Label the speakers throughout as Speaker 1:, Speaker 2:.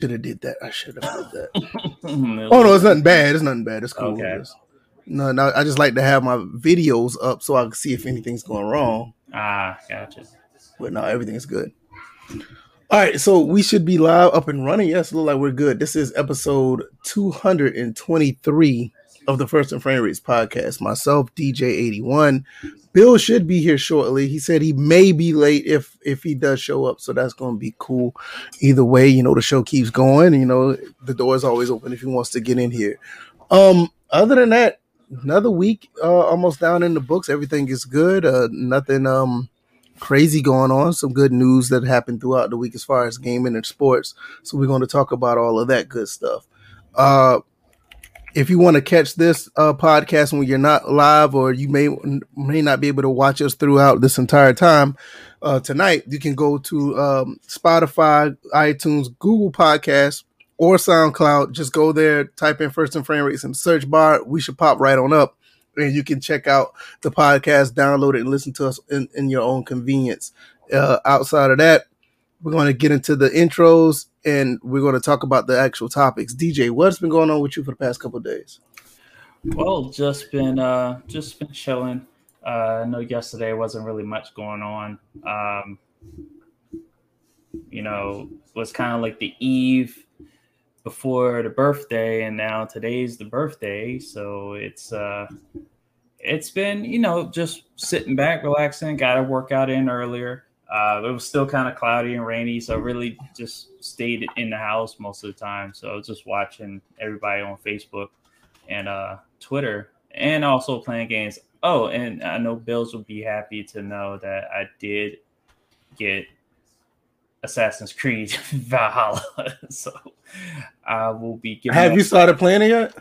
Speaker 1: should have did that. I should have did that. oh no, it's nothing bad. It's nothing bad. It's cool. Okay. no, no, I just like to have my videos up so I can see if anything's going wrong.
Speaker 2: Ah, gotcha.
Speaker 1: But no, everything's good. All right, so we should be live up and running. Yes, look like we're good. This is episode 223 of the First and Frame Rates podcast. Myself, DJ81. Bill should be here shortly. He said he may be late if if he does show up, so that's going to be cool. Either way, you know the show keeps going. You know the door is always open if he wants to get in here. Um, other than that, another week uh, almost down in the books. Everything is good. Uh, nothing um crazy going on. Some good news that happened throughout the week as far as gaming and sports. So we're going to talk about all of that good stuff. Uh, if you want to catch this uh, podcast when you're not live or you may may not be able to watch us throughout this entire time uh, tonight, you can go to um, Spotify, iTunes, Google Podcasts, or SoundCloud. Just go there, type in First and Frame Rates in the search bar. We should pop right on up, and you can check out the podcast, download it, and listen to us in, in your own convenience. Uh, outside of that, we're going to get into the intros and we're going to talk about the actual topics. DJ, what's been going on with you for the past couple days?
Speaker 2: Well, just been uh just been chilling. Uh, I know yesterday wasn't really much going on. Um, you know, was kind of like the eve before the birthday, and now today's the birthday, so it's uh, it's been you know just sitting back, relaxing. Got a workout in earlier. Uh, it was still kind of cloudy and rainy, so I really just stayed in the house most of the time. So I was just watching everybody on Facebook and uh, Twitter, and also playing games. Oh, and I know Bills will be happy to know that I did get Assassin's Creed Valhalla. so I will be
Speaker 1: giving. Have you started playing it yet?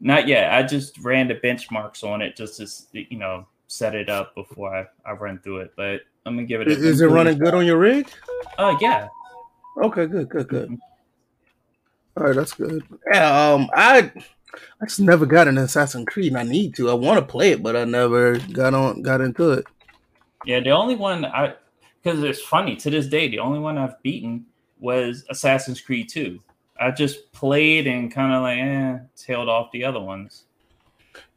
Speaker 2: Not yet. I just ran the benchmarks on it just to you know set it up before I, I run through it. But I'm gonna give it.
Speaker 1: A, is it running good on your rig?
Speaker 2: Uh, yeah.
Speaker 1: Okay, good, good, good. Mm-hmm. All right, that's good. Yeah, um, I I just never got an Assassin's Creed. And I need to. I want to play it, but I never got on got into it.
Speaker 2: Yeah, the only one I because it's funny to this day, the only one I've beaten was Assassin's Creed 2. I just played and kind of like eh, tailed off the other ones.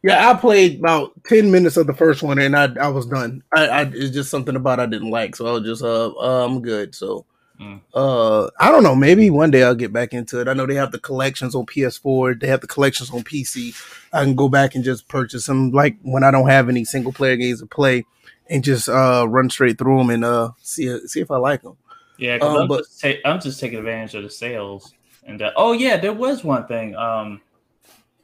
Speaker 1: Yeah, I played about ten minutes of the first one and I I was done. I, I it's just something about I didn't like, so I was just uh, uh I'm good. So mm. uh I don't know, maybe one day I'll get back into it. I know they have the collections on PS4, they have the collections on PC. I can go back and just purchase them like when I don't have any single player games to play and just uh run straight through them and uh see see if I like them.
Speaker 2: Yeah, um, I'm, but, just ta- I'm just taking advantage of the sales. And uh, oh yeah, there was one thing. Um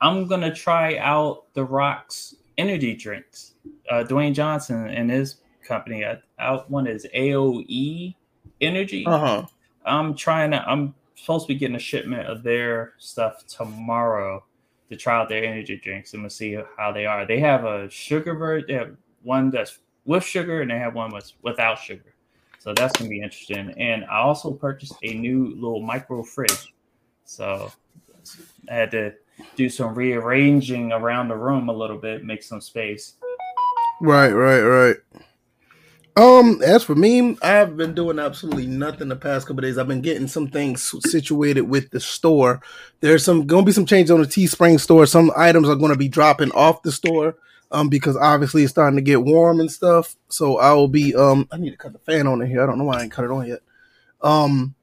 Speaker 2: I'm gonna try out the Rocks energy drinks. Uh, Dwayne Johnson and his company uh, out one is AOE Energy.
Speaker 1: Uh-huh.
Speaker 2: I'm trying to. I'm supposed to be getting a shipment of their stuff tomorrow to try out their energy drinks. I'm gonna see how they are. They have a sugar version. They have one that's with sugar, and they have one with without sugar. So that's gonna be interesting. And I also purchased a new little micro fridge. So I had to do some rearranging around the room a little bit, make some space.
Speaker 1: Right, right, right. Um, as for me, I've been doing absolutely nothing the past couple days. I've been getting some things situated with the store. There's some gonna be some changes on the Teespring store. Some items are gonna be dropping off the store. Um, because obviously it's starting to get warm and stuff. So I will be um I need to cut the fan on in here. I don't know why I ain't cut it on yet. Um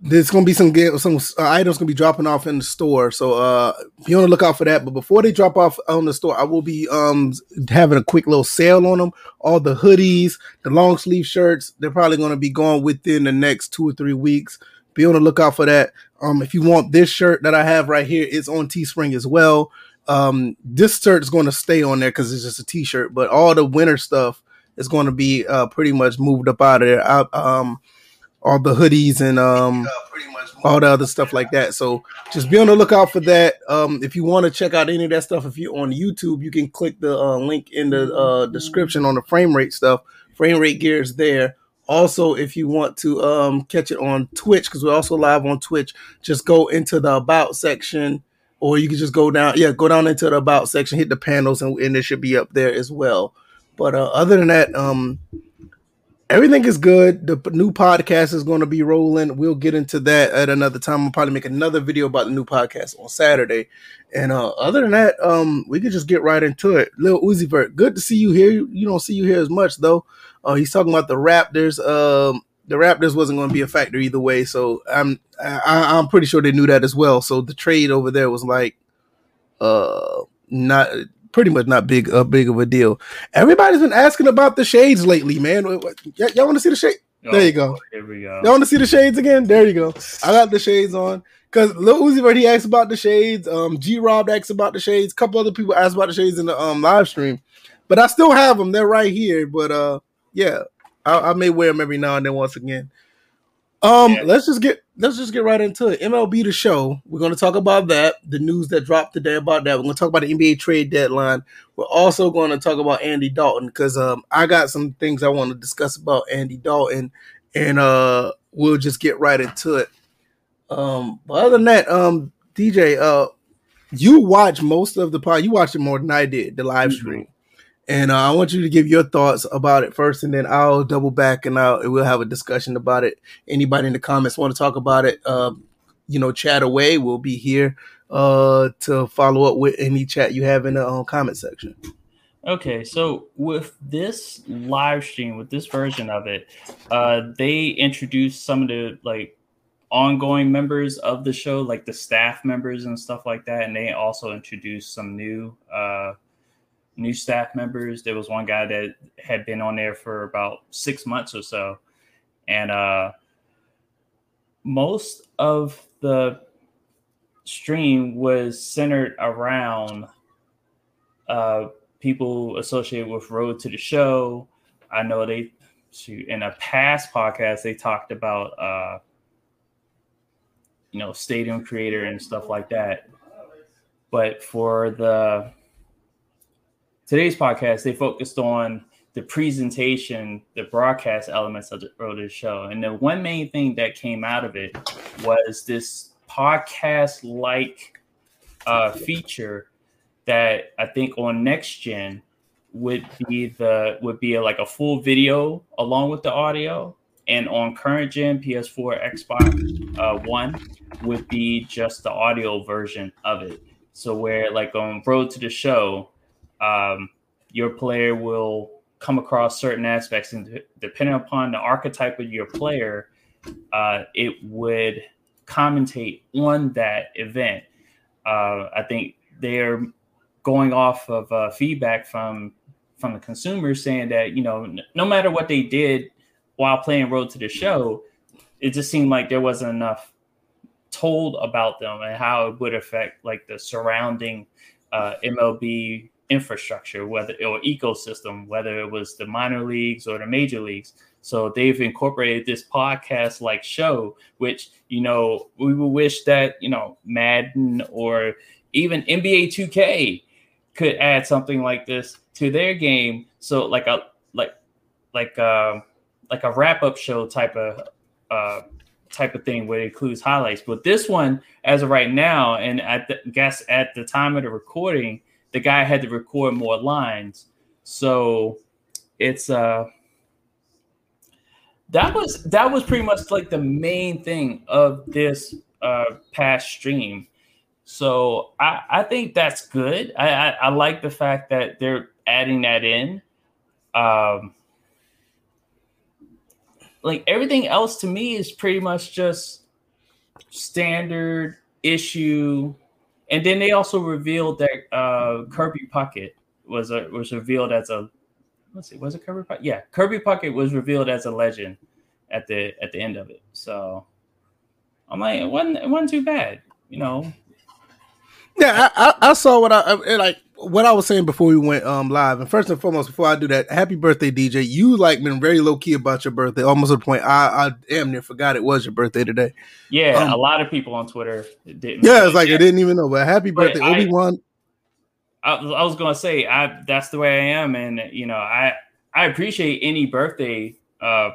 Speaker 1: there's gonna be some some uh, items gonna be dropping off in the store, so uh, be on the lookout for that. But before they drop off on the store, I will be um having a quick little sale on them. All the hoodies, the long sleeve shirts, they're probably gonna be gone within the next two or three weeks. Be on the lookout for that. Um, if you want this shirt that I have right here, it's on Teespring as well. Um, this shirt is to stay on there because it's just a t-shirt, but all the winter stuff is to be uh pretty much moved up out of there. I, um all the hoodies and um all the other stuff like that. So just be on the lookout for that. Um, if you want to check out any of that stuff, if you're on YouTube, you can click the uh, link in the uh, description on the frame rate stuff. Frame rate gear is there. Also, if you want to um, catch it on Twitch, because we're also live on Twitch, just go into the about section, or you can just go down. Yeah, go down into the about section, hit the panels, and, and it should be up there as well. But uh, other than that, um, everything is good. The new podcast is going to be rolling. We'll get into that at another time. I'll probably make another video about the new podcast on Saturday. And uh, other than that, um, we could just get right into it. Lil Uzi Vert, good to see you here. You don't see you here as much though. Uh, he's talking about the Raptors. Um, the Raptors wasn't going to be a factor either way, so I'm I, I'm pretty sure they knew that as well. So the trade over there was like, uh, not pretty much not big a big of a deal. Everybody's been asking about the shades lately, man. Y- y'all want to see the shade?
Speaker 2: Oh,
Speaker 1: There you go.
Speaker 2: Here we go.
Speaker 1: Y'all want to see the shades again? There you go. I got the shades on. Cause Lil Uzi Vert, he asked about the shades. Um, G Rob asked about the shades. A couple other people asked about the shades in the um live stream, but I still have them. They're right here. But uh, yeah, I, I may wear them every now and then once again. Um,
Speaker 2: Yeah.
Speaker 1: let's just get let's just get right into it. MLB the show. We're going to talk about that. The news that dropped today about that. We're going to talk about the NBA trade deadline. We're also going to talk about Andy Dalton because um I got some things I want to discuss about Andy Dalton, and uh we'll just get right into it. Um, but other than that, um, DJ, uh, you watch most of the pod. You watched it more than I did, the live
Speaker 2: Mhm.
Speaker 1: stream. And uh, I want you to give your thoughts about it first, and then I'll double back and I'll we'll have a discussion about it. Anybody in the comments want to talk about it? Um, you know, chat away. We'll be here uh to follow up with any chat you have in the um, comment section.
Speaker 2: Okay, so with this live stream, with this version of it, uh, they introduced some of the like ongoing members of the show, like the staff members and stuff like that, and they also introduced some new uh, new staff members. There was one guy that had been on there for about six months or so, and uh, most of the stream was centered around uh, people associated with Road to the Show. I know they in a past podcast they talked about uh, you know stadium creator and stuff like that. But for the today's podcast, they focused on the presentation, the broadcast elements of the to the Show, and the one main thing that came out of it was this podcast-like uh, feature that I think on next gen would be the would be like a full video along with the audio, and on current gen PS4, Xbox uh, One would be just the audio version of it. So where like on Road to the Show, um, your player will come across certain aspects, and depending upon the archetype of your player, uh, it would commentate on that event. Uh, I think they're going off of uh, feedback from from the consumers saying that you know n- no matter what they did while playing Road to the Show, it just seemed like there wasn't enough told about them and how it would affect like the surrounding uh, MLB infrastructure, whether or ecosystem, whether it was the minor leagues or the major leagues. So they've incorporated this podcast like show, which you know we would wish that you know Madden or even NBA 2K could add something like this to their game. So like a like like uh, like a wrap up show type of uh, type of thing where it includes highlights. But this one, as of right now, and I the guess at the time of the recording, the guy had to record more lines. So it's uh that was that was pretty much like the main thing of this uh past stream. So I, I think that's good. I, I, I like the fact that they're adding that in. Um, like everything else to me is pretty much just standard issue. And then they also revealed that uh, Kirby Puckett was a, was revealed as a let's see, was it Kirby Puckett? Yeah, Kirby Puckett was revealed as a legend at the at the end of it. So I'm like, it wasn't it wasn't too bad, you know.
Speaker 1: Yeah, I, I, I saw what I like what I was saying before we went um live. And first and foremost, before I do that, happy birthday, DJ. You like been very low key about your birthday, almost to the point I, I damn near forgot it was your birthday today.
Speaker 2: Yeah,
Speaker 1: Um,
Speaker 2: a lot of people on Twitter didn't.
Speaker 1: Yeah, it's like I didn't even know. But happy birthday,
Speaker 2: I-
Speaker 1: Obi Wan.
Speaker 2: I, I was gonna say I that's the way I am, and you know I I appreciate any birthday uh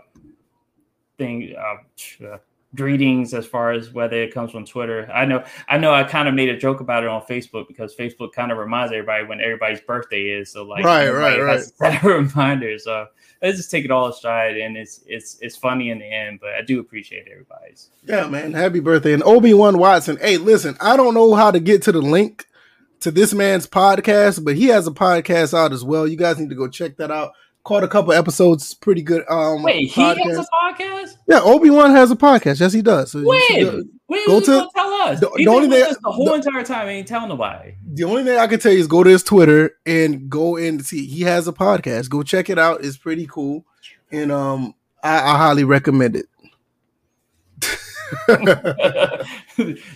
Speaker 2: thing. Uh, greetings as far as whether it comes from Twitter. I know I know I kind of made a joke about it on Facebook because Facebook kind of reminds everybody when everybody's birthday is. So like
Speaker 1: right, right, right.
Speaker 2: A reminder. So let's just take it all stride and it's it's it's funny in the end, but I do appreciate everybody's.
Speaker 1: Yeah, man. Happy birthday. And Obi-Wan Watson. Hey, listen, I don't know how to get to the link to this man's podcast, but he has a podcast out as well. You guys need to go check that out caught a couple episodes. Pretty good. Um,
Speaker 2: Wait, he podcast. has a podcast.
Speaker 1: Yeah, Obi Wan has a podcast. Yes, he does.
Speaker 2: So when? When go to tell us. The, the only thing the whole the, entire time ain't tell nobody.
Speaker 1: The only thing I can tell you is go to his Twitter and go and see. He has a podcast. Go check it out. It's pretty cool, and um, I, I highly recommend it.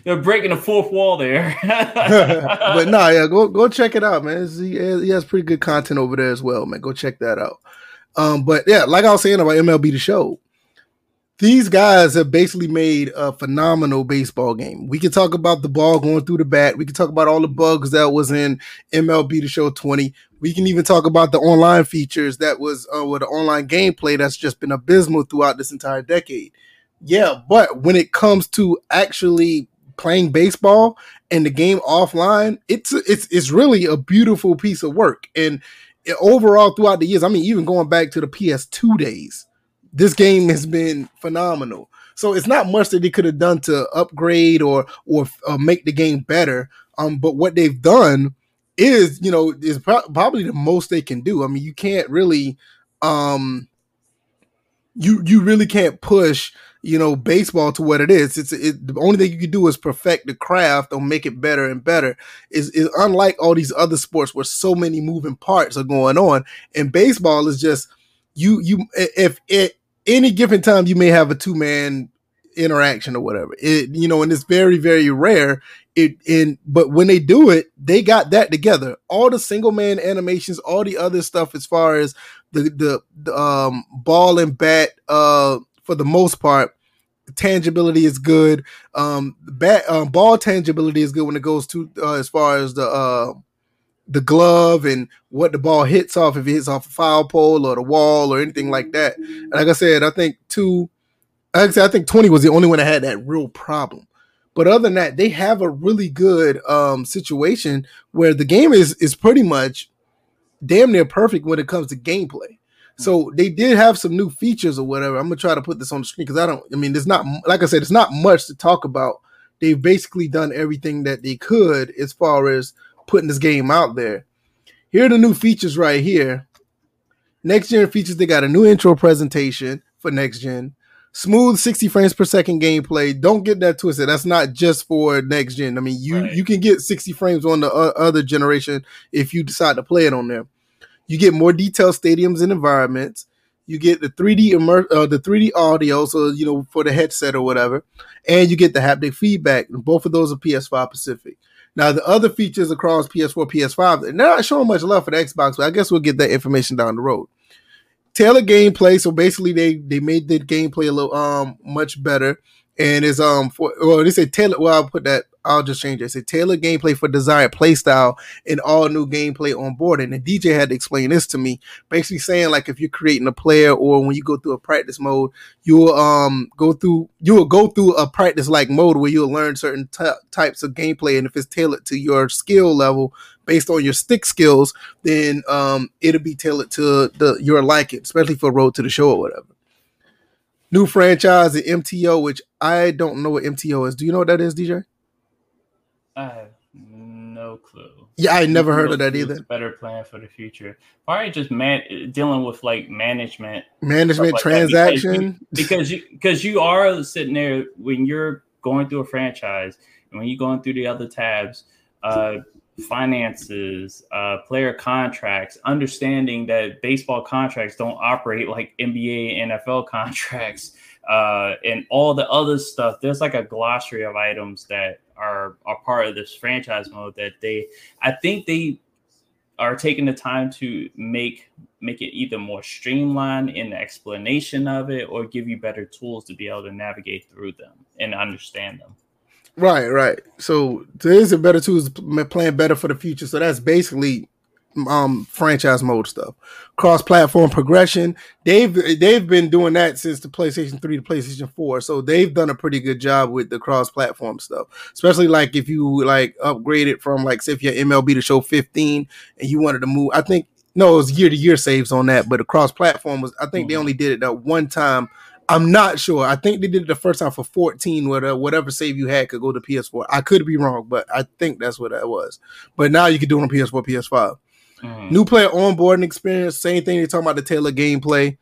Speaker 2: They're breaking the fourth wall there.
Speaker 1: but nah, yeah, go go check it out, man. He, he, has pretty good content over there as well, man. Go check that out. Um, but yeah, like I was saying about MLB the show, these guys have basically made a phenomenal baseball game. We can talk about the ball going through the bat. We can talk about all the bugs that was in MLB the show 20. We can even talk about the online features that was uh, with the online gameplay that's just been abysmal throughout this entire decade. Yeah, but when it comes to actually playing baseball and the game offline, it's it's it's really a beautiful piece of work. And overall, throughout the years, I mean, even going back to the PS2 days, this game has been phenomenal. So it's not much that they could have done to upgrade or or uh, make the game better. Um, but what they've done is, you know, is pro- probably the most they can do. I mean, you can't really, um, you you really can't push you know baseball to what it is. It's it, the only thing you can do is perfect the craft or make it better and better. Is unlike all these other sports where so many moving parts are going on. And baseball is just you you if at any given time you may have a two man interaction or whatever. It you know, and it's very very rare. It in but when they do it, they got that together. All the single man animations, all the other stuff as far as the the, the um ball and bat uh for the most part. Tangibility is good. Um, bat, um, ball tangibility is good when it goes to uh, as far as the uh, the glove and what the ball hits off if it hits off a foul pole or the wall or anything like that. And like I said, I think two, like I said, I think twenty was the only one that had that real problem. But other than that, they have a really good um, situation where the game is is pretty much damn near perfect when it comes to gameplay. So they did have some new features or whatever. I'm gonna try to put this on the screen because I don't. I mean, there's not like I said, it's not much to talk about. They've basically done everything that they could as far as putting this game out there. Here are the new features right here. Next gen features. They got a new intro presentation for next gen. Smooth 60 frames per second gameplay. Don't get that twisted. That's not just for next gen. I mean, you right. you can get 60 frames on the uh, other generation if you decide to play it on there. You get more detailed stadiums and environments. You get the 3D immer- uh, the 3D audio, so you know for the headset or whatever, and you get the haptic feedback. Both of those are PS5 Pacific. Now the other features across PS4, PS5, they're not showing much love for the Xbox, but I guess we'll get that information down the road. Tailored gameplay, so basically they they made the gameplay a little um much better, and it's um for well they say tailor. Well, I'll put that I'll just change it. Say tailored gameplay for desired playstyle and all new gameplay on board. And the DJ had to explain this to me, basically saying like if you're creating a player or when you go through a practice mode, you'll um go through you will go through a practice like mode where you'll learn certain t- types of gameplay, and if it's tailored to your skill level based on your stick skills, then um it'll be tailored to the your liking, especially for Road to the Show or whatever. New franchise, the MTO, which I don't know what MTO is. Do you know what that is, DJ?
Speaker 2: I have no clue.
Speaker 1: Yeah, I never heard of that either.
Speaker 2: better plan for the future. Probably just man dealing with like management,
Speaker 1: management like transaction.
Speaker 2: Because you because you, you are sitting there when you're going through a franchise and when you're going through the other tabs, uh, finances, uh, player contracts, understanding that baseball contracts don't operate like NBA, NFL contracts, uh, and all the other stuff. There's like a glossary of items that are are part of this franchise mode that they I think they are taking the time to make make it either more streamlined in the explanation of it or give you better tools to be able to navigate through them and understand them.
Speaker 1: Right, right. So there is a better tools plan better for the future. So that's basically um franchise mode stuff. Cross platform progression. They've they've been doing that since the PlayStation 3 to PlayStation 4. So they've done a pretty good job with the cross platform stuff. Especially like if you like upgrade it from like say if you're MLB to show 15 and you wanted to move. I think no, it was year to year saves on that, but the cross platform was I think mm-hmm. they only did it that one time I'm not sure. I think they did it the first time for 14, where whatever save you had could go to PS4. I could be wrong, but I think that's what that was. But now you can do it on PS4, PS5. Mm. New player onboarding experience, same thing. They're talking about the tailored gameplay.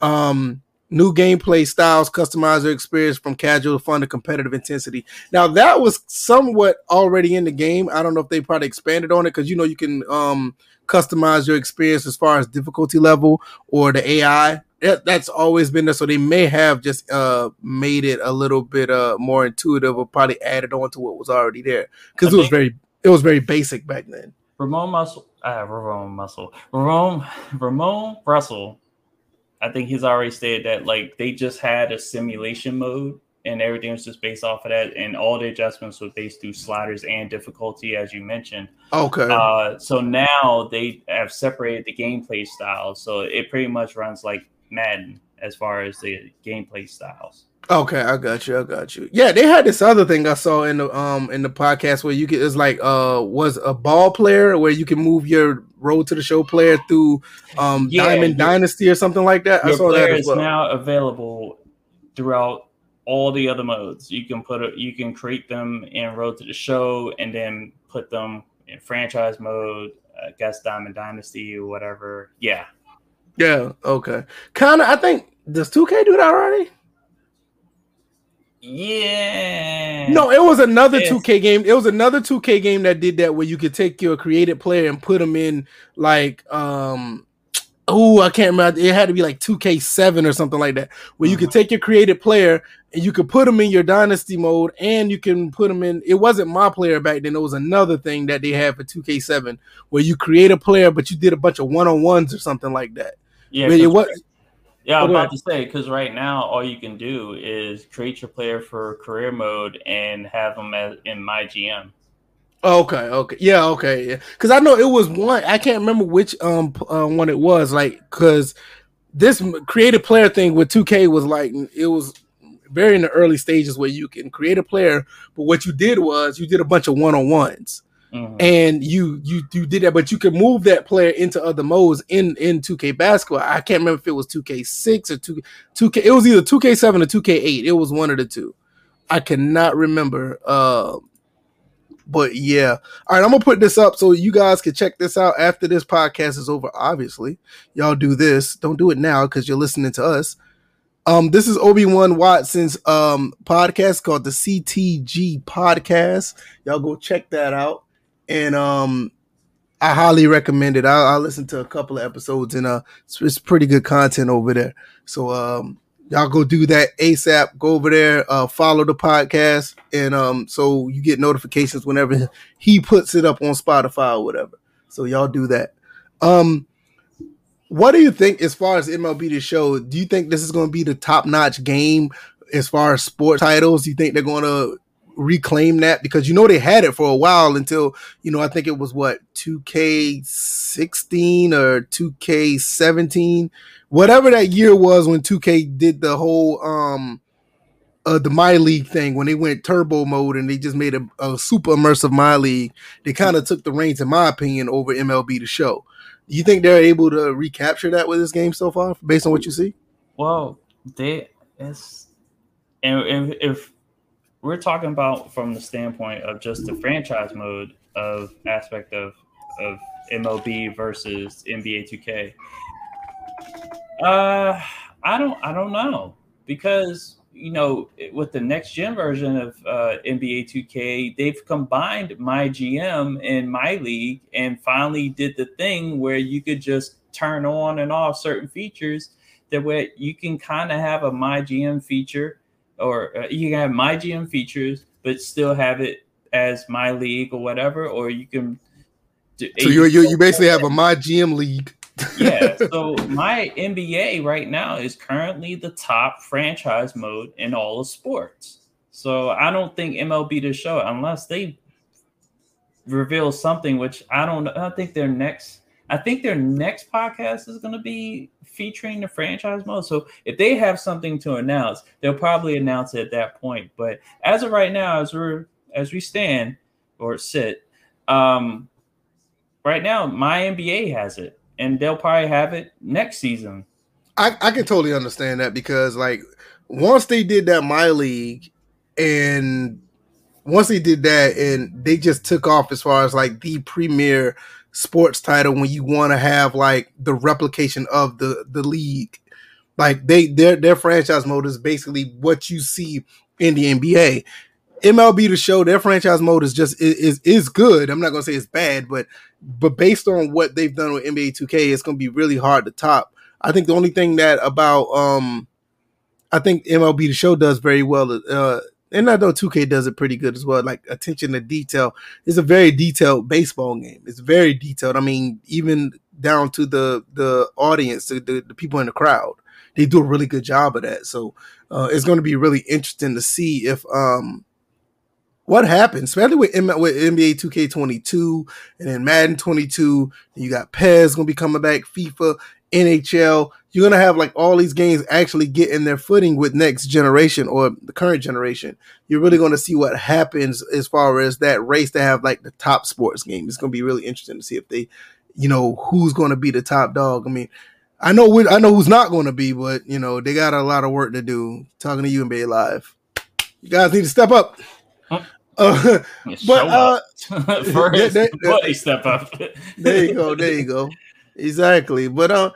Speaker 1: Um, new gameplay styles, customizer experience from casual to fun to competitive intensity. Now that was somewhat already in the game. I don't know if they probably expanded on it because you know you can um customize your experience as far as difficulty level or the AI that, that's always been there. So they may have just uh, made it a little bit uh, more intuitive, or probably added on to what was already there because it was very it was very basic back then.
Speaker 2: Ramon Muscle, uh, Ramon Muscle, Ramon Ramone Russell. I think he's already stated that like they just had a simulation mode and everything was just based off of that, and all the adjustments were based through sliders and difficulty, as you mentioned.
Speaker 1: Okay.
Speaker 2: Uh, so now they have separated the gameplay styles, so it pretty much runs like Madden as far as the gameplay styles.
Speaker 1: Okay, I got you. I got you. Yeah, they had this other thing I saw in the um in the podcast where you could it's like uh was a ball player where you can move your road to the show player through um yeah, Diamond your, Dynasty or something like that.
Speaker 2: I saw that as well. is now available throughout all the other modes. You can put it you can create them in Road to the Show and then put them in franchise mode, I guess Diamond Dynasty or whatever. Yeah,
Speaker 1: yeah. Okay. Kind of. I think does 2K do that already?
Speaker 2: Yeah.
Speaker 1: No, it was another yes. 2K game. It was another 2K game that did that where you could take your created player and put them in like um oh, I can't remember. It had to be like 2K7 or something like that, where you could uh-huh. take your created player and you could put them in your dynasty mode and you can put them in. It wasn't my player back then. It was another thing that they had for 2K7 where you create a player, but you did a bunch of one on ones or something like that.
Speaker 2: Yeah. It was, yeah, I'm about to say because right now all you can do is create your player for career mode and have them as, in my GM.
Speaker 1: Okay, okay, yeah, okay, yeah. Because I know it was one. I can't remember which um uh, one it was. Like, because this creative player thing with 2K was like it was very in the early stages where you can create a player, but what you did was you did a bunch of one on ones. Mm-hmm. And you you you did that, but you could move that player into other modes in in 2K basketball. I can't remember if it was 2K6 or 2 2K. It was either 2K7 or 2K8. It was one of the two. I cannot remember. Uh, but yeah. All right, I'm gonna put this up so you guys can check this out after this podcast is over. Obviously, y'all do this. Don't do it now because you're listening to us. Um, this is Obi Wan Watson's um podcast called the CTG Podcast. Y'all go check that out, and um, I highly recommend it. I, I listened to a couple of episodes, and uh, it's, it's pretty good content over there. So um, y'all go do that ASAP. Go over there, uh, follow the podcast, and um, so you get notifications whenever he puts it up on Spotify or whatever. So y'all do that. Um, what do you think as far as MLB the show? Do you think this is going to be the top notch game as far as sports titles? Do you think they're going to reclaim that? Because you know they had it for a while until you know I think it was what 2K16 or 2K17 whatever that year was when 2K did the whole um uh the my league thing when they went turbo mode and they just made a, a super immersive my league they kind of took the reins in my opinion over MLB the show. You think they're able to recapture that with this game so far based on what you see?
Speaker 2: Well they it's and if, if we're talking about from the standpoint of just the franchise mode of aspect of of MLB versus NBA 2K uh, I don't, I don't know because you know with the next gen version of uh, NBA 2K, they've combined my GM and my league, and finally did the thing where you could just turn on and off certain features. That way you can kind of have a my GM feature, or uh, you can have my GM features, but still have it as my league or whatever, or you can.
Speaker 1: Do, so you you you basically have a my GM league
Speaker 2: yeah. So my NBA right now is currently the top franchise mode in all of sports. So I don't think MLB to show unless they reveal something, which I don't. I think their next I think their next podcast is going to be featuring the franchise mode. So if they have something to announce, they'll probably announce it at that point. But as of right now, as we're as we stand or sit, um, right now my NBA has it, and they'll probably have it next season.
Speaker 1: I, I can totally understand that because like once they did that my league and once they did that and they just took off as far as like the premier sports title when you want to have like the replication of the the league. Like they their their franchise mode is basically what you see in the NBA MLB the show their franchise mode is just is is good. I'm not to say it's bad but but based on what they've done with NBA 2K it's to be really hard to top. I think the only thing that about um I think MLB the show does very well uh and I know 2K does it pretty good as well. Like attention to detail. It's a very detailed baseball game. It's very detailed. I mean, even down to the the audience, the, the, the people in the crowd, they do a really good job of that. So uh, it's going to be really interesting to see if um what happens, especially with, M- with NBA 2K22 and then Madden 22. You got PES going to be coming back, FIFA, NHL you're gonna have like all these games actually getting their footing with next generation or the current generation. You're really gonna see what happens as far as that race to have like the top sports game. It's gonna be really interesting to see if they, you know, who's gonna be the top dog. I mean, I know I know who's not gonna be, but you know they got a lot of work to do. Talking to you and Bay Live, you guys need to step up. Uh, but uh,
Speaker 2: first, step up.
Speaker 1: there you go. There you go. Exactly. But uh,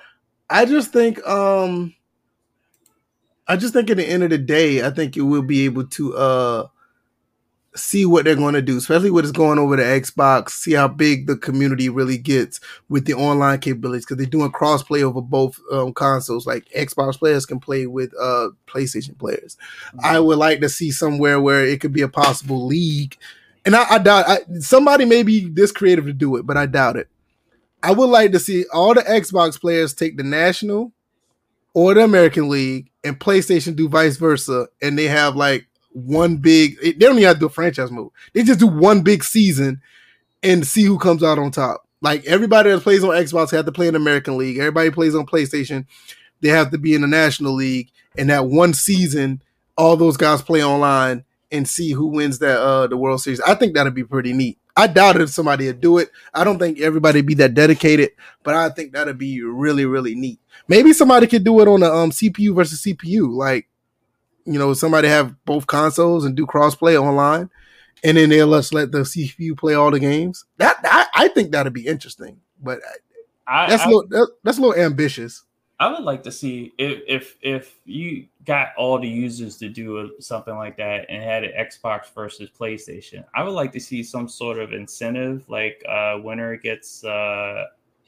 Speaker 1: I just think um I just think at the end of the day, I think you will be able to uh see what they're going to do, especially what is going over the Xbox, see how big the community really gets with the online capabilities because they're doing crossplay over both um, consoles. Like Xbox players can play with uh, PlayStation players. Mm-hmm. I would like to see somewhere where it could be a possible league, and I, I doubt I, somebody may be this creative to do it, but I doubt it. I would like to see all the Xbox players take the National or the American League and PlayStation do vice versa, and they have like one big. They don't even have to do a franchise move. They just do one big season and see who comes out on top. Like everybody that plays on Xbox have to play in the American League. Everybody plays on PlayStation, they have to be in the National League. And that one season, all those guys play online and see who wins that uh the World Series. I think that'd be pretty neat. I doubt if somebody would do it. I don't think everybody would be that dedicated, but I think that'd be really, really neat. Maybe somebody could do it on a um, CPU versus CPU, like you know, somebody have both consoles and do crossplay online, and then they'll just let the CPU play all the games. That I, I think that'd be interesting, but I, that's I, a little that, that's a little ambitious.
Speaker 2: I would like to see if if if you got all the users to do a, something like that and had an Xbox versus PlayStation. I would like to see some sort of incentive, like uh, winner gets uh,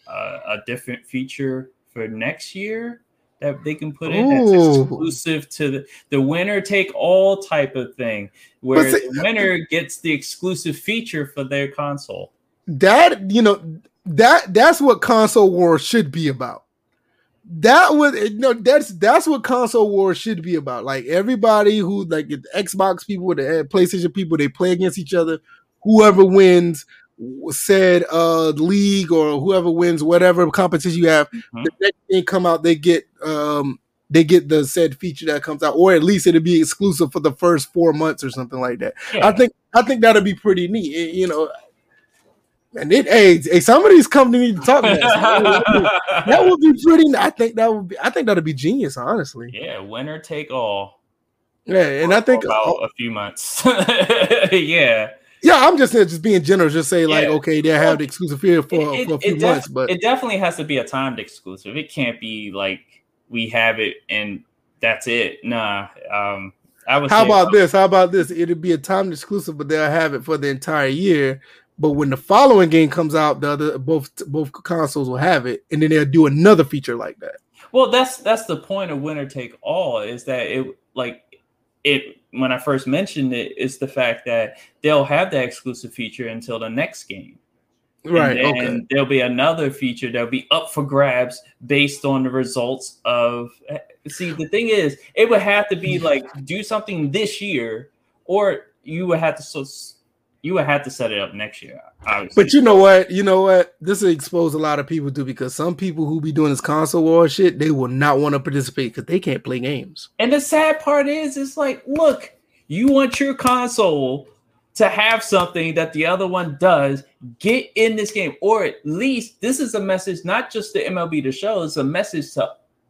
Speaker 2: uh, a different feature for next year that they can put in that's exclusive to the, the winner take all type of thing, where see, the winner gets the exclusive feature for their console.
Speaker 1: That you know that that's what console war should be about that would you know that's that's what console wars should be about. Like everybody who like the Xbox people, the PlayStation people, they play against each other. Whoever wins said uh league or whoever wins whatever competition you have, mm-hmm. the next thing come out, they get um they get the said feature that comes out, or at least it'll be exclusive for the first four months or something like that. Yeah. I think I think that'll be pretty neat. You know, and it, hey, hey, some of these companies need to talk that. that would be pretty. I think that would be. I think that'd be genius, honestly.
Speaker 2: Yeah, winner take all.
Speaker 1: Yeah, and I think
Speaker 2: about a few months. yeah.
Speaker 1: Yeah, I'm just just being generous. Just say like, yeah. okay, they have the exclusive here for, it, for a few def- months, but
Speaker 2: it definitely has to be a timed exclusive. It can't be like we have it and that's it. Nah. Um, I
Speaker 1: was. How about this? How about this? It'd be a timed exclusive, but they'll have it for the entire year. But when the following game comes out, the other both both consoles will have it, and then they'll do another feature like that.
Speaker 2: Well, that's that's the point of winner take all is that it like it when I first mentioned it is the fact that they'll have that exclusive feature until the next game.
Speaker 1: Right.
Speaker 2: And
Speaker 1: okay.
Speaker 2: there'll be another feature that'll be up for grabs based on the results of eh, see the thing is it would have to be like do something this year or you would have to so you would have to set it up next year.
Speaker 1: Obviously. But you know what? You know what? This will expose a lot of people to because some people who be doing this console war shit, they will not want to participate because they can't play games.
Speaker 2: And the sad part is, it's like, look, you want your console to have something that the other one does, get in this game. Or at least this is a message, not just to MLB the show, it's a message to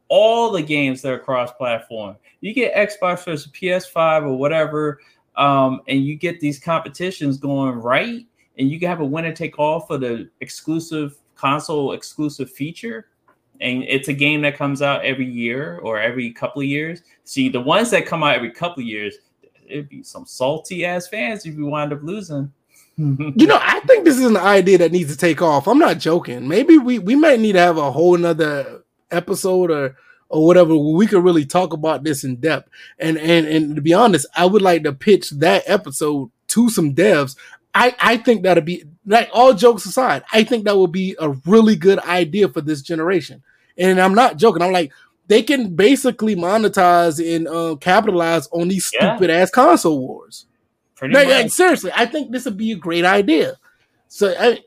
Speaker 2: all the games that are cross platform. You get Xbox versus PS5 or whatever, um, and you get these competitions going right, and you can have a winner take all for the exclusive console exclusive feature. And it's a game that comes out every year or every couple of years. See, the ones that come out every couple of years, it'd be some salty ass fans if you wind up losing.
Speaker 1: you know, I think this is an idea that needs to take off. I'm not joking. Maybe we we might need to have a whole nother episode or or whatever we could really talk about this in depth. And and and to be honest, I would like to pitch that episode to some devs. I I think that'd be like all jokes aside, I think that would be a really good idea for this generation. And I'm not joking. I'm like, they can basically monetize and uh, capitalize on these yeah. stupid ass console wars. Pretty like, like, seriously, I think this would be a great idea. So I,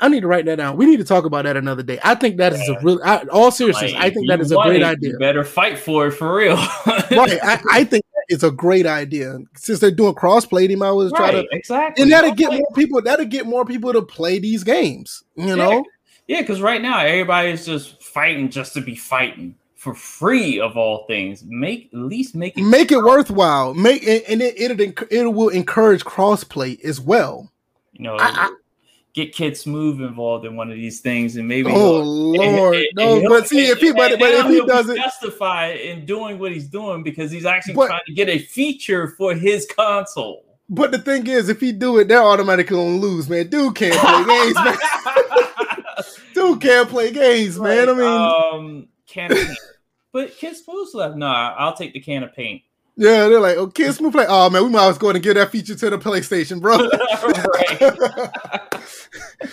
Speaker 1: I need to write that down. We need to talk about that another day. I think that yeah. is a real. I, all seriousness, like, I think that is a great it, idea.
Speaker 2: better fight for it for real.
Speaker 1: right. I, I, think it's a great idea since they're doing crossplay. They might as well try to
Speaker 2: exactly,
Speaker 1: and that'll get more people. That'll get more people to play these games. You know.
Speaker 2: Yeah, because right now everybody's just fighting just to be fighting for free of all things. Make at least make
Speaker 1: it make it worthwhile. Make and it it, it will encourage crossplay as well.
Speaker 2: You know, I, get Kid Smooth involved in one of these things, and maybe
Speaker 1: oh lord, and, and, no. but see, if he but, but if he doesn't
Speaker 2: justify in doing what he's doing because he's actually but, trying to get a feature for his console.
Speaker 1: But the thing is, if he do it, they're automatically gonna lose, man. Dude can't play games, man. Dude can't play games, man. I mean,
Speaker 2: um, can but Kid Smooth's left. Nah, I'll take the can of paint.
Speaker 1: Yeah, they're like, oh, Kid Smooth play. Oh man, we might as well go and give that feature to the PlayStation, bro.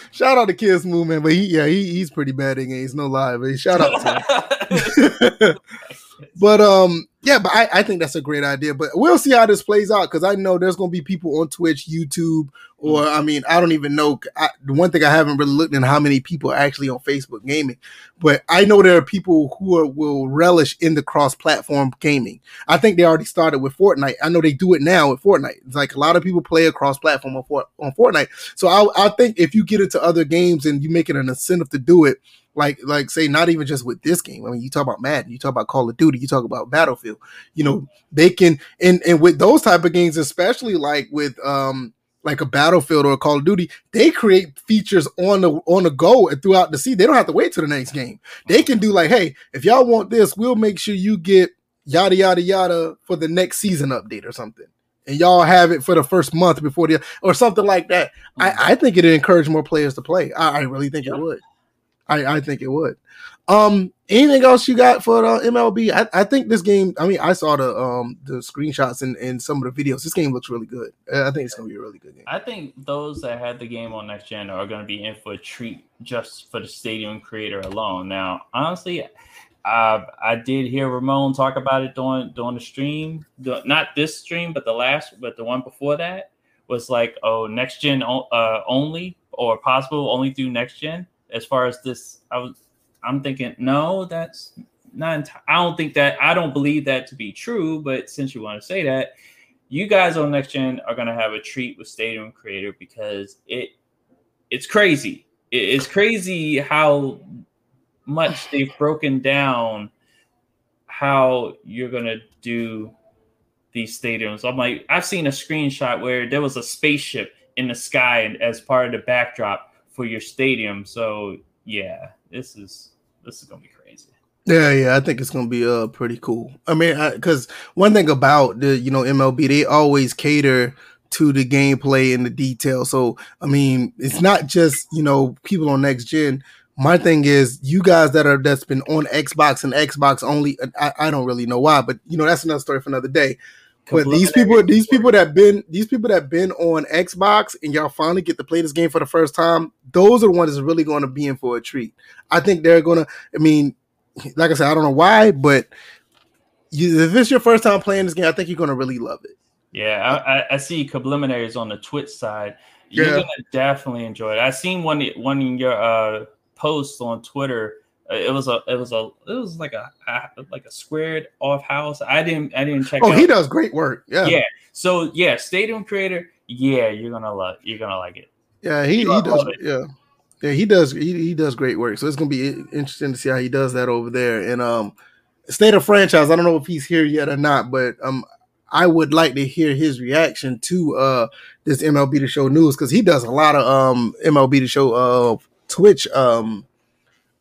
Speaker 1: shout out to Kids man. But he, yeah, he, he's pretty bad in games, no lie. But shout out to him. but um, yeah, but I, I think that's a great idea. But we'll see how this plays out because I know there's going to be people on Twitch, YouTube, or mm-hmm. I mean, I don't even know. I, the one thing I haven't really looked in how many people are actually on Facebook gaming, but I know there are people who are, will relish in the cross-platform gaming. I think they already started with Fortnite. I know they do it now with Fortnite. It's like a lot of people play a cross-platform on, on Fortnite. So I, I think if you get into other games and you make it an incentive to do it, like like say not even just with this game. I mean, you talk about Madden, you talk about Call of Duty, you talk about Battlefield. You know, they can and and with those type of games, especially like with um like a Battlefield or a Call of Duty, they create features on the on the go and throughout the season. They don't have to wait till the next game. They can do like, hey, if y'all want this, we'll make sure you get yada yada yada for the next season update or something. And y'all have it for the first month before the or something like that. I, mm-hmm. I think it'd encourage more players to play. I, I really think it would. I, I think it would. Um, anything else you got for the MLB? I, I think this game. I mean, I saw the um the screenshots and, and some of the videos. This game looks really good. I think it's gonna be a really good game.
Speaker 2: I think those that had the game on next gen are gonna be in for a treat just for the stadium creator alone. Now, honestly, uh, I did hear Ramone talk about it during during the stream. Not this stream, but the last, but the one before that was like, oh, next gen uh, only or possible only through next gen as far as this, I was I'm thinking, no, that's not. I don't think that. I don't believe that to be true. But since you want to say that, you guys on next gen are gonna have a treat with Stadium Creator because it it's crazy. It's crazy how much they've broken down how you're gonna do these stadiums. I'm like, I've seen a screenshot where there was a spaceship in the sky as part of the backdrop for your stadium. So yeah, this is this is gonna be crazy.
Speaker 1: Yeah, yeah, I think it's gonna be uh pretty cool. I mean, because one thing about the you know MLB, they always cater to the gameplay and the detail. So I mean, it's not just you know people on next gen. My thing is, you guys that are that's been on Xbox and Xbox only. I, I don't really know why, but you know that's another story for another day. But these people, these people that been these people that been on Xbox and y'all finally get to play this game for the first time, those are the ones that's really going to be in for a treat. I think they're gonna. I mean, like I said, I don't know why, but you, if it's your first time playing this game, I think you're gonna really love it.
Speaker 2: Yeah, I, I see subliminaries on the Twitch side. You're
Speaker 1: Yeah.
Speaker 2: gonna definitely enjoy it. I seen one one in your uh posts on Twitter. Uh, It was a it was a it was like a, a like a squared off house. I didn't I didn't check.
Speaker 1: Oh,
Speaker 2: out.
Speaker 1: he does great work. Yeah,
Speaker 2: Yeah. So yeah, Stadium Creator. Yeah, you're gonna love you're gonna like it.
Speaker 1: yeah, he, he does.
Speaker 2: it.
Speaker 1: Yeah, yeah, he does. He, he does great work. So it's gonna be interesting to see how he does that over there. And um, state of franchise. I don't know if he's here yet or not, but um, I would like to hear his reaction to uh this MLB The Show news because he does a lot of um MLB The Show uh Twitch um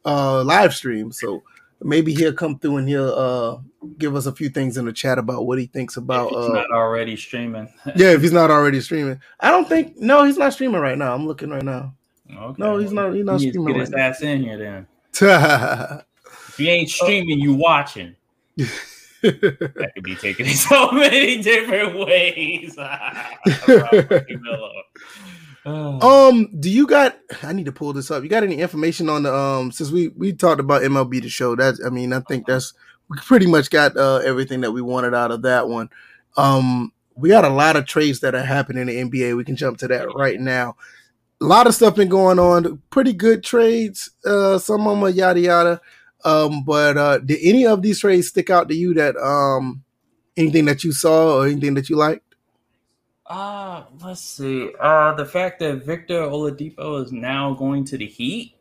Speaker 1: uh live stream. So maybe he'll come through and he'll uh give us a few things in the chat about what he thinks about
Speaker 2: if it's
Speaker 1: uh
Speaker 2: not already streaming.
Speaker 1: yeah if he's not already streaming. I don't think no he's not streaming right now. I'm looking right now.
Speaker 2: okay.
Speaker 1: No, he's not. He's not
Speaker 2: He
Speaker 1: streaming
Speaker 2: get his
Speaker 1: right
Speaker 2: ass in here then. If you ain't streaming, you watching. That could be taken in so many different ways. Oh.
Speaker 1: um, do you got? I need to pull this up. You got any information on the um? Since we we talked about MLB the show, that I mean, I think that's we pretty much got uh, everything that we wanted out of that one. Um, we got a lot of trades that are happening in the NBA. We can jump to that right now. A lot of stuff been going on. Pretty good trades. Uh, some of them are yada yada. Um, but uh, did any of these trades stick out to you? That um, anything that you saw or anything that you liked?
Speaker 2: Uh, let's see. Uh, the fact that Victor Oladipo is now going to the Heat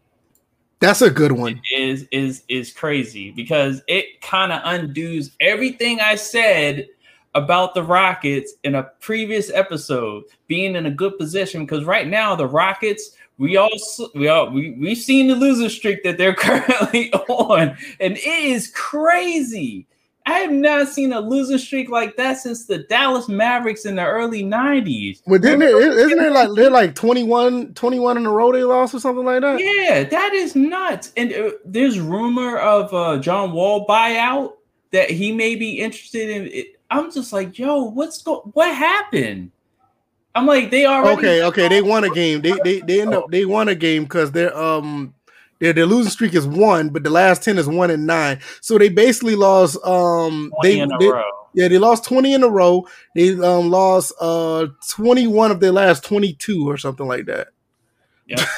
Speaker 1: That's a good one.
Speaker 2: is is is crazy because it kind of undoes everything I said about the Rockets in a previous episode being in a good position because right now the Rockets we all we all we we've seen the loser streak that they're currently on and it is crazy. I have not seen a losing streak like that since the Dallas Mavericks in the early 90s.
Speaker 1: But didn't it, isn't it like they're like 21, 21 in a row they lost or something like that?
Speaker 2: Yeah, that is nuts. And uh, there's rumor of uh, John Wall buyout that he may be interested in. It. I'm just like, yo, what's go? What happened? I'm like, they already.
Speaker 1: Okay, okay, they won a game. They they they end up they won a game because they're um their their losing streak is one, but the last ten is one and nine. So they basically lost um
Speaker 2: 20
Speaker 1: they, they yeah they lost twenty in a row. They um lost uh twenty one of their last twenty two or something like that.
Speaker 2: Yeah.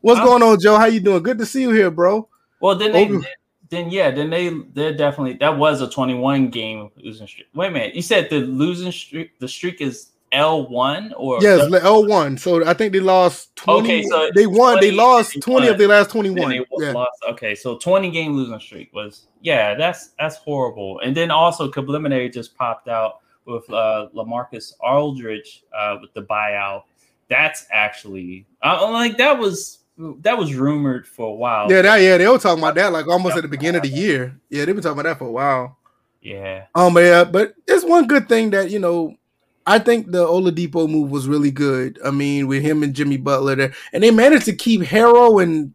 Speaker 1: What's
Speaker 2: Huh?
Speaker 1: going on, Joe? How you doing? Good to see you here, bro.
Speaker 2: Well, then they,
Speaker 1: Over-
Speaker 2: then yeah, then they they're definitely that was a 21 game losing streak. Wait a minute, you said the losing streak the streak is L one or
Speaker 1: Yes, L one. So I think they lost twenty.
Speaker 2: Okay, so
Speaker 1: they won. They lost twenty of their last twenty one. Yeah.
Speaker 2: lost. Okay, so 20 game losing streak was yeah, that's that's horrible. And then also Subliminary just popped out with uh Lamarcus Aldridge uh with the buyout. That's actually uh, like that was that was rumored for a while.
Speaker 1: Yeah, that yeah, they were talking about that like almost at the beginning of the year. Yeah, they've been talking about that for a while.
Speaker 2: Yeah.
Speaker 1: Um, but yeah, but it's one good thing that you know. I think the Oladipo move was really good. I mean, with him and Jimmy Butler there, and they managed to keep Herro and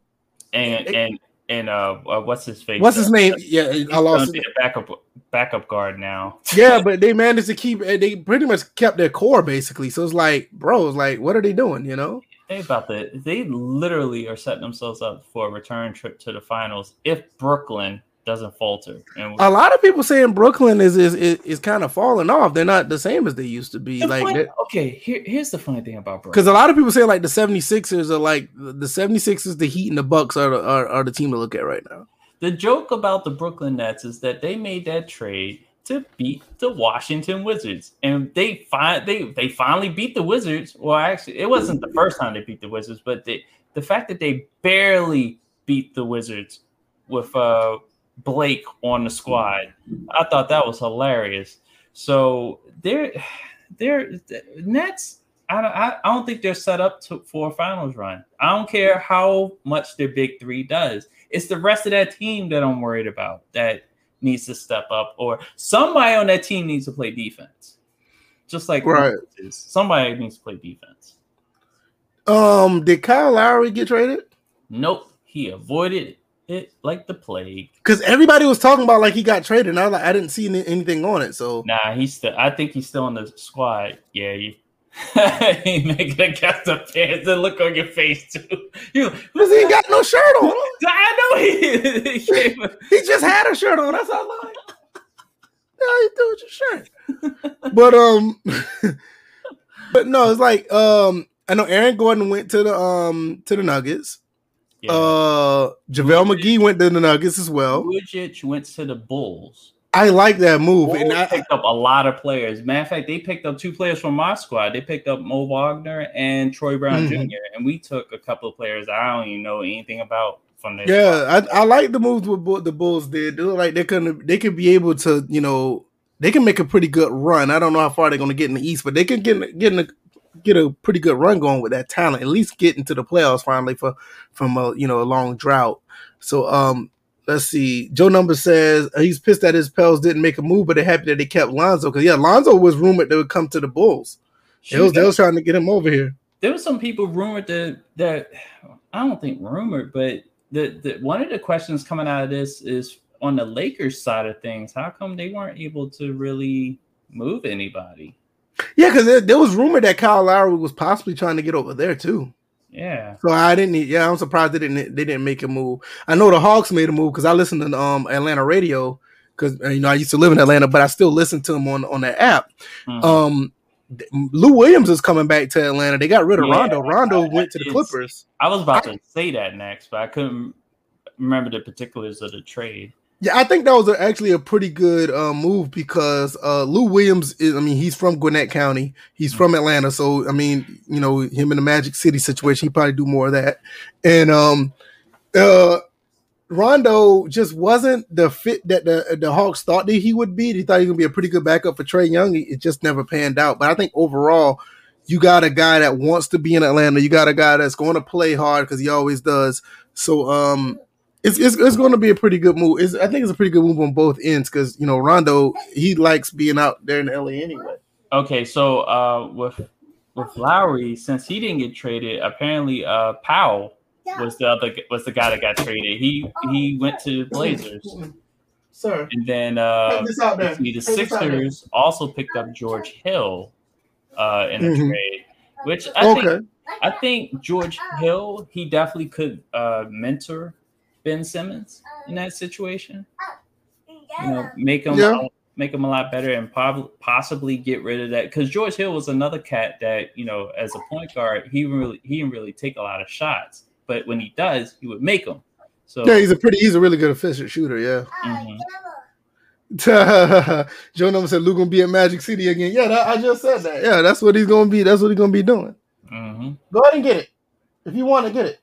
Speaker 2: And and and uh, uh what's his face?
Speaker 1: what's his
Speaker 2: Uh,
Speaker 1: name? Yeah, I lost.
Speaker 2: be backup backup guard now.
Speaker 1: Yeah, but they managed to keep. They pretty much kept their core basically. So it's like, bro, it's like, what are they doing? You know?
Speaker 2: They about the they literally are setting themselves up for a return trip to the finals if Brooklyn doesn't falter. And
Speaker 1: A lot of people saying Brooklyn is is is, is kind of falling off. They're not the same as they used to be.
Speaker 2: The
Speaker 1: Like,
Speaker 2: funny- okay, here, here's the funny thing about Brooklyn.
Speaker 1: because a lot of people say like the 76ers are like the 76ers, the Heat, and the Bucks are the, are, are the team to look at right now.
Speaker 2: The joke about the Brooklyn Nets is that they made that trade to beat the Washington Wizards, and they find they they finally beat the Wizards. Well, actually, it wasn't the first time they beat the Wizards, but they, the fact that they barely beat the Wizards with uh, Blake on the squad, I thought that was hilarious. So they're they're Nets. I don't, I, don't think they're set up to, for a finals run. I don't care how much their big three does. It's the rest of that team that I'm worried about that needs to step up, or somebody on that team needs to play defense. Just like
Speaker 1: Right.
Speaker 2: somebody needs to play defense.
Speaker 1: Um, did Kyle Lowry get traded?
Speaker 2: Nope, he avoided it like the plague.
Speaker 1: Because everybody was talking about like he got traded, and I like, I didn't see any, anything on it. So
Speaker 2: Nah, he's still. I think he's still on the squad. Yeah, you. he making a cast of pants and look on your face too. You,
Speaker 1: because he ain't got no shirt on.
Speaker 2: I know he. he
Speaker 1: He just had a shirt on. That's all. I like. Yeah, you do with your shirt. but um, but no, it's like um, I know Aaron Gordon went to the um to the Nuggets. Yeah. Uh, JaVale McGee went to the Nuggets as well.
Speaker 2: Vujic went to the Bulls.
Speaker 1: I like that move.
Speaker 2: Bulls
Speaker 1: and I
Speaker 2: picked up a lot of players. Matter of fact, they picked up two players from my squad. They picked up Mo Wagner and Troy Brown mm-hmm. Jr. And we took a couple of players I don't even know anything about from there.
Speaker 1: Yeah, I, I, like the moves what the Bulls did. They look like they could they could be able to, you know, they can make a pretty good run. I don't know how far they're going to get in the East, but they can get get in a, get a pretty good run going with that talent. At least get into the playoffs finally for from a you know a long drought. So um, let's see. Joe Number says he's pissed that his Pels didn't make a move, but they're happy that they kept Lonzo because yeah, Lonzo was rumored to would come to the Bulls. They was, they was trying to get him over here.
Speaker 2: There was some people rumored that that I don't think rumored, but the, the one of the questions coming out of this is on the Lakers side of things. How come they weren't able to really move anybody?
Speaker 1: Yeah, because there, there, was rumor that Kyle Lowry was possibly trying to get over there too.
Speaker 2: Yeah.
Speaker 1: So I didn't. Yeah, I'm surprised they didn't. They didn't make a move. I know the Hawks made a move because I listened to um Atlanta radio because uh, you know I used to live in Atlanta, but I still listen to them on on that app. Mm-hmm. Um, Lou Williams is coming back to Atlanta. They got rid of yeah, Rondo. Rondo I, went to the Clippers.
Speaker 2: I was about I, to say that next, but I couldn't remember the particulars of the trade.
Speaker 1: Yeah, I think that was actually a pretty good uh, move because uh, Lou Williams is, I mean, he's from Gwinnett County. He's from Atlanta. So, I mean, you know, him in the Magic City situation, he probably do more of that. And um, uh, Rondo just wasn't the fit that the, the Hawks thought that he would be. They thought he was going to be a pretty good backup for Trae Young. It just never panned out. But I think overall, you got a guy that wants to be in Atlanta. You got a guy that's going to play hard because he always does. So, um, it's, it's, it's going to be a pretty good move. It's, I think it's a pretty good move on both ends because you know Rondo he likes being out there in LA anyway.
Speaker 2: Okay, so uh, with with Lowry, since he didn't get traded, apparently uh, Powell was the other was the guy that got traded. He he went to the Blazers.
Speaker 1: Sir.
Speaker 2: And then uh, see, the Sixers also picked up George Hill uh, in the mm-hmm. trade, which I okay. think I think George Hill he definitely could uh, mentor Ben Simmons in that situation. You know, make him yeah. make him a lot better and probably possibly get rid of that because George Hill was another cat that you know as a point guard he really he didn't really take a lot of shots, but when he does, he would make them. So
Speaker 1: yeah, he's a pretty he's a really good efficient shooter. Yeah. Mm-hmm. Joe Number said Luke gonna be at Magic City again. Yeah, that, I just said that. Yeah, that's what he's gonna be. That's what he's gonna be doing. Mm-hmm. Go ahead and get it if you want to get it.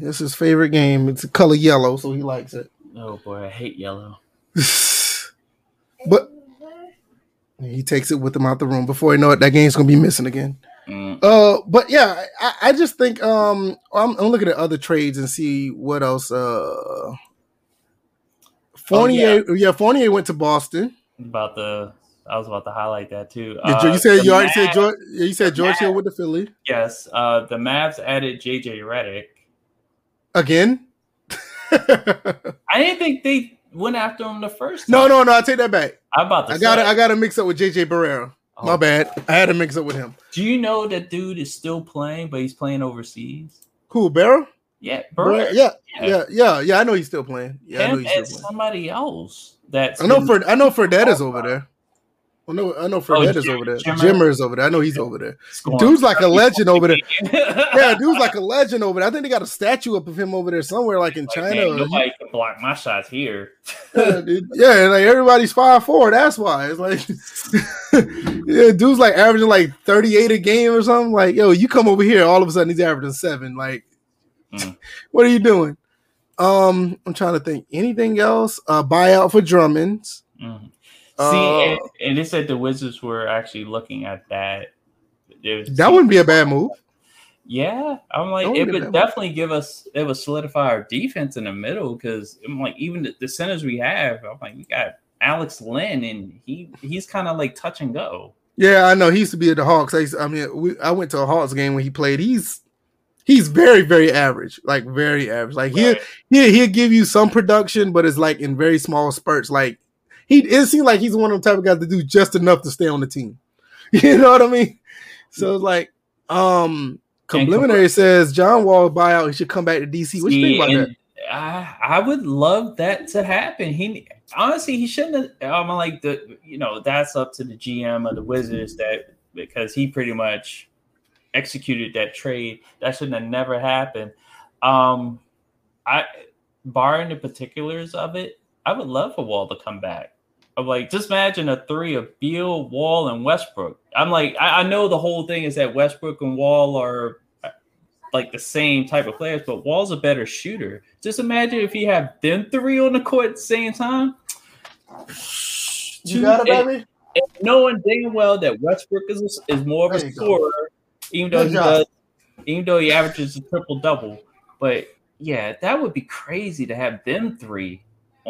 Speaker 1: It's his favorite game. It's a color yellow, so he likes it.
Speaker 2: Oh boy, I hate yellow.
Speaker 1: but he takes it with him out the room. Before you know it, that game's gonna be missing again. Mm. Uh, but yeah, I, I, just think um, I'm, I'm, looking at other trades and see what else. Uh, Fournier, oh, yeah. yeah, Fournier went to Boston.
Speaker 2: About the I was about to highlight that too.
Speaker 1: Uh, you said you already Mavs, said George. You said George Hill with the Philly.
Speaker 2: Yes, uh, the Mavs added JJ Redick
Speaker 1: again.
Speaker 2: I didn't think they went after him the first.
Speaker 1: Time. No, no, no. I take that back.
Speaker 2: I about
Speaker 1: I got to I got to mix up with JJ Barea. Oh. My bad. I had to mix up with him.
Speaker 2: Do you know that dude is still playing, but he's playing overseas?
Speaker 1: Who, Barrow?
Speaker 2: Yeah,
Speaker 1: Barrow. Yeah, yeah, yeah, yeah, I know he's still playing. Yeah,
Speaker 2: Him I know he's still playing. somebody else. That's
Speaker 1: I know for I know is over there. I know, I know Fred oh, is over there. Jimmer. Jimmer is over there. I know he's over there. Dude's like a legend over there. yeah, dude's like a legend over there. I think they got a statue up of him over there somewhere, like in like, China.
Speaker 2: Man, nobody can block my shots here.
Speaker 1: yeah, dude. yeah, like everybody's five four. That's why it's like, yeah, dude's like averaging like thirty eight a game or something. Like, yo, you come over here, all of a sudden he's averaging seven. Like, mm. what are you doing? Um, I'm trying to think. Anything else? Uh, buyout for Drummonds. Mm.
Speaker 2: See, uh, and, and, it said the Wizards were actually looking at that.
Speaker 1: That wouldn't be a bad move.
Speaker 2: Yeah, I'm like it would definitely move. give us it would solidify our defense in the middle because I'm like even the, the, centers we have. I'm like we got Alex Len and he he's kind of like touch and go.
Speaker 1: Yeah, I know he used to be at the Hawks. I, to, I mean, we, I went to a Hawks game when he played. He's he's very very average, like very average. Like right. he'll he he'll give you some production, but it's like in very small spurts. Like he it seems like he's one of the type of guys to do just enough to stay on the team. You know what I mean? So it's like, um, Complimentary says John Wall buyout. He should come back to DC. What you think about that?
Speaker 2: I, I would love that to happen. He honestly he shouldn't have I'm like the you know, that's up to the GM of the Wizards that because he pretty much executed that trade. That shouldn't have never happened. Um I barring the particulars of it, I would love for Wall to come back. I'm like, just imagine a three of Beal, Wall, and Westbrook. I'm like, I, I know the whole thing is that Westbrook and Wall are like the same type of players, but Wall's a better shooter. Just imagine if he had them three on the court at the same time.
Speaker 1: You got it, baby.
Speaker 2: And, and knowing damn well that Westbrook is is more of a scorer, go. even though Good he job. does, even though he averages a triple double. But yeah, that would be crazy to have them three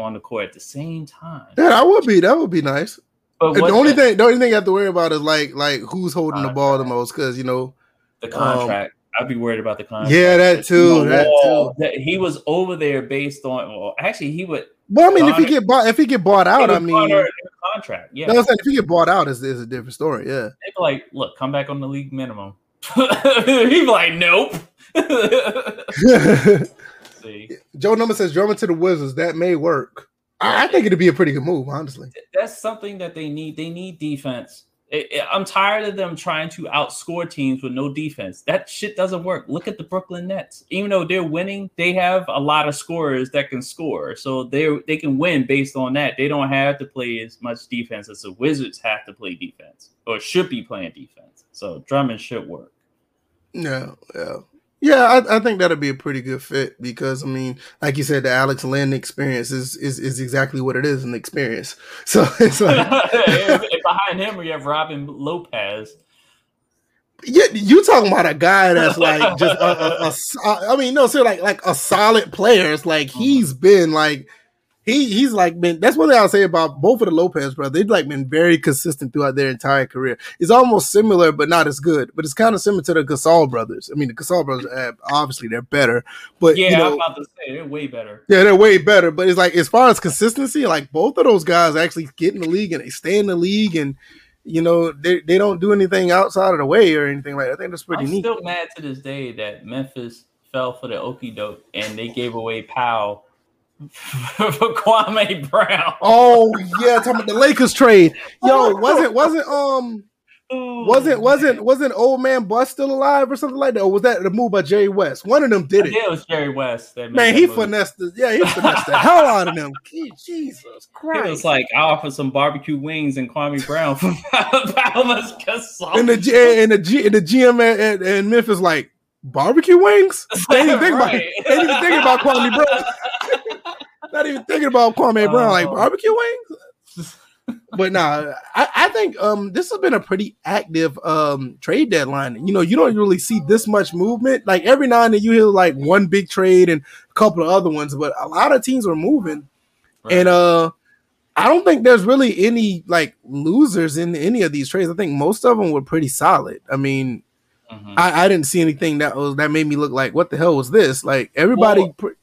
Speaker 2: on the court at the same time.
Speaker 1: Yeah, that would be that would be nice. But the only that, thing, the only thing you have to worry about is like like who's holding the ball the most, because you know
Speaker 2: the contract. Um, I'd be worried about the contract.
Speaker 1: Yeah, that too. that too.
Speaker 2: That he was over there based on. Well, actually, he would.
Speaker 1: Well, I mean, if he get bought, if he get bought out, I mean,
Speaker 2: contract. Yeah,
Speaker 1: no, if he get bought out, is is a different story. Yeah,
Speaker 2: like, look, come back on the league minimum. He's like, nope.
Speaker 1: See, Joe Number says Drummond to the Wizards. That may work. I, I think it'd be a pretty good move, honestly.
Speaker 2: That's something that they need. They need defense. It, it, I'm tired of them trying to outscore teams with no defense. That shit doesn't work. Look at the Brooklyn Nets. Even though they're winning, they have a lot of scorers that can score, so they they can win based on that. They don't have to play as much defense as the Wizards have to play defense or should be playing defense. So Drummond should work.
Speaker 1: Yeah, yeah. Yeah, I, I, think that'd be a pretty good fit because I mean, like you said, the Alex Len experience is is, is exactly what it is an experience. So it's like
Speaker 2: behind him we have Robin Lopez.
Speaker 1: Yeah, you talking about a guy that's like just a, a, a, I mean, no, so like like a solid player. It's like mm-hmm. he's been like he he's like been that's one thing I'll say about both of the Lopez brothers. They've like been very consistent throughout their entire career. It's almost similar, but not as good. But it's kind of similar to the Gasol brothers. I mean, the Gasol brothers uh, obviously they're better, but
Speaker 2: yeah,
Speaker 1: you know,
Speaker 2: I'm about to say they're way better.
Speaker 1: Yeah, they're way better. But it's like as far as consistency, like both of those guys actually get in the league and they stay in the league and you know they, they don't do anything outside of the way or anything like that. I think that's pretty
Speaker 2: I'm
Speaker 1: neat.
Speaker 2: Still mad to this day that Memphis fell for the okey doke and they gave away Powell for Kwame Brown.
Speaker 1: Oh yeah, talking about the Lakers trade. Yo, wasn't wasn't um wasn't wasn't wasn't old man Buss still alive or something like that? Or was that the move by Jerry West? One of them did it.
Speaker 2: Yeah, it was Jerry West.
Speaker 1: man, he move. finessed the, yeah, he finessed the hell out of them. Jesus Christ.
Speaker 2: It was like I offer some barbecue wings and Kwame Brown for Palmas
Speaker 1: And the and the G and the GM at, at, at Memphis like barbecue wings? They ain't even think about it. They ain't even thinking about Kwame Brown. Not even thinking about Kwame Brown, like oh. barbecue wings. but nah, I, I, think um this has been a pretty active um trade deadline. You know, you don't really see this much movement. Like every now and then you hear like one big trade and a couple of other ones, but a lot of teams are moving. Right. And uh I don't think there's really any like losers in any of these trades. I think most of them were pretty solid. I mean, mm-hmm. I, I, didn't see anything that was that made me look like what the hell was this? Like everybody. Well, pre-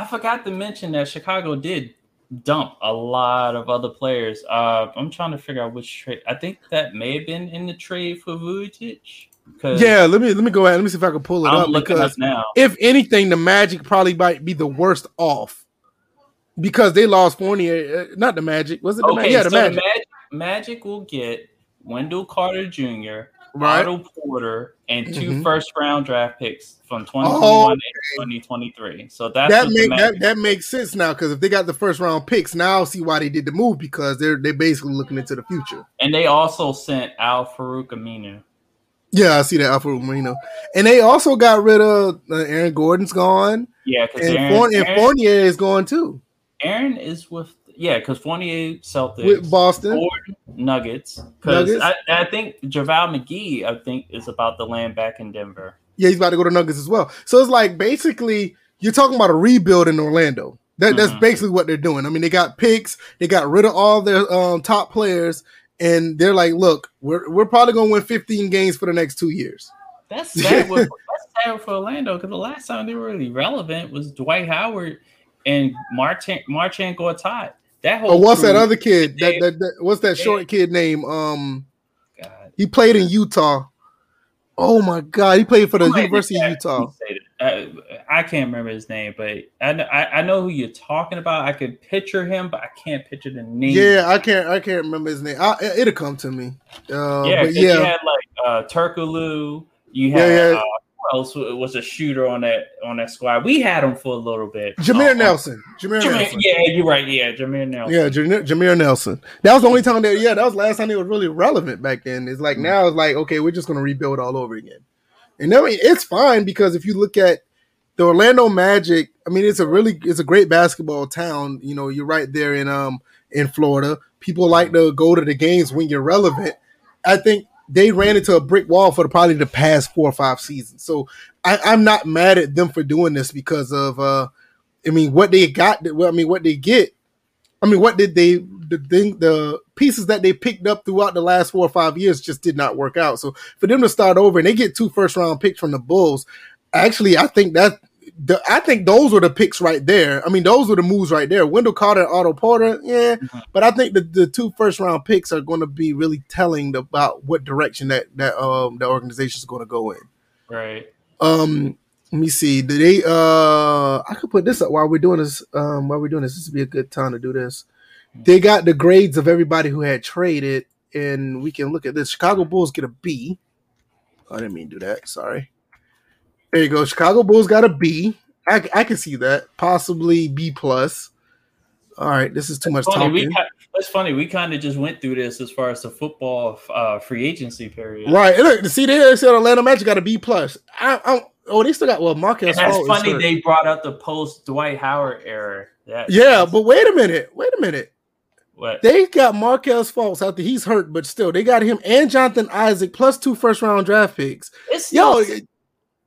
Speaker 2: I forgot to mention that Chicago did dump a lot of other players. Uh, I'm trying to figure out which trade. I think that may have been in the trade for Vucevic.
Speaker 1: Yeah, let me let me go ahead. Let me see if I can pull it I'm up because now. if anything, the Magic probably might be the worst off because they lost Fournier. Uh, not the Magic, was it? The okay,
Speaker 2: Ma- yeah, the, so Magic. the Magic. Magic will get Wendell Carter Jr right. Otto Porter, and 2 mm-hmm. first round draft picks from 2021 oh, and 2023. So that's
Speaker 1: that, make, that, that makes sense now because if they got the first round picks, now I'll see why they did the move because they're they're basically looking into the future.
Speaker 2: And they also sent Al-Farouq Aminu.
Speaker 1: Yeah, I see that Al-Farouq Aminu. And they also got rid of uh, Aaron Gordon's gone.
Speaker 2: Yeah,
Speaker 1: and, Aaron, Fournier, Aaron, Fournier is gone too.
Speaker 2: Aaron is with yeah, because Fournier Celtics
Speaker 1: with Boston
Speaker 2: Ford, Nuggets. Because I, I, think JaVale McGee, I think, is about to land back in Denver.
Speaker 1: Yeah, he's about to go to Nuggets as well. So it's like basically you're talking about a rebuild in Orlando. That, that's mm-hmm. basically what they're doing. I mean, they got picks, they got rid of all their um, top players, and they're like, look, we're we're probably gonna win 15 games for the next two years.
Speaker 2: That's sad. with, that's sad for Orlando because the last time they were really relevant was Dwight Howard and Martin Marcin Gortat. That whole.
Speaker 1: Oh, what's that other kid? That, that, that what's that short kid name? Um, God. he played in Utah. Oh my God, he played for the University of Utah.
Speaker 2: Uh, I can't remember his name, but I, I, I know who you're talking about. I could picture him, but I can't picture the name.
Speaker 1: Yeah, I can't I can't remember his name. I, it'll come to me. Uh,
Speaker 2: yeah,
Speaker 1: but
Speaker 2: yeah. you had like uh, Turkoglu. You had
Speaker 1: Yeah, yeah.
Speaker 2: Uh, else was a shooter on that on that squad? We had him for a little bit.
Speaker 1: Jameer
Speaker 2: Uh,
Speaker 1: Nelson. Jameer,
Speaker 2: Jameer-
Speaker 1: Nelson.
Speaker 2: yeah, you're right. Yeah, Jameer Nelson.
Speaker 1: Yeah, Jameer, Jameer Nelson. That was the only time that yeah, that was the last time it was really relevant back then. It's like now it's like okay, we're just gonna rebuild all over again. And I mean it's fine because if you look at the Orlando Magic, I mean it's a really it's a great basketball town. You know, you're right there in um in Florida. People like to go to the games when you're relevant. I think they ran into a brick wall for the, probably the past four or five seasons. So I, I'm not mad at them for doing this because of uh I mean what they got well, I mean what they get I mean, what did they the thing the pieces that they picked up throughout the last four or five years just did not work out. So for them to start over and they get two first round picks from the Bulls, actually, I think that the, I think those were the picks right there. I mean, those were the moves right there. Wendell Carter and Otto Porter, yeah,
Speaker 2: Mhm.
Speaker 1: but I think the, the two first round picks are going to be really telling about what direction that that um the organization is going to go in.
Speaker 2: Right.
Speaker 1: Um, let me see. Did they? Uh, I could put this up while we're doing this. Um, while we're doing this, this would be a good time to do this. They got the grades of everybody who had traded, and we can look at this. Chicago Bulls get a B. I didn't mean to do that. Sorry. There you go. Chicago Bulls got a B. I, I can see that. Possibly B plus. All right, this is too much
Speaker 2: Funny,
Speaker 1: talking.
Speaker 2: ki- that's funny. We kind of just went through this as far as the football uh, free agency period.
Speaker 1: Right. and Look, see it said Atlanta Magic got a B plus. I, I, oh, they still got well, Markelle.
Speaker 2: And that's funny. They brought up the post Dwight Howard era. That,
Speaker 1: Yeah,
Speaker 2: that's-
Speaker 1: but wait a minute. Wait a minute.
Speaker 2: what?
Speaker 1: They got Markelle Fultz after he's hurt, but still they got him and Jonathan Isaac plus two first round draft picks.
Speaker 2: It's
Speaker 1: Yo,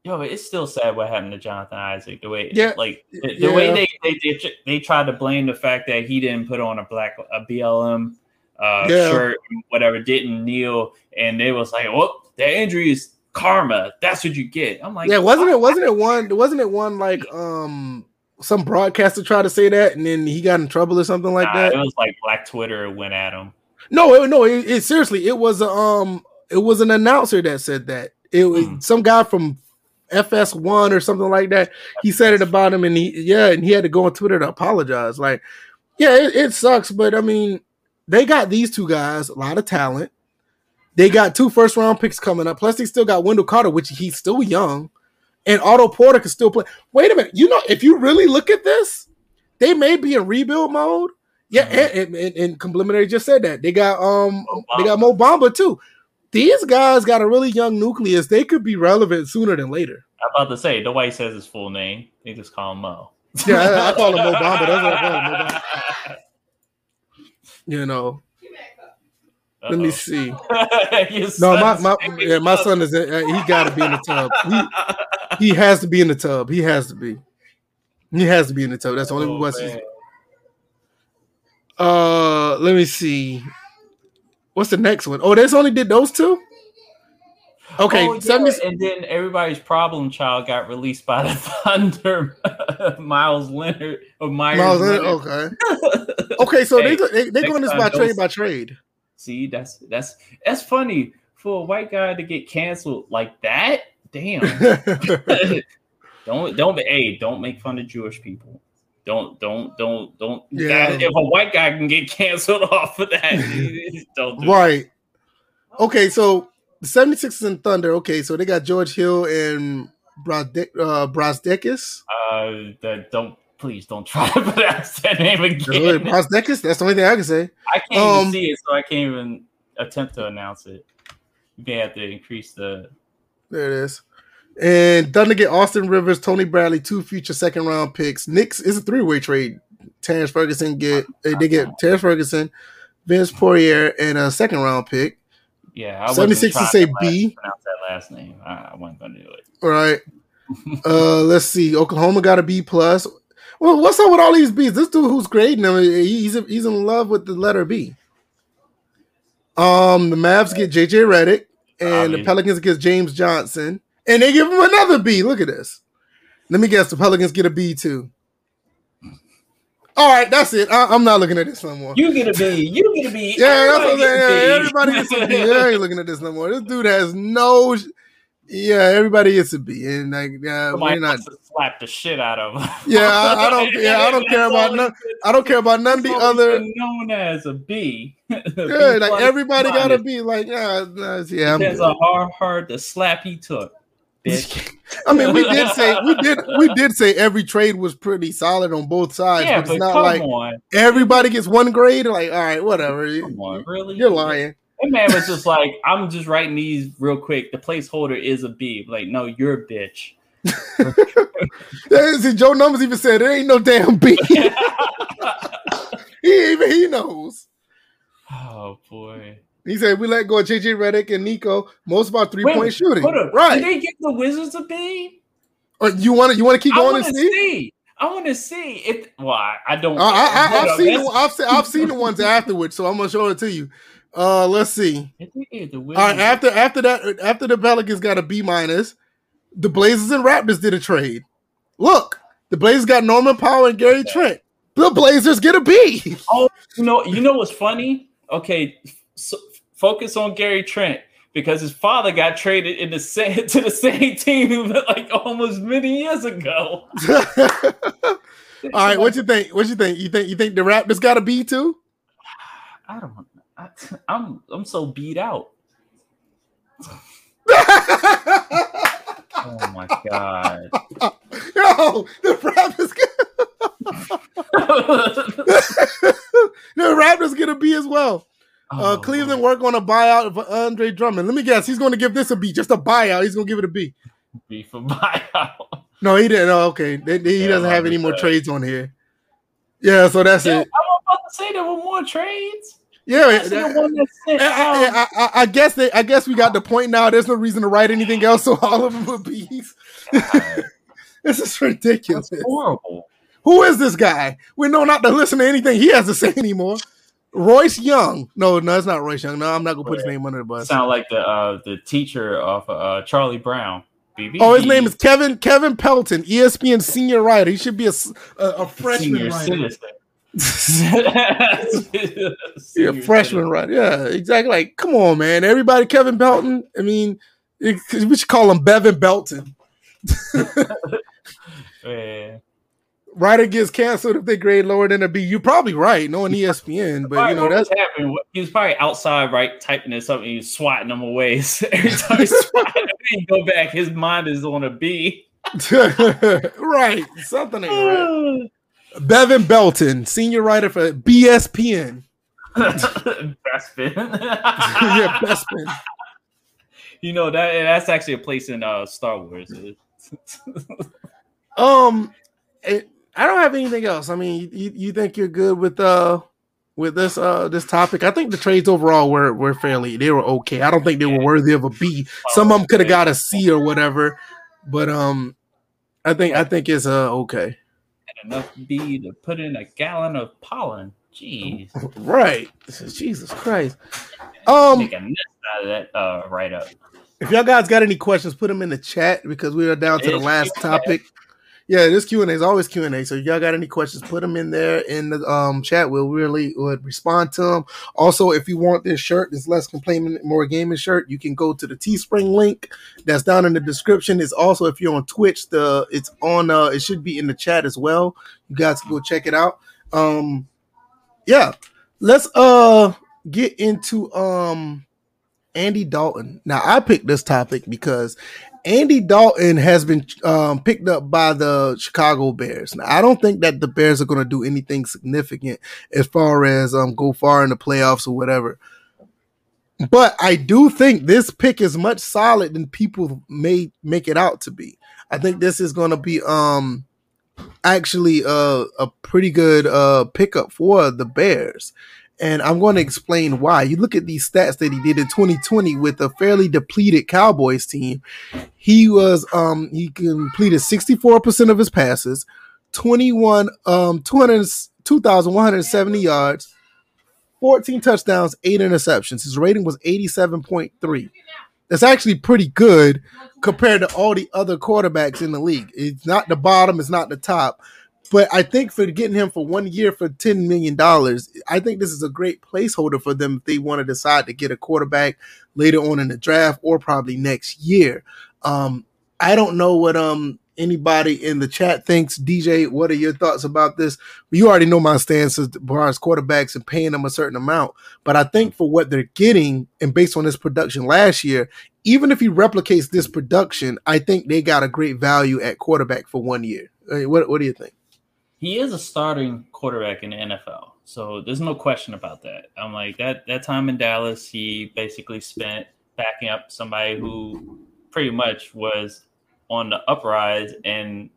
Speaker 2: yo, it's still sad what happened to Jonathan Isaac. The way,
Speaker 1: Yeah,
Speaker 2: like the, the
Speaker 1: yeah.
Speaker 2: way they, they they they tried to blame the fact that he didn't put on a black a BLM uh,
Speaker 1: Yeah.
Speaker 2: shirt, whatever, didn't kneel, and they was like, oh, the injury is karma. That's what you get. I'm like,
Speaker 1: yeah, wasn't it? Wasn't it one? Wasn't it one like um some broadcaster tried to say that and then he got in trouble or something like
Speaker 2: Nah,
Speaker 1: that?
Speaker 2: It was like Black Twitter went at him.
Speaker 1: No, it, no, it, it seriously, it was a, um, it was an announcer that said that. It was
Speaker 2: Hmm.
Speaker 1: some guy from FS1 or something like that. He said it about him, and he yeah, and he had to go on Twitter to apologize. Like, yeah, it, it sucks, but I mean, they got these two guys, a lot of talent. They got two first round picks coming up. Plus, they still got Wendell Carter, which he's still young, and Otto Porter can still play. Wait a minute, you know, if you really look at this, they may be in rebuild mode. Yeah,
Speaker 2: Mhm.
Speaker 1: and, and, and complimentary just said that they got um
Speaker 2: Mo
Speaker 1: they got Mo Bamba too. These guys got a really young nucleus. They could be relevant sooner than later.
Speaker 2: I'm about to say nobody says his full name. They just call him Mo.
Speaker 1: Yeah, I, I call him Mo Bamba. That's what I call him. You know, let me see. No, my my yeah, my son is uh, he got to be in the tub. He, he has to be in the tub. He has to be. He has to be in the tub. That's the only
Speaker 2: Oh, man.
Speaker 1: Uh, let me see. What's the next one? Oh, they only did those two. Okay,
Speaker 2: Oh, yeah,
Speaker 1: 70
Speaker 2: and then everybody's problem child got released by the Thunder. Miles Leonard or Meyers.
Speaker 1: Miles
Speaker 2: Leonard.
Speaker 1: Leonard, okay. Okay, so
Speaker 2: Hey,
Speaker 1: they they they
Speaker 2: next
Speaker 1: going this by
Speaker 2: don't-
Speaker 1: trade by trade.
Speaker 2: See, that's that's that's funny for a white guy to get canceled like that. Damn. don't don't be hey, don't make fun of Jewish people. Don't don't don't don't
Speaker 1: Yeah.
Speaker 2: that- if a white guy can get canceled off of that, don't do it.
Speaker 1: right. Okay, so the 76ers and Thunder. Okay, so they got George Hill and Brade- uh, Brazdeikis.
Speaker 2: Uh the, don't please don't try to pronounce that name again.
Speaker 1: Brazdeikis. That's the only thing I can say.
Speaker 2: I can't
Speaker 1: Um,
Speaker 2: even see it, so I can't even attempt to announce it. You may have to increase the
Speaker 1: There it is. And Thunder get Austin Rivers, Tony Bradley, two future second round picks. Knicks is a three way trade. Terrence Ferguson get they get Terrence Ferguson, Vince Poirier, and a second round pick.
Speaker 2: yeah. I
Speaker 1: 76 to say B.
Speaker 2: Pronounce that last name. I, I wasn't gonna do it.
Speaker 1: All right. Uh, let's see. Oklahoma got a B plus. Well, what's up with all these B's? This dude who's grading them, he's he's in love with the letter B. Um, the Mavs get JJ Redick, and the Pelicans get James Johnson, and they give him another B. Look at this. Let me guess. The Pelicans get a B too. All right, that's it. I, am not looking at this no more.
Speaker 2: You get a B. You get a B.
Speaker 1: yeah, that's what I'm
Speaker 2: Everybody
Speaker 1: saying.
Speaker 2: gets a
Speaker 1: Yeah,
Speaker 2: B.
Speaker 1: everybody gets a B. I ain't looking at this no more. This dude has no. Yeah, everybody gets a B, and like
Speaker 2: Somebody
Speaker 1: we're not.
Speaker 2: slap the shit out of him.
Speaker 1: Yeah, I, I don't. Yeah, I don't care about none. I don't care about none of the
Speaker 2: that's
Speaker 1: other.
Speaker 2: known as a B.
Speaker 1: Yeah, like everybody got to be like, yeah, yeah. Good.
Speaker 2: on how hard the slap he took. Bitch.
Speaker 1: I mean, we did say we did we did say every trade was pretty solid on both sides,
Speaker 2: yeah,
Speaker 1: but
Speaker 2: but
Speaker 1: not
Speaker 2: come
Speaker 1: like
Speaker 2: on,
Speaker 1: everybody gets one grade. Like, all right, whatever.
Speaker 2: come on, really?
Speaker 1: You're lying.
Speaker 2: That man was just like, I'm just writing these real quick. The placeholder is a B. Like, no, you're a bitch.
Speaker 1: See, Joe Numbers even said there ain't no damn B. he even he knows.
Speaker 2: oh boy.
Speaker 1: He said we let go of JJ Redick and Nico most of our three
Speaker 2: Wait,
Speaker 1: point shooting. Right.
Speaker 2: Did they give the Wizards a B?
Speaker 1: Or you want to you want to keep going and
Speaker 2: to
Speaker 1: see?
Speaker 2: see. I want to see if. Well, I, I don't.
Speaker 1: Uh, I, I, I've, seen the, I've seen I've seen the ones afterwards, so I'm gonna show it to you. Uh, let's see.
Speaker 2: if they gave the
Speaker 1: All right, after after that, after the Pelicans got a B minus, the Blazers and Raptors did a trade. Look, the Blazers got Norman Powell and Gary Trent. The Blazers get a B.
Speaker 2: Oh, you know, you know what's funny? Okay, so focus on Gary Trent because his father got traded in the same to the same team like almost many years ago.
Speaker 1: All right, what you think? What you think? You think you think the Raptors got a B too?
Speaker 2: I don't. I, I'm I'm so beat out. Oh my god.
Speaker 1: Yo, the Raptors get the Raptors get a B as well. Uh,
Speaker 2: Oh,
Speaker 1: Cleveland work on a buyout of Andre Drummond. Let me guess, he's going to give this a B, just a buyout. He's going to give it a B.
Speaker 2: B for buyout.
Speaker 1: No, he didn't. Oh, okay, They- they- he
Speaker 2: Yeah,
Speaker 1: doesn't have any more
Speaker 2: 100%.
Speaker 1: trades on here. Yeah, so that's
Speaker 2: Yeah, I was about to say there were more trades.
Speaker 1: Yeah,
Speaker 2: That's the
Speaker 1: that-
Speaker 2: one that sent
Speaker 1: I, I-
Speaker 2: um,
Speaker 1: I- I- I guess they. I guess we got the point now. There's no reason to write anything else, so all of them will be. This is ridiculous.
Speaker 2: that's horrible.
Speaker 1: Who is this guy? We know not to listen to anything he has to say anymore. Royce Young. No, no, it's not Royce Young. No, I'm not gonna put his name under the bus.
Speaker 2: Sound like the uh the teacher of uh Charlie Brown. BB.
Speaker 1: Oh, his name is Kevin Kevin Pelton, ESPN senior writer. He should be a a freshman
Speaker 2: senior citizen.
Speaker 1: Yeah, freshman writer. Yeah, exactly. Like, come on, man. Everybody, Kevin Pelton. I mean, it, we should call him Bevan Belton.
Speaker 2: Yeah.
Speaker 1: Writer gets canceled if they grade lower than a B. You're probably right. No one E ESPN, but you know that's
Speaker 2: was happening. He was probably outside, right, typing in something. He was swatting them away. So every time he swatted, he go back. His mind is on a B.
Speaker 1: right. Something ain't right. Bevan Belton, senior writer for BSPN.
Speaker 2: Bespin.
Speaker 1: yeah, Bespin.
Speaker 2: You know that that's actually a place in uh Star Wars.
Speaker 1: Um, it, I don't have anything else. I mean, you, you think you're good with uh with this uh this topic? I think the trades overall were were fairly they were okay. I don't think they were worthy of a B. Some of them could have got a C or whatever, but um, I think I think it's uh okay.
Speaker 2: enough B to put in a gallon of pollen. Jeez.
Speaker 1: Right. Jesus Christ. Um,
Speaker 2: Make a nest out of that uh right up.
Speaker 1: if y'all guys got any questions, put them in the chat because we are down to the last topic. Yeah, this Q and A is always Q and A. So if y'all got any questions, put them in there in the um chat. We'll really would respond to them. Also, if you want this shirt, this less complaining, more gaming shirt, you can go to the Teespring link that's down in the description. It's also if you're on Twitch, the it's on. uh It should be in the chat as well. You guys can go check it out. Um, yeah, let's uh get into um Andy Dalton. Now I picked this topic because Andy Dalton has been um, picked up by the Chicago Bears. Now I don't think that the Bears are going to do anything significant as far as um, go far in the playoffs or whatever. But I do think this pick is much solid than people may make it out to be. I think this is going to be um actually a, a pretty good uh pickup for the Bears. And I'm going to explain why. You look at these stats that he did in 2020 with a fairly depleted Cowboys team. He was um he completed 64% of his passes, 21 um 200 2170 yards, 14 touchdowns, 8 interceptions. His rating was 87.3. That's actually pretty good compared to all the other quarterbacks in the league. It's not the bottom, it's not the top, but I think for getting him for one year for ten million dollars, I think this is a great placeholder for them if they want to decide to get a quarterback later on in the draft or probably next year. Um, I don't know what um anybody in the chat thinks. DJ, what are your thoughts about this? You already know my stance as far as quarterbacks and paying them a certain amount. But I think for what they're getting and based on this production last year, even if he replicates this production, I think they got a great value at quarterback for one year. What, what do you think?
Speaker 2: He is a starting quarterback in the NFL. So there's no question about that. I'm like that that time in Dallas, he basically spent backing up somebody who pretty much was on the uprise and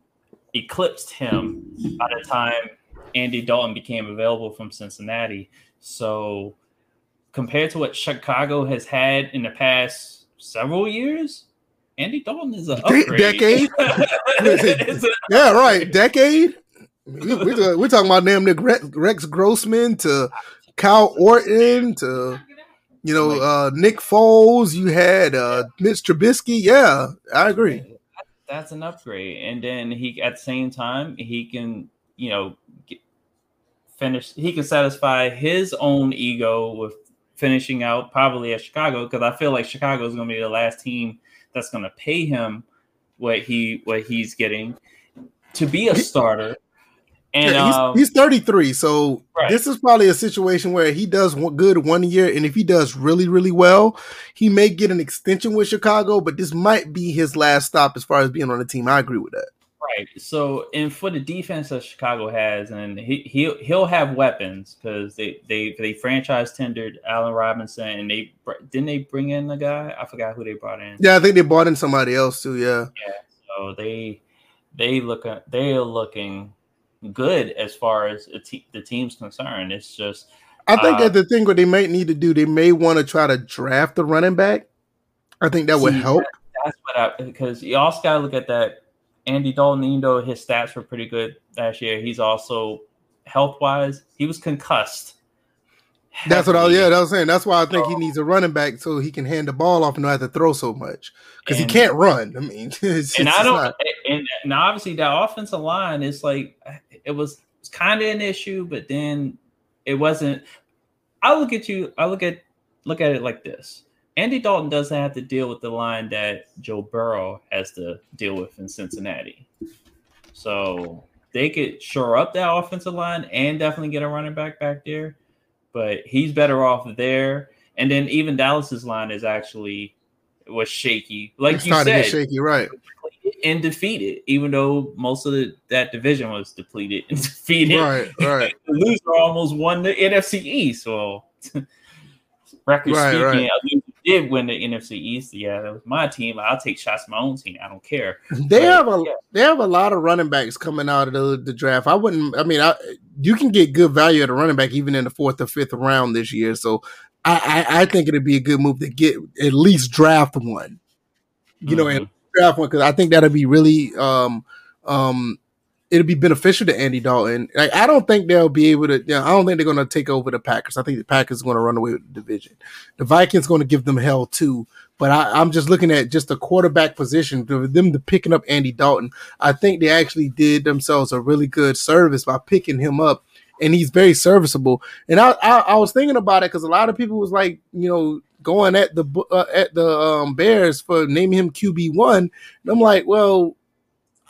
Speaker 2: eclipsed him by the time Andy Dalton became available from Cincinnati. So compared to what Chicago has had in the past several years, Andy Dalton is a upgrade.
Speaker 1: Decade? yeah, right. Decade? We, are we talking about damn Nick Rex Grossman to Kyle Orton to you know uh, Nick Foles. You had uh, Mitch Trubisky. Yeah, I agree
Speaker 2: that's an upgrade. And then he at the same time he can you know get, finish. He can satisfy his own ego with finishing out probably at Chicago because I feel like Chicago is going to be the last team that's going to pay him what he what he's getting to be a starter.
Speaker 1: And yeah, he's, um, he's, 33, so right. this is probably a situation where he does good one year, and if he does really, really well, he may get an extension with Chicago. But this might be his last stop as far as being on the team. I agree with that.
Speaker 2: Right. So, and for the defense that Chicago has, and he he'll, he'll have weapons because they they they franchise tendered Allen Robinson, and they didn't they bring in the guy? I forgot who they brought in.
Speaker 1: Yeah, I think they brought in somebody else too. Yeah.
Speaker 2: Yeah. So they they look they are looking good as far as te- the team's concerned. It's just
Speaker 1: I think uh, that the thing what they might need to do, they may want to try to draft the running back. I think that see, would help. That,
Speaker 2: that's what I because you also gotta look at that. Andy Dalton, though his stats were pretty good last year, he's also health wise, he was concussed
Speaker 1: that's what I yeah, that was saying. That's why I think he needs a running back so he can hand the ball off and not have to throw so much because he can't run. I mean, it's,
Speaker 2: and it's I don't. Not... And, and obviously, that offensive line is like it was kind of an issue, but then it wasn't. I look at you. I look at look at it like this. Andy Dalton doesn't have to deal with the line that Joe Burrow has to deal with in Cincinnati. So they could shore up that offensive line and definitely get a running back back there but he's better off there. And then even Dallas's line is actually was shaky, like it's you said,
Speaker 1: shaky, right?
Speaker 2: And defeated, even though most of the, that division was depleted and defeated.
Speaker 1: Right, right.
Speaker 2: the loser almost won the NFC East. So, record right, speaking, right did win the NFC East, yeah, that was my team. I'll take shots my own team. I don't care.
Speaker 1: They but, have a yeah. they have a lot of running backs coming out of the, the draft. I wouldn't. I mean, I, you can get good value at a running back even in the fourth or fifth round this year. So I, I, I think it'd be a good move to get at least draft one. You mm-hmm. know, and draft one because I think that'll be really um um it'll be beneficial to Andy Dalton. Like, I don't think they'll be able to. You know, I don't think they're going to take over the Packers. I think the Packers are going to run away with the division. The Vikings going to give them hell too. But I, am just looking at just the quarterback position for them to picking up Andy Dalton. I think they actually did themselves a really good service by picking him up, and he's very serviceable. And I, I, I was thinking about it because a lot of people was like, you know, going at the uh, at the um, Bears for naming him QB one. And I'm like, well,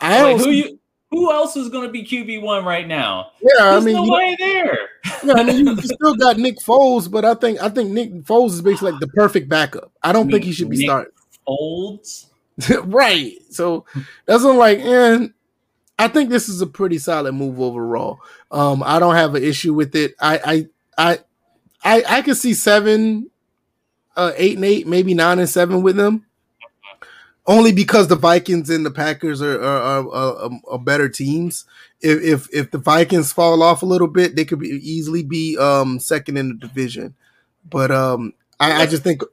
Speaker 1: I
Speaker 2: don't. Who you who else is going to be QB one right now?
Speaker 1: Yeah, There's I mean,
Speaker 2: nobody there.
Speaker 1: yeah, I mean, you still got Nick Foles, but I think I think Nick Foles is basically like the perfect backup. I don't think he should be Nick starting.
Speaker 2: Foles,
Speaker 1: right? So that's what I'm like, and I think this is a pretty solid move overall. Um, I don't have an issue with it. I I I I, I can see seven, uh, eight and eight, maybe nine and seven with them only because the Vikings and the Packers are are, are, are better teams. If, if, if the Vikings fall off a little bit, they could be, easily be um, second in the division. But um, I, I just think.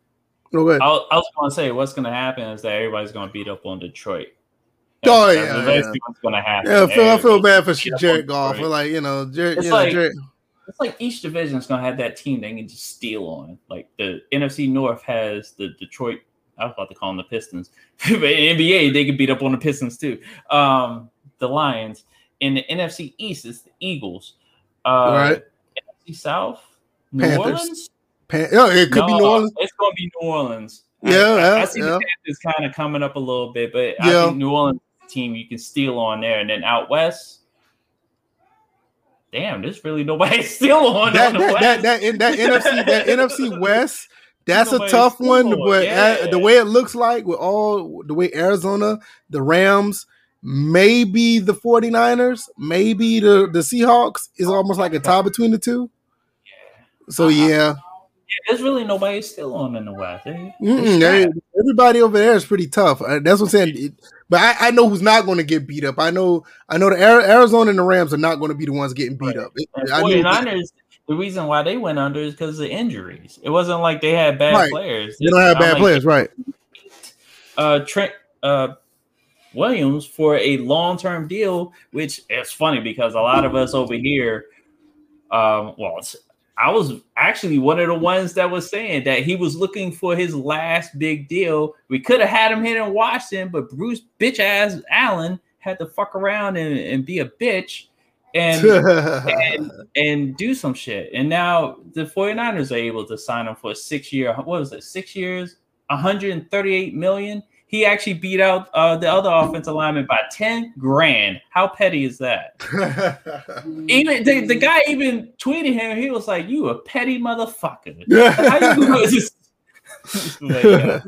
Speaker 2: Oh, I, I was going to say what's going to happen is that everybody's going to beat up on Detroit.
Speaker 1: Oh yeah, that's
Speaker 2: yeah. what's going to happen.
Speaker 1: Yeah, I feel, I feel bad for Jared Goff. Like you know, Jared,
Speaker 2: it's
Speaker 1: you
Speaker 2: like,
Speaker 1: know, Jared.
Speaker 2: It's like each division is going to have that team they can just steal on. Like the NFC North has the Detroit I was about to call them the Pistons, but in NBA they could beat up on the Pistons too. Um, the Lions, in the NFC East, is the Eagles. Uh,
Speaker 1: Right.
Speaker 2: NFC South, New
Speaker 1: Panthers.
Speaker 2: Orleans.
Speaker 1: Pan- oh, it could be New Orleans.
Speaker 2: It's going to be New Orleans.
Speaker 1: Yeah,
Speaker 2: I, I see
Speaker 1: yeah.
Speaker 2: the Panthers kind of coming up a little bit, but
Speaker 1: Yeah.
Speaker 2: I think New Orleans team you can steal on there, and then out west. Damn, there's really nobody still on
Speaker 1: That
Speaker 2: on
Speaker 1: that, that that in that NFC that NFC West. That's a tough one,
Speaker 2: on,
Speaker 1: but
Speaker 2: yeah.
Speaker 1: uh, the way it looks like with all the way Arizona, the Rams, maybe the 49ers, maybe the, the Seahawks is almost like a tie between the two. So yeah,
Speaker 2: Yeah, there's really nobody still on in the west. They-
Speaker 1: everybody over there is pretty tough. Uh, That's what I'm saying. It- but I, I know who's not going to get beat up. I know I know the Arizona and the Rams are not going to be the ones getting beat up. It-
Speaker 2: And 49ers, the reason why they went under is because of injuries. It wasn't like they had bad
Speaker 1: Right.
Speaker 2: players.
Speaker 1: they don't have bad
Speaker 2: like,
Speaker 1: players, right?
Speaker 2: uh Trent uh Williams for a long-term deal, which is funny because a lot of us over here, um, well, it's- I was actually one of the ones that was saying that he was looking for his last big deal. We could have had him here in Washington, but Bruce bitch ass Allen had to fuck around and, and be a bitch and and and do some shit. And now the 49ers are able to sign him for a six year, what was it, six years, 138 million. He actually beat out uh, the other offensive lineman by 10 grand. How petty is that? Even the, the guy even tweeted him, he was like, You a petty motherfucker. How you gonna just But, yeah.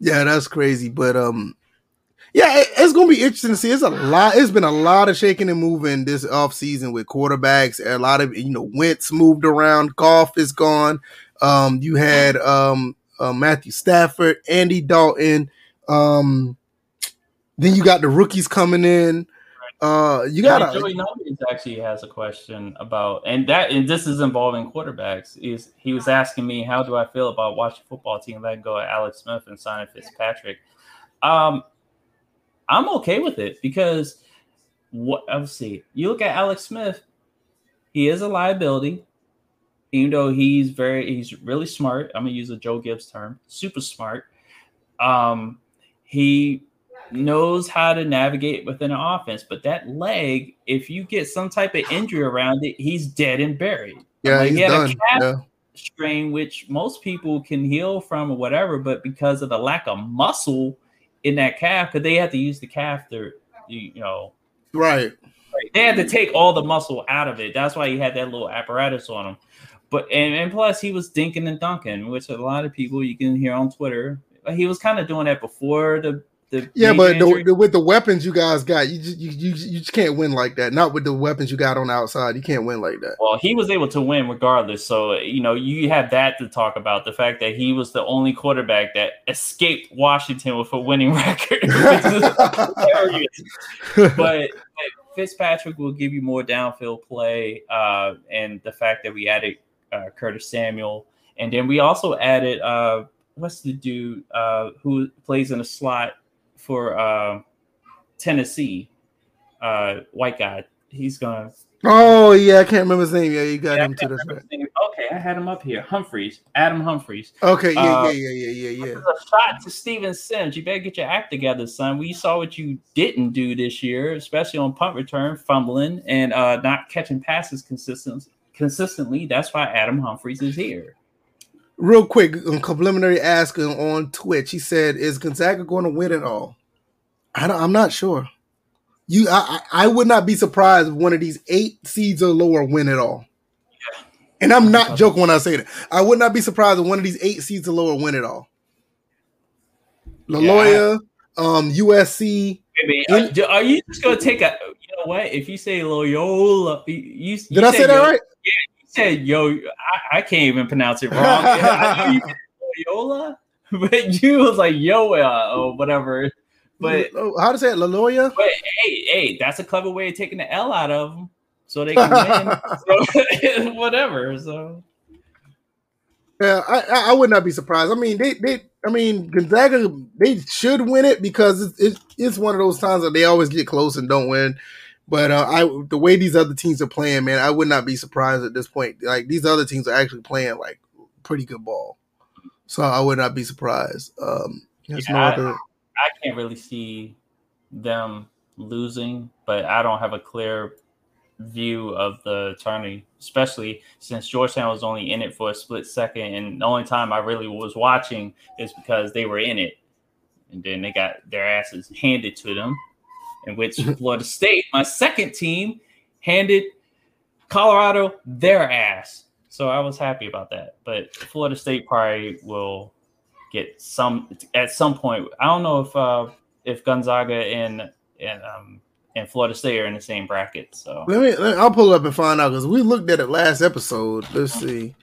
Speaker 1: yeah, that's crazy. But um, yeah, it- it's gonna be interesting to see. It's a lot. It's been a lot of shaking and moving this off season with quarterbacks. A lot of you know, Wentz moved around. Goff is gone. Um, you had um uh, Matthew Stafford, Andy Dalton. Um, then you got the rookies coming in. Uh, you
Speaker 2: Yeah,
Speaker 1: got
Speaker 2: Joey Numbers actually has a question about, and that and this is involving quarterbacks. Is he was asking me how do I feel about Washington Football Team letting go of Alex Smith and signing Fitzpatrick? Um, I'm okay with it because what let's see. You look at Alex Smith, he is a liability, even though he's very he's really smart. I'm gonna use a Joe Gibbs term, super smart. Um, he knows how to navigate within an offense, but that leg, if you get some type of injury around it, he's dead and buried.
Speaker 1: yeah,
Speaker 2: Like,
Speaker 1: he's
Speaker 2: he had a calf
Speaker 1: Yeah.
Speaker 2: strain, which most people can heal from or whatever, but because of the lack of muscle in that calf, because they had to use the calf to, you know,
Speaker 1: Right.
Speaker 2: they had to take all the muscle out of it. That's why he had that little apparatus on him. But and, and plus he was dinking and dunking, which a lot of people you can hear on Twitter. He was kind of doing that before the the
Speaker 1: Yeah, but the, the, with the weapons you guys got, you just you, you you just can't win like that. Not with the weapons you got on the outside. You can't win like that.
Speaker 2: Well, he was able to win regardless. So, you know, you have that to talk about the fact that he was the only quarterback that escaped Washington with a winning record. which is hilarious. but, but Fitzpatrick will give you more downfield play. Uh, and the fact that we added uh, Curtis Samuel. And then we also added, uh, what's the dude uh, who plays in a slot for uh, Tennessee? Uh, white guy. He's to
Speaker 1: oh yeah, I can't remember his name. Yeah, you got
Speaker 2: yeah,
Speaker 1: him
Speaker 2: I
Speaker 1: too.
Speaker 2: can't
Speaker 1: That's
Speaker 2: remember
Speaker 1: right.
Speaker 2: his name. Okay, I had him up here. Humphries, Adam Humphries.
Speaker 1: Okay, yeah,
Speaker 2: Uh,
Speaker 1: yeah, yeah, yeah, yeah, yeah.
Speaker 2: a shot to Steven Sims. You better get your act together, son. We saw what you didn't do this year, especially on punt return, fumbling and uh, not catching passes consistent, consistently. That's why Adam Humphries is here.
Speaker 1: Real quick, a complimentary ask on Twitch. He said, "Is Gonzaga going to win it all?" I don't, I'm not sure. You, I, I would not be surprised if one of these eight seeds or lower win it all. And I'm not joking when I say that. I would not be surprised if one of these eight seeds or lower win it all. Laloya, um, USC.
Speaker 2: Maybe, are, are you just gonna take a? You know what? If you say Loyola, you, you you
Speaker 1: Did I say that
Speaker 2: yo-
Speaker 1: right?
Speaker 2: You said yo. I, I can't even pronounce it wrong. I knew you said Loyola, but you was like Yoa uh, or oh, whatever. But
Speaker 1: Oh, how to say it? Laloya.
Speaker 2: But hey, hey, that's a clever way of taking the L out of them so they can win. so, whatever. So
Speaker 1: Yeah, I, I I would not be surprised. I mean, they, they I mean, Gonzaga they should win it because it's, it's it's one of those times that they always get close and don't win. But uh, I the way these other teams are playing, man, I would not be surprised at this point. Like these other teams are actually playing like pretty good ball, so I would not be surprised. Um, there's
Speaker 2: Yeah,
Speaker 1: no
Speaker 2: I-
Speaker 1: other.
Speaker 2: I can't really see them losing, but I don't have a clear view of the tourney, especially since Georgetown was only in it for a split second, and the only time I really was watching is because they were in it, and then they got their asses handed to them, in which Florida State, my second team, handed Colorado their ass. So I was happy about that. But Florida State probably will get some at some point. I don't know if uh, if Gonzaga and and um, and Florida State are in the same bracket. So
Speaker 1: let me, let me I'll pull up and find out because we looked at it last episode. Let's see.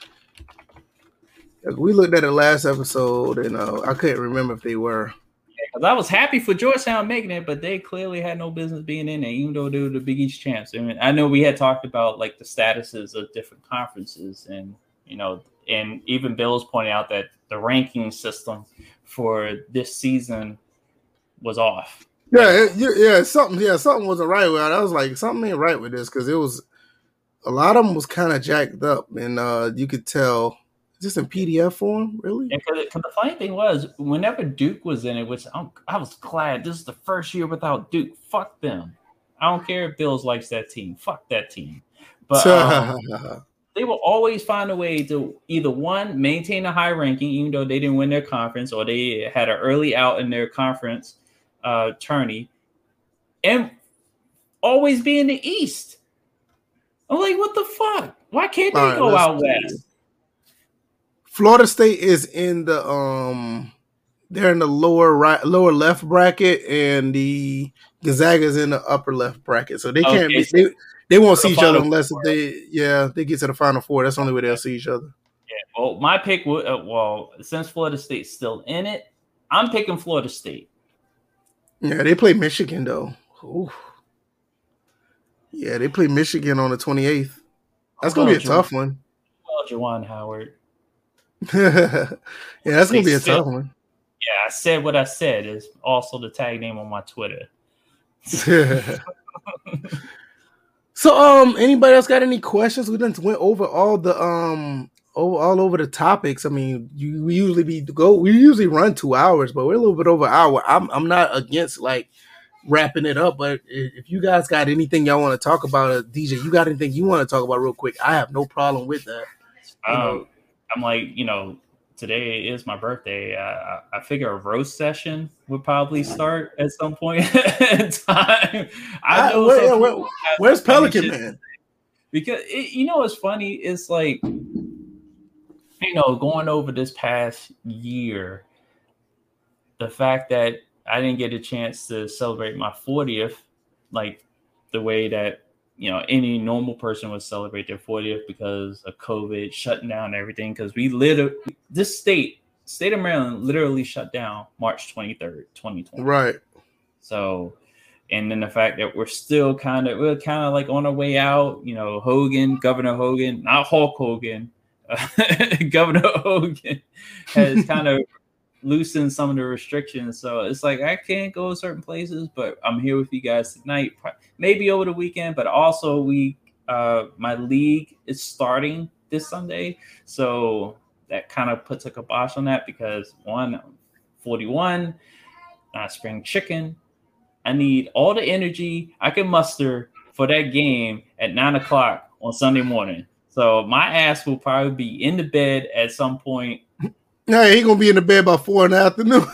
Speaker 1: We looked at it last episode, and uh, I couldn't remember if they were.
Speaker 2: I was happy for Georgetown making it, but they clearly had no business being in there, even though they were the Big East champs. I mean, I know we had talked about like the statuses of different conferences, and you know, and even Bill's pointing out that the ranking system for this season was off.
Speaker 1: Yeah, it, yeah, something. Yeah, something wasn't right with it. I was like, something ain't right with this because it was a lot of them was kind of jacked up, and uh you could tell just in PDF form, really?
Speaker 2: And cause, cause the funny thing was, whenever Duke was in it, which I'm, i was glad this is the first year without Duke. Fuck them. I don't care if Bills likes that team. Fuck that team. But um, they will always find a way to either one maintain a high ranking, even though they didn't win their conference, or they had an early out in their conference uh, tourney, and always be in the East. I'm like, what the fuck? Why can't they right, go out west?
Speaker 1: Florida State is in the um they're in the lower right lower left bracket and the Gonzaga's in the upper left bracket. So they can't okay, be they, they won't see each other unless they yeah, they get to the final four. That's the only way they'll see each other.
Speaker 2: Yeah. Well, my pick would uh, well, since Florida State's still in it, I'm picking Florida State.
Speaker 1: Yeah, they play Michigan though. Ooh. Yeah, they play Michigan on the 28th. That's gonna be a tough one.
Speaker 2: Well, Juwan Howard.
Speaker 1: yeah, that's gonna be a tough one.
Speaker 2: Yeah, I said what I said is also the tag name on my Twitter.
Speaker 1: so, um, anybody else got any questions? We done went over all the um over all over the topics. I mean, you we usually be go we usually run two hours, but we're a little bit over hour. I'm I'm not against like wrapping it up, but if you guys got anything y'all want to talk about, uh, DJ, you got anything you want to talk about real quick? I have no problem with that.
Speaker 2: Um, I'm like, you know, today is my birthday. I, I figure a roast session would probably start at some point in time. I ah, know
Speaker 1: where, where, where's Pelican Man?
Speaker 2: Because it, you know it's funny? It's like you know, going over this past year, the fact that I didn't get a chance to celebrate my 40th, like the way that you know any normal person would celebrate their 40th because of COVID shutting down everything. Because we literally, this state, state of Maryland, literally shut down March 23rd, 2020.
Speaker 1: Right.
Speaker 2: So, and then the fact that we're still kind of we're kind of like on our way out. You know, Hogan, Governor Hogan, not Hulk Hogan, Governor Hogan has kind of loosened some of the restrictions. So it's like I can't go to certain places, but I'm here with you guys tonight, maybe over the weekend. But also, we uh, my league is starting this Sunday, so that kind of puts a kibosh on that because one, I'm 41, not spring chicken. I need all the energy I can muster for that game at nine o'clock on Sunday morning. So my ass will probably be in the bed at some point.
Speaker 1: Yeah, he gonna be in the bed by four in the afternoon.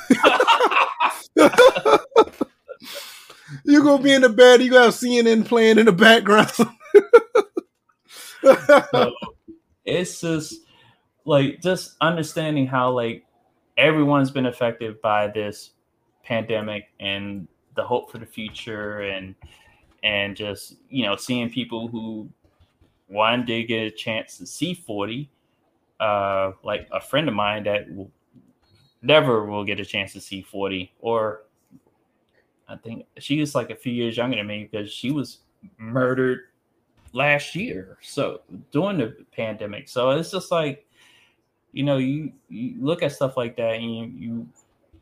Speaker 1: You're gonna be in the bed. You got CNN playing in the background.
Speaker 2: so it's just like just understanding how like everyone's been affected by this pandemic and the hope for the future and and just you know seeing people who one did get a chance to see 40 uh like a friend of mine that never will get a chance to see 40 or i think she was like a few years younger than me because she was murdered last year so during the pandemic. So it's just like you know you, you look at stuff like that and you, you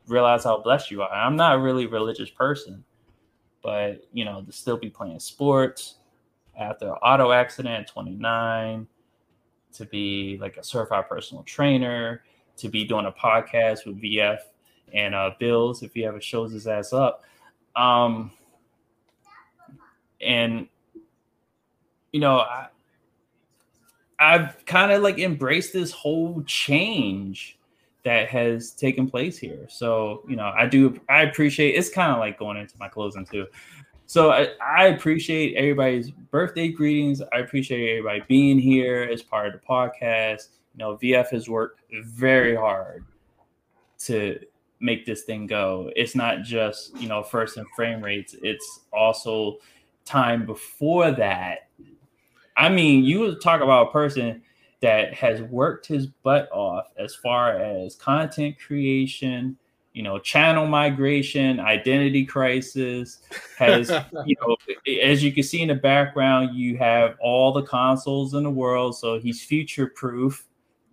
Speaker 2: realize how blessed you are. I'm not a really religious person but you know to still be playing sports after auto accident at 29 to be like a certified personal trainer to be doing a podcast with vf and uh bills if he ever shows his ass up um and you know, I, I've kind of like embraced this whole change that has taken place here. So, you know, I do, I appreciate it's kind of like going into my closing too. So I, I appreciate everybody's birthday greetings. I appreciate everybody being here as part of the podcast. You know, VF has worked very hard to make this thing go. It's not just, you know, first and frame rates, it's also time before that. I mean, you talk about a person that has worked his butt off as far as content creation, you know, channel migration, identity crisis, has, you know, as you can see in the background, you have all the consoles in the world. So he's future proof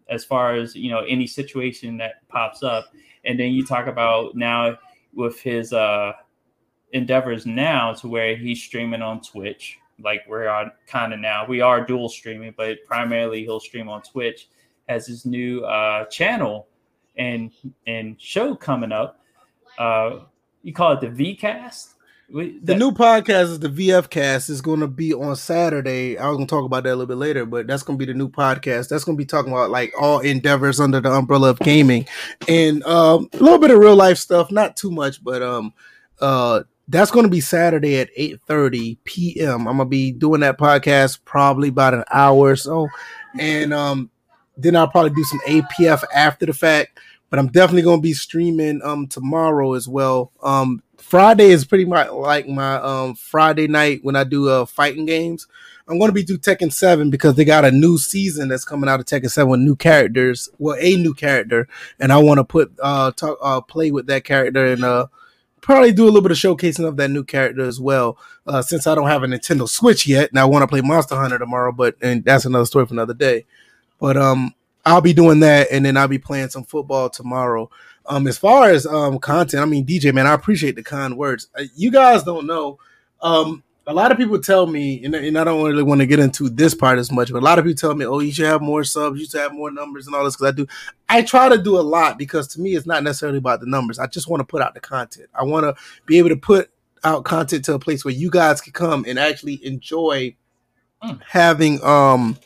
Speaker 2: as far as, you know, any situation that pops up. And then you talk about now with his uh endeavors now to where he's streaming on Twitch. Like we're on kind of now. We are dual streaming, but primarily he'll stream on Twitch as his new uh channel and and show coming up. Uh you call it the VCast?
Speaker 1: the new podcast is the VF Cast. is going to be on Saturday. I was going to talk about that a little bit later, but that's going to be the new podcast. That's going to be talking about like all endeavors under the umbrella of gaming and um, a little bit of real life stuff. Not too much, but um, uh, that's going to be Saturday at 8:30 p.m. I'm going to be doing that podcast probably about an hour or so, and um, then I'll probably do some APF after the fact. But I'm definitely to be streaming um tomorrow as well. Um, Friday is pretty much like my um Friday night when I do uh fighting games. I'm to be do Tekken 7 because they got a new season that's coming out of Tekken 7 with new characters. Well, a new character, and I want to put uh talk uh play with that character and uh probably do a little bit of showcasing of that new character as well. Uh, since I don't have a Nintendo Switch yet, and I want to play Monster Hunter tomorrow, but and that's another story for another day. But um, I'll be doing that, and then I'll be playing some football tomorrow. Um, as far as um content, I mean, DJ man, I appreciate the kind words. Uh, you guys don't know. Um, a lot of people tell me, and, and I don't really want to get into this part as much, but a lot of people tell me, "Oh, you should have more subs, you should have more numbers, and all this." Because I do, I try to do a lot because to me, it's not necessarily about the numbers. I just want to put out the content. I want to be able to put out content to a place where you guys can come and actually enjoy mm. having um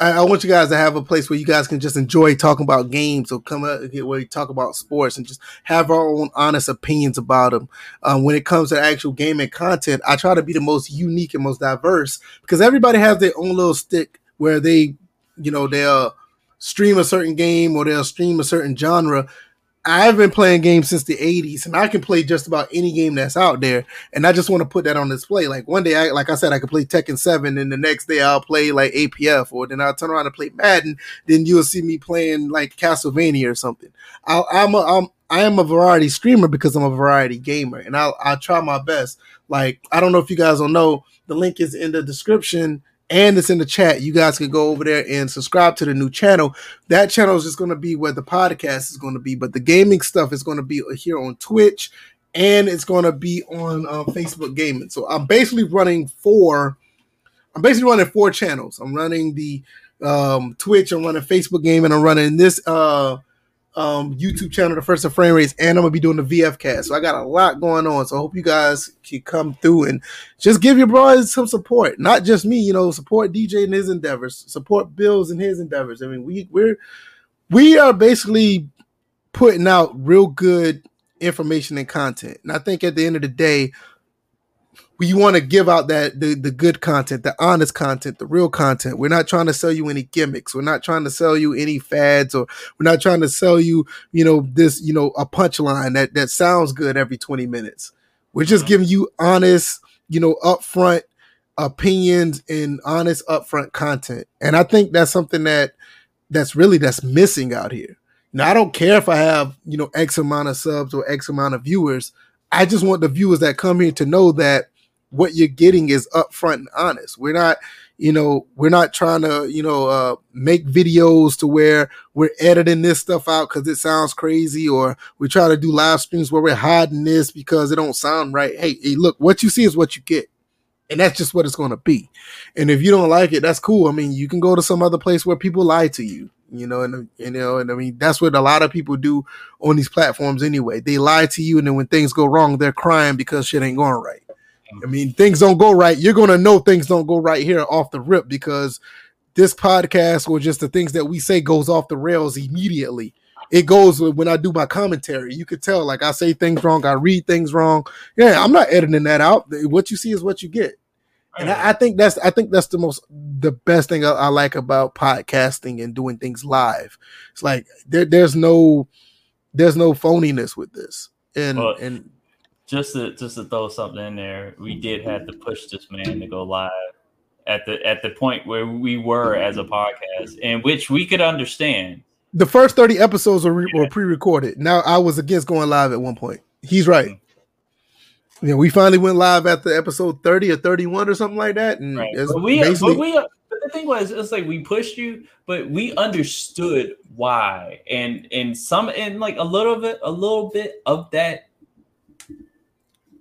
Speaker 1: I, want you guys to have a place where you guys can just enjoy talking about games or come out where you talk about sports and just have our own honest opinions about them. Um, when it comes to actual gaming content, I try to be the most unique and most diverse because everybody has their own little stick where they, you know, they'll stream a certain game or they'll stream a certain genre I've been playing games since the 80s and I can play just about any game that's out there. And I just want to put that on display. Like one day, I, like I said, I could play Tekken 7 and the next day I'll play like APF or then I'll turn around and play Madden. Then you'll see me playing like Castlevania or something. I, I'm a, I'm, I am a variety streamer because I'm a variety gamer and I'll, I'll try my best. Like, I don't know if you guys don't know, the link is in the description and it's in the chat. You guys can go over there and subscribe to the new channel. That channel is just going to be where the podcast is going to be, but the gaming stuff is going to be here on Twitch and it's going to be on uh, Facebook Gaming. So I'm basically running four. I'm basically running four channels. I'm running the um, Twitch. I'm running Facebook Gaming. I'm running this uh, um, YouTube channel, the First of Frame Rates, and I'm gonna be doing the VF cast. So I got a lot going on. So I hope you guys can come through and just give your brothers some support. Not just me, you know, support DJ in his endeavors, support Bills in his endeavors. I mean, we we're we are basically putting out real good information and content. And I think at the end of the day, we want to give out that the, the good content, the honest content, the real content. We're not trying to sell you any gimmicks. We're not trying to sell you any fads or we're not trying to sell you, you know, this, you know, a punchline that that sounds good every 20 minutes. We're just mm-hmm. giving you honest, you know, upfront opinions and honest upfront content. And I think that's something that that's really that's missing out here. Now I don't care if I have, you know, X amount of subs or X amount of viewers. I just want the viewers that come here to know that what you're getting is upfront and honest. We're not, you know, we're not trying to, you know, uh, make videos to where we're editing this stuff out because it sounds crazy, or we try to do live streams where we're hiding this because it don't sound right. Hey, hey, look, what you see is what you get. And that's just what it's going to be. And if you don't like it, that's cool. I mean, you can go to some other place where people lie to you, you know, and you know, and I mean, that's what a lot of people do on these platforms anyway. They lie to you, and then when things go wrong, they're crying because shit ain't going right I mean, things don't go right. You're gonna know things don't go right here off the rip because this podcast or just the things that we say goes off the rails immediately. It goes when I do my commentary. You could tell, like I say things wrong, I read things wrong. Yeah, I'm not editing that out. What you see is what you get. And I, I think that's I think that's the most the best thing I, I, like about podcasting and doing things live. It's like there, there's no there's no phoniness with this. And and
Speaker 2: just to just to throw something in there, we did have to push this man to go live at the at the point where we were as a podcast, and which we could understand.
Speaker 1: The first thirty episodes were, re- yeah. were pre-recorded. Now I was against going live at one point. He's right. Mm-hmm. Yeah, we finally went live at the episode 30 or 31 or something like that. And right.
Speaker 2: but we, basically... but we, but the thing was, it's like we pushed you, but we understood why. And, and some, and like a little bit, a little bit of that,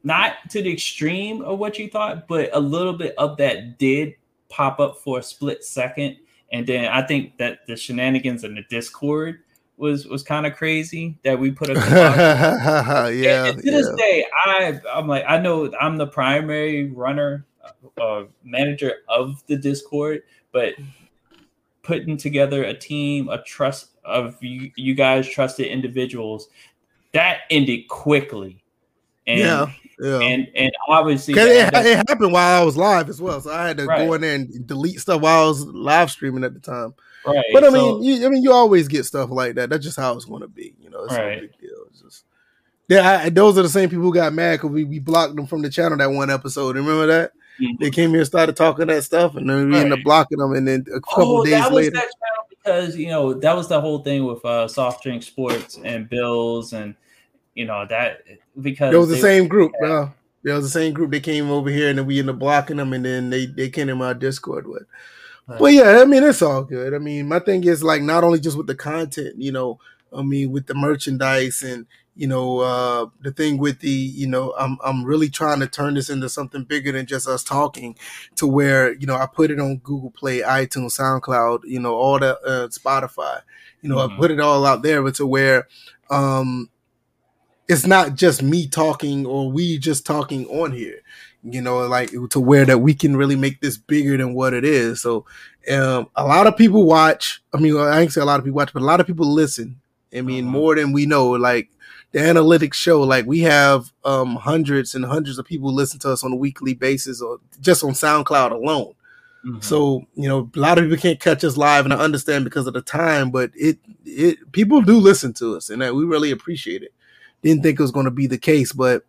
Speaker 2: not to the extreme of what you thought, but a little bit of that did pop up for a split second. And then I think that the shenanigans in the Discord was was kind of crazy that we put a yeah. And, and to this day, I I'm like I know I'm the primary runner, uh, manager of the Discord, but putting together a team, a trust of you, you guys trusted individuals, that ended quickly. And, yeah. Yeah. And and obviously
Speaker 1: it, it, happened while I was live as well, so I had to right. go in there and delete stuff while I was live streaming at the time. Right. But I mean, so, you, I mean, you always get stuff like that. That's just how it's going to be. You know, it's right. no big deal. It's just yeah. I, those are the same people who got mad because we, we blocked them from the channel that one episode. Remember that? Mm-hmm. They came here and started talking that stuff, and then we right. ended up blocking them. And then a couple oh, days later,
Speaker 2: because you know that was the whole thing with uh, soft drink sports and bills, and you know that because
Speaker 1: it was the same group, bro. It was the same group. They came over here, and then we ended up blocking them, and then they they came in my Discord with. Well, yeah, I mean, it's all good. I mean, my thing is like not only just with the content, you know, I mean, with the merchandise and you know, uh, the thing with the, you know, I'm I'm really trying to turn this into something bigger than just us talking, to where you know I put it on Google Play, iTunes, SoundCloud, you know, all the uh, Spotify, you know, mm-hmm. I put it all out there, but to where, um, it's not just me talking or we just talking on here you know, like to where that we can really make this bigger than what it is. So, um, a lot of people watch. I mean, I ain't say a lot of people watch, but a lot of people listen. I mean, uh-huh. more than we know. Like the analytics show, like we have um, hundreds and hundreds of people listen to us on a weekly basis, or just on SoundCloud alone. Mm-hmm. So you know, a lot of people can't catch us live, and I understand because of the time. But it it people do listen to us, and that we really appreciate it. Didn't think it was going to be the case, but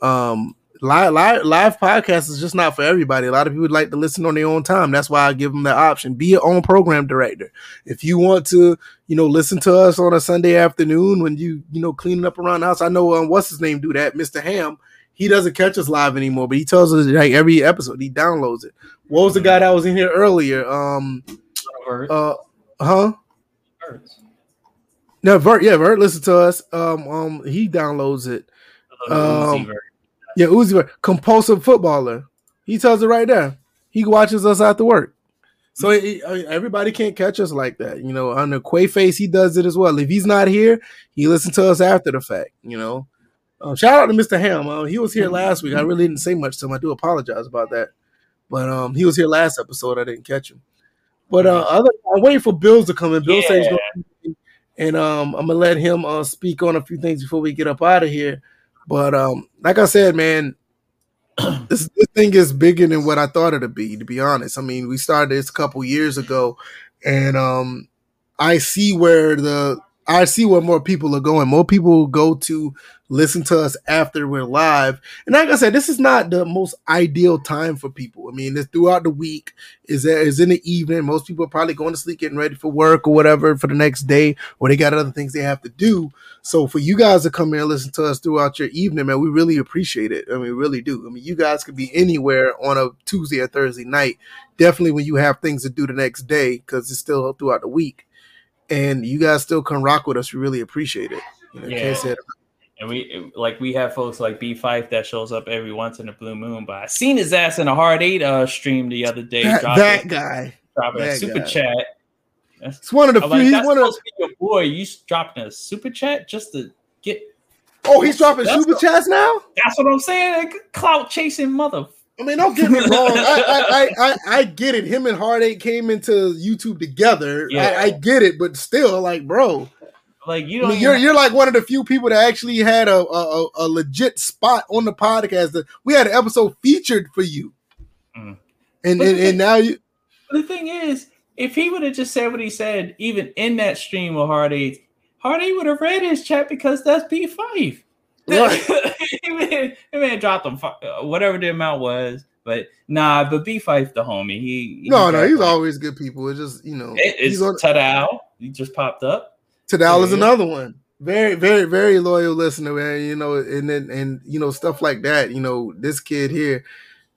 Speaker 1: um live, live live podcast is just not for everybody. A lot of people like to listen on their own time. That's why I give them the option. Be your own program director. If you want to, you know, listen to us on a Sunday afternoon when you, you know, cleaning up around the house. I know um, what's his name do that, Mr. Ham. He doesn't catch us live anymore, but he tells us like every episode he downloads it. What was the guy that was in here earlier? Um, uh, huh? No, Vert. Yeah, Vert. Listen to us. Um, um, he downloads it. Um, yeah, Uzi, Vert, compulsive footballer. He tells it right there. He watches us after work. So it, everybody can't catch us like that, you know. On the Quaface, he does it as well. If he's not here, he listens to us after the fact, you know. Um, shout out to Mr. Ham. Uh, he was here last week. I really didn't say much to him. I do apologize about that, but um, he was here last episode. I didn't catch him. But uh, other, I'm waiting for Bills to come in. Bill yeah. says, and um, I'm gonna let him uh, speak on a few things before we get up out of here. But um, like I said, man, this this thing is bigger than what I thought it'd be. To be honest, I mean, we started this a couple years ago, and um, I see where the I see where more people are going. More people go to listen to us after we're live. And like I said, this is not the most ideal time for people. I mean, it's throughout the week, is is in the evening. Most people are probably going to sleep, getting ready for work or whatever for the next day, or they got other things they have to do. So for you guys to come here and listen to us throughout your evening, man, we really appreciate it. I mean, we really do. I mean, you guys could be anywhere on a Tuesday or Thursday night. Definitely when you have things to do the next day, because it's still throughout the week. And you guys still come rock with us. We really appreciate it. You know,
Speaker 2: yeah. And we like we have folks like B Five that shows up every once in a blue moon. But I seen his ass in a hard eight uh stream the other day.
Speaker 1: That, that guy,
Speaker 2: dropping that a super guy. chat.
Speaker 1: It's one of the few. Like,
Speaker 2: he's one of your boy. You dropping a super chat just to get
Speaker 1: Oh, he's dropping
Speaker 2: That's
Speaker 1: super
Speaker 2: the-
Speaker 1: chats now.
Speaker 2: That's what I'm saying. Clout chasing mother.
Speaker 1: I mean, don't get me wrong. I, I, I, I, I get it. Him and Heartache came into YouTube together.
Speaker 2: Yeah.
Speaker 1: I, I get it, but still, like, bro,
Speaker 2: Like you
Speaker 1: I
Speaker 2: don't.
Speaker 1: mean, you're
Speaker 2: even-
Speaker 1: you're like one of the few people that actually had a a, a- legit spot on the podcast. That we had an episode featured for you,
Speaker 2: Mm.
Speaker 1: and, and
Speaker 2: the
Speaker 1: and now you.
Speaker 2: the thing is, if he would have just said what he said, even in that stream with Hardy, Hardy would have read his chat because that's B five.
Speaker 1: Right.
Speaker 2: he may have dropped him uh, whatever the amount was, but nah. But B five the homie. He, he
Speaker 1: No, no, he's
Speaker 2: him.
Speaker 1: always good people. It's just you know,
Speaker 2: It, it's
Speaker 1: he's on.
Speaker 2: Tadal. He just popped up.
Speaker 1: Tadal is another one. Very, very, very loyal listener, man. You know, and then and you know stuff like that. You know, this kid here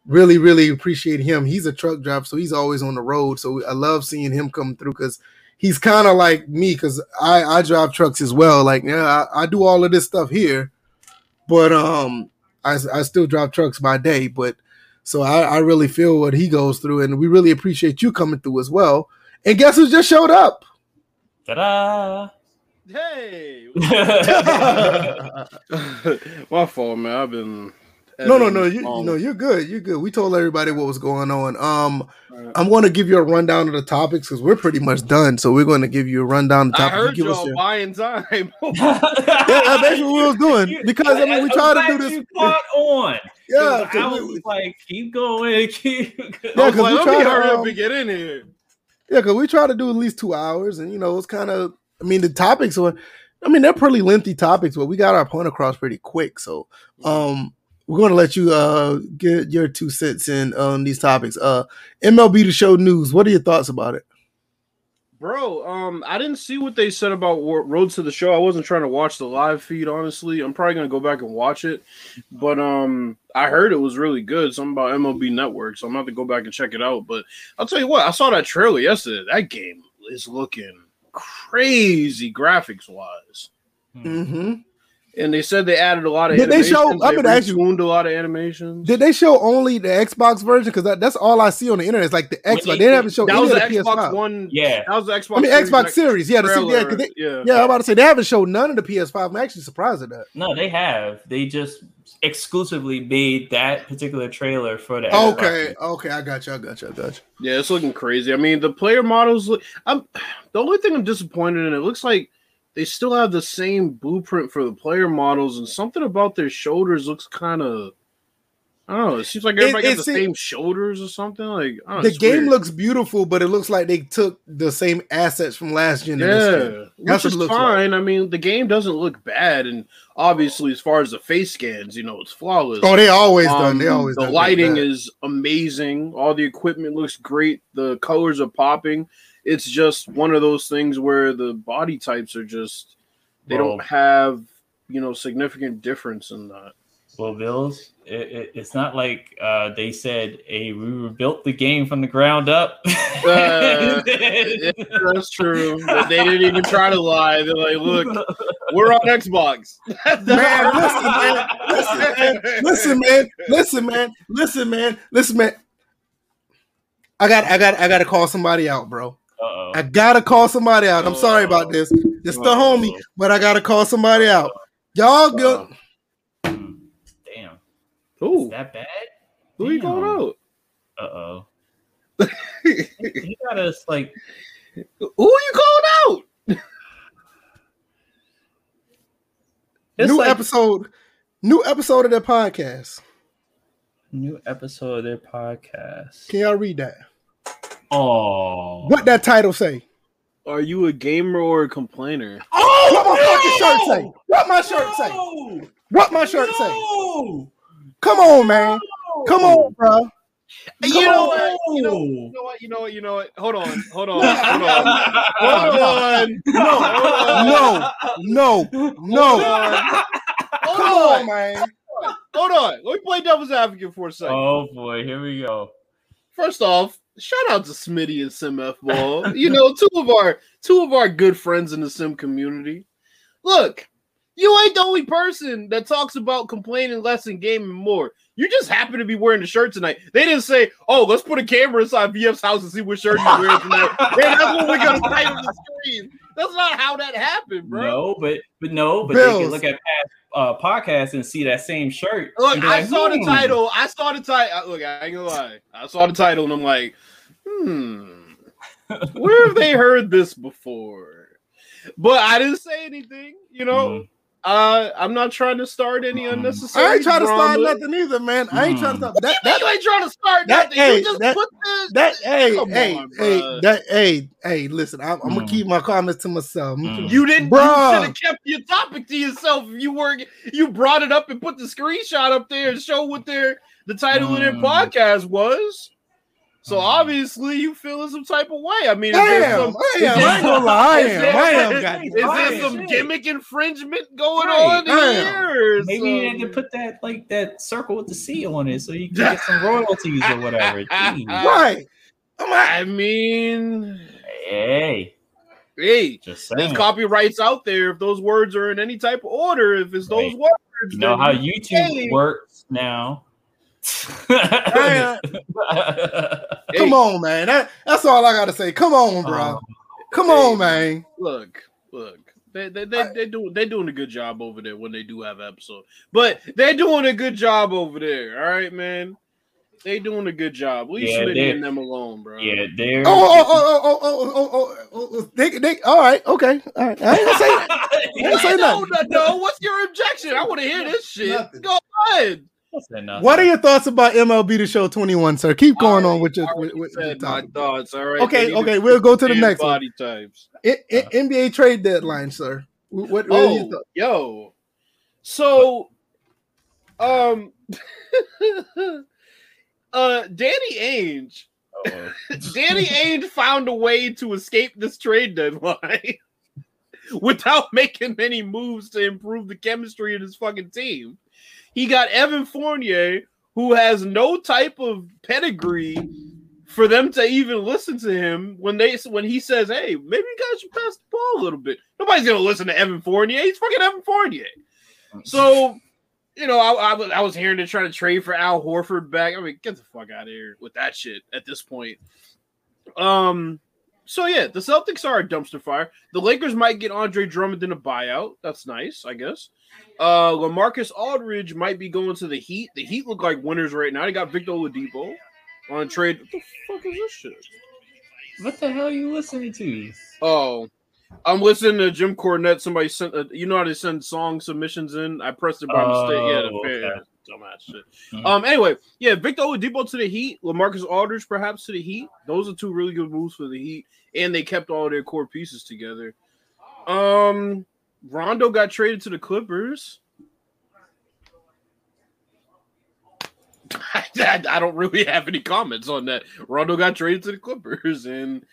Speaker 1: really, really appreciate him. He's a truck driver, so he's always on the road. So I love seeing him come through because he's kind of like me because I I drive trucks as well. Like, yeah, I, I do all of this stuff here, but um, I I still drive trucks by day. But so I I really feel what he goes through, and we really appreciate you coming through as well. And guess who just showed up?
Speaker 2: Ta-da!
Speaker 3: Hey, my fault, man. I've been
Speaker 1: No, no, no. You,
Speaker 3: long.
Speaker 1: you know, you're good. You're good. We told everybody what was going on. Um,
Speaker 3: Alright.
Speaker 1: I'm going to give you a rundown of the topics because we're pretty much done. So we're going to give you a rundown of the topics.
Speaker 3: I
Speaker 1: topics.
Speaker 3: heard
Speaker 1: You give
Speaker 3: y'all
Speaker 1: your-
Speaker 3: buying time.
Speaker 1: yeah, that's what we was doing because I mean we
Speaker 2: I'm
Speaker 1: try to do this.
Speaker 2: You caught on.
Speaker 1: Yeah,
Speaker 2: I
Speaker 1: we-
Speaker 2: was like, keep going, keep. Going.
Speaker 1: Yeah,
Speaker 3: I was
Speaker 1: 'cause
Speaker 3: like,
Speaker 1: we
Speaker 3: let
Speaker 1: try to,
Speaker 3: hurry up
Speaker 1: um,
Speaker 3: and get in here.
Speaker 1: yeah, because we try to do at least two hours, and you know it's kind of. I mean, the topics were. I mean, they're pretty lengthy topics, but we got our point across pretty quick. So, um, we're going to let you uh get your two cents in on these topics. Uh, MLB the Show news. What are your thoughts about it?
Speaker 3: Bro, um, I didn't see what they said about Wa- Road to the Show. I wasn't trying to watch the live feed, honestly. I'm probably gonna go back and watch it, but um, I heard it was really good. Something about MLB Network, so I'm gonna have to go back and check it out. But I'll tell you what, I saw that trailer yesterday. That game is looking crazy graphics wise,
Speaker 1: Mm-hmm.
Speaker 3: And they said they added a lot of.
Speaker 1: Did they show- I'm gonna ask you-
Speaker 3: retuned a lot of animations.
Speaker 1: Did they show only the Xbox version? Because that, that's all I see on the internet. It's like the Xbox.
Speaker 2: they-
Speaker 1: They haven't shown
Speaker 3: that
Speaker 1: any
Speaker 3: was
Speaker 1: of
Speaker 3: the
Speaker 1: the
Speaker 3: Xbox
Speaker 1: PS5.
Speaker 3: One.
Speaker 2: Yeah,
Speaker 3: that was the Xbox.
Speaker 1: I mean, Xbox
Speaker 3: X
Speaker 1: Series. Yeah, the,
Speaker 3: trailer.
Speaker 1: yeah, 'cause they,
Speaker 3: yeah.
Speaker 1: yeah. I'm about to say they haven't shown none of the PS5. I'm actually surprised at that.
Speaker 2: no, they have. They just exclusively made that particular trailer for the. Xbox.
Speaker 1: Okay, okay, I got you. I got you. I got you.
Speaker 3: Yeah, it's looking crazy. I mean, the player models. Look, I'm the only thing I'm disappointed in. It looks like they still have the same blueprint for the player models, and something about their shoulders looks kind of. I don't know. It seems like everybody
Speaker 1: it
Speaker 3: got the same shoulders or something. Like I don't know,
Speaker 1: The game
Speaker 3: weird.
Speaker 1: looks beautiful, but it looks like they took the same assets from last gen.
Speaker 3: yeah.
Speaker 1: That's
Speaker 3: which is fine. I mean, the game doesn't look bad, and obviously, as far as the face scans, you know, it's flawless.
Speaker 1: Oh, they always done.
Speaker 3: Um,
Speaker 1: They always
Speaker 3: the
Speaker 1: done
Speaker 3: lighting is amazing. All the equipment looks great. The colors are popping. It's just one of those things where the body types are just they
Speaker 2: Well-
Speaker 3: don't have you know significant difference in that.
Speaker 2: Well, Bills, it, it, it's not like uh, they said, "Hey, we rebuilt the game from the ground up."
Speaker 3: Uh, yeah, that's true. But they didn't even try to lie. They're like, "Look, we're on Xbox."
Speaker 1: Man, listen, man, listen, man, listen, man, listen, man, listen, man, listen, man. I got, I got, I got to call somebody out, bro.
Speaker 2: Uh-oh.
Speaker 1: I gotta call somebody out. I'm sorry about this. It's the
Speaker 3: Uh-oh.
Speaker 1: homie, but I gotta call somebody out. Y'all go.
Speaker 2: Hmm. Damn, is
Speaker 3: Ooh,
Speaker 2: that bad?
Speaker 3: who you calling out?
Speaker 2: Uh oh. he got us like
Speaker 3: Who are you calling out?
Speaker 2: It's
Speaker 1: new
Speaker 2: like-
Speaker 1: episode, new episode of their podcast.
Speaker 2: new episode of their podcast.
Speaker 1: Can y'all read that?
Speaker 2: Oh,
Speaker 1: What that title say?
Speaker 3: Are you a gamer or a complainer?
Speaker 2: Oh,
Speaker 1: What my fucking shirt say? What my shirt say? What my shirt say? Come on, man. Come on, bro.
Speaker 3: You know
Speaker 1: on.
Speaker 3: what? You know, you know what? You know what? You know what? Hold on. Hold on. Hold on. Hold on.
Speaker 1: No, no, no, no.
Speaker 3: Hold
Speaker 1: Come
Speaker 3: on.
Speaker 1: on, man.
Speaker 3: Hold on. Let me play devil's advocate for a second.
Speaker 2: Oh boy, here we go.
Speaker 3: First off, shout out to Smitty and Sim F Ball. You know, two of our two of our good friends in the sim community. Look, you ain't the only person that talks about complaining less and gaming more. You just happen to be wearing the shirt tonight. They didn't say, "Oh, let's put a camera inside VF's house and see what shirt you're wearing tonight." hey, that's what we're gonna type on the screen. That's not how that happened, bro.
Speaker 2: No, but but no, but they can look at past uh, podcast and see that same shirt.
Speaker 3: Look, I
Speaker 2: like,
Speaker 3: saw the
Speaker 2: "Hmm."
Speaker 3: title. I saw the title. Look, I ain't gonna lie. I saw the title and I'm like, hmm, where have they heard this before? But I didn't say anything. You know,
Speaker 2: Mm.
Speaker 3: Uh, I'm not trying to start any
Speaker 2: Mm.
Speaker 3: unnecessary.
Speaker 1: I ain't trying to start nothing either, man. I ain't trying to start. That,
Speaker 3: That, you ain't trying to start
Speaker 1: that-
Speaker 3: nothing.
Speaker 1: hey,
Speaker 3: you just
Speaker 1: that-
Speaker 3: put this.
Speaker 1: that, hey, hey,
Speaker 3: on,
Speaker 1: hey,
Speaker 3: bruh.
Speaker 1: that, hey, hey, listen, I'm, I'm gonna
Speaker 2: Mm.
Speaker 1: keep my comments to myself.
Speaker 2: Mm.
Speaker 3: You didn't.
Speaker 1: Bruh.
Speaker 3: You should have kept your topic to yourself. You were. You brought it up and put the screenshot up there and show what their the title of their
Speaker 2: Mm.
Speaker 3: podcast was. So
Speaker 2: Mm.
Speaker 3: obviously you feeling some type of way. I mean,
Speaker 1: I
Speaker 3: is there
Speaker 1: am,
Speaker 3: some,
Speaker 1: I
Speaker 3: is
Speaker 1: am,
Speaker 3: there-
Speaker 1: I ain't gonna
Speaker 3: is there-
Speaker 1: I am,
Speaker 3: is
Speaker 1: goddamn.
Speaker 3: there
Speaker 2: Right.
Speaker 3: some gimmick infringement going
Speaker 2: Right.
Speaker 3: on
Speaker 1: I
Speaker 3: here?
Speaker 2: Maybe you had to put that like that circle with the C on it so you can get some royalties or whatever. Jeez.
Speaker 1: Right. I'm like,
Speaker 3: I mean,
Speaker 2: Hey,
Speaker 3: hey,
Speaker 2: just
Speaker 3: there's
Speaker 2: saying.
Speaker 3: copyrights out there. If those words are in any type of order, if it's those
Speaker 2: Right.
Speaker 3: words,
Speaker 2: You know how YouTube
Speaker 3: Hey.
Speaker 2: works now.
Speaker 1: Man, come on, man. That, that's all I gotta say. Come on, bro.
Speaker 2: Um,
Speaker 1: Come on, man.
Speaker 3: look, look. They they they they do they doing a good job over there when they do have episode, but they're doing a good job over there. All right, man. They doing a good job. We
Speaker 2: Yeah,
Speaker 3: Smitty
Speaker 2: they-
Speaker 3: and them alone, bro.
Speaker 2: yeah, they're.
Speaker 1: Oh, oh, oh, oh, oh, oh, oh, oh, oh, they, they, all right, okay, all right. I ain't gonna say that.
Speaker 3: Hey,
Speaker 1: Don't say
Speaker 3: no,
Speaker 1: nothing.
Speaker 3: no, no. What's your objection? I want to hear this shit.
Speaker 1: Nothing.
Speaker 3: Go ahead.
Speaker 1: What are your thoughts about MLB The Show 21, sir? Keep going
Speaker 3: I
Speaker 1: on with your, with, with, with
Speaker 3: said
Speaker 1: your
Speaker 3: my
Speaker 1: topic.
Speaker 3: thoughts. All right.
Speaker 1: Okay, okay, we'll go to the
Speaker 3: understand
Speaker 1: next one.
Speaker 3: body types.
Speaker 1: I- I- NBA trade deadline, sir. What, what, what are your
Speaker 3: Oh, yo. So, um, uh, Danny Ainge,
Speaker 2: Oh,
Speaker 3: Danny Ainge found a way to escape this trade deadline without making any moves to improve the chemistry of his fucking team. He got Evan Fournier, who has no type of pedigree for them to even listen to him when they when he says, "Hey, maybe you guys should pass the ball a little bit." Nobody's gonna listen to Evan Fournier. He's fucking Evan Fournier. So, you know, I, I, I was hearing they're trying to trade for Al Horford back. I mean, get the fuck out of here with that shit at this point. Um, so yeah, the Celtics are a dumpster fire. The Lakers might get Andre Drummond in a buyout. That's nice, I guess. Uh, Lamarcus Aldridge might be going to the Heat. The Heat look like winners right now. They got Victor Oladipo on trade. What the fuck is this shit?
Speaker 2: what the hell are you listening to?
Speaker 3: Oh, I'm listening to Jim Cornette. Somebody sent, a, you know how they send song submissions in. I pressed it by mistake. Yeah, the
Speaker 2: Oh,
Speaker 3: fair,
Speaker 2: okay.
Speaker 3: dumbass shit.
Speaker 2: Mhm.
Speaker 3: Um. Anyway, yeah, Victor Oladipo to the Heat, Lamarcus Aldridge perhaps to the Heat. Those are two really good moves for the Heat, and they kept all their core pieces together. Um, Rondo got traded to the Clippers. I, I don't really have any comments on that. Rondo got traded to the Clippers, and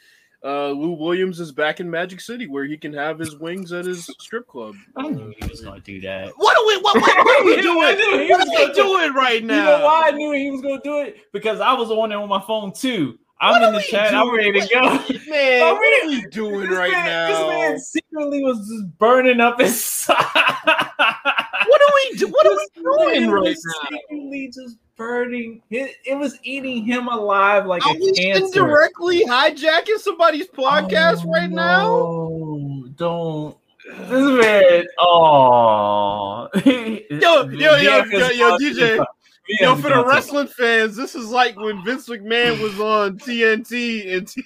Speaker 3: uh, Lou Williams is back in Magic City, where he can have his wings at his strip club.
Speaker 2: I knew he was going to do that.
Speaker 3: What are we? What, what, what are we doing?
Speaker 2: he
Speaker 3: What
Speaker 2: was
Speaker 3: are we
Speaker 2: gonna do-
Speaker 3: doing right now?
Speaker 2: You
Speaker 3: now?
Speaker 2: know why I knew he was going to do it? Because I was on it on my phone too. I'm
Speaker 3: What
Speaker 2: in the chat. I'm ready to go.
Speaker 3: Man, what are we doing right
Speaker 2: man,
Speaker 3: now?
Speaker 2: This man secretly was just burning up inside.
Speaker 3: What are we do? What are we doing right now?
Speaker 2: Secretly just burning. It, it was eating him alive like
Speaker 3: Are
Speaker 2: a
Speaker 3: we
Speaker 2: cancer.
Speaker 3: indirectly hijacking somebody's podcast
Speaker 2: Oh,
Speaker 3: right now?
Speaker 2: Don't. This man. Oh.
Speaker 3: Yo, yo, yo, yo, yo, DJ. Yo, for the wrestling fans, this is like when Vince McMahon was on TNT and, T-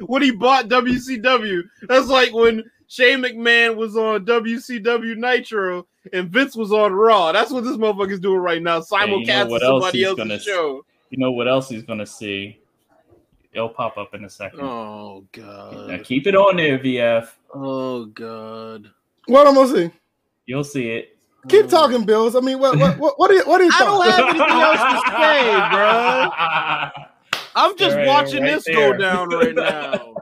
Speaker 3: when he bought WCW. That's like when Shane McMahon was on WCW Nitro and Vince was on Raw. That's what this motherfucker's doing right now,
Speaker 2: Hey, you know
Speaker 3: simulcasting
Speaker 2: what else
Speaker 3: somebody
Speaker 2: he's
Speaker 3: else's
Speaker 2: gonna-
Speaker 3: show.
Speaker 2: You know what else he's gonna see? It'll pop up in a second.
Speaker 3: Oh
Speaker 2: Now
Speaker 3: god.
Speaker 2: keep it on there, VF.
Speaker 3: Oh god.
Speaker 1: What I'm gonna see?
Speaker 2: You'll see it.
Speaker 1: Keep talking, Bills. I mean, what, what, what, what are you, what are you
Speaker 3: I don't have anything else to say, bro. I'm just
Speaker 2: Right,
Speaker 3: watching
Speaker 2: right
Speaker 3: this
Speaker 2: there.
Speaker 3: go down right now.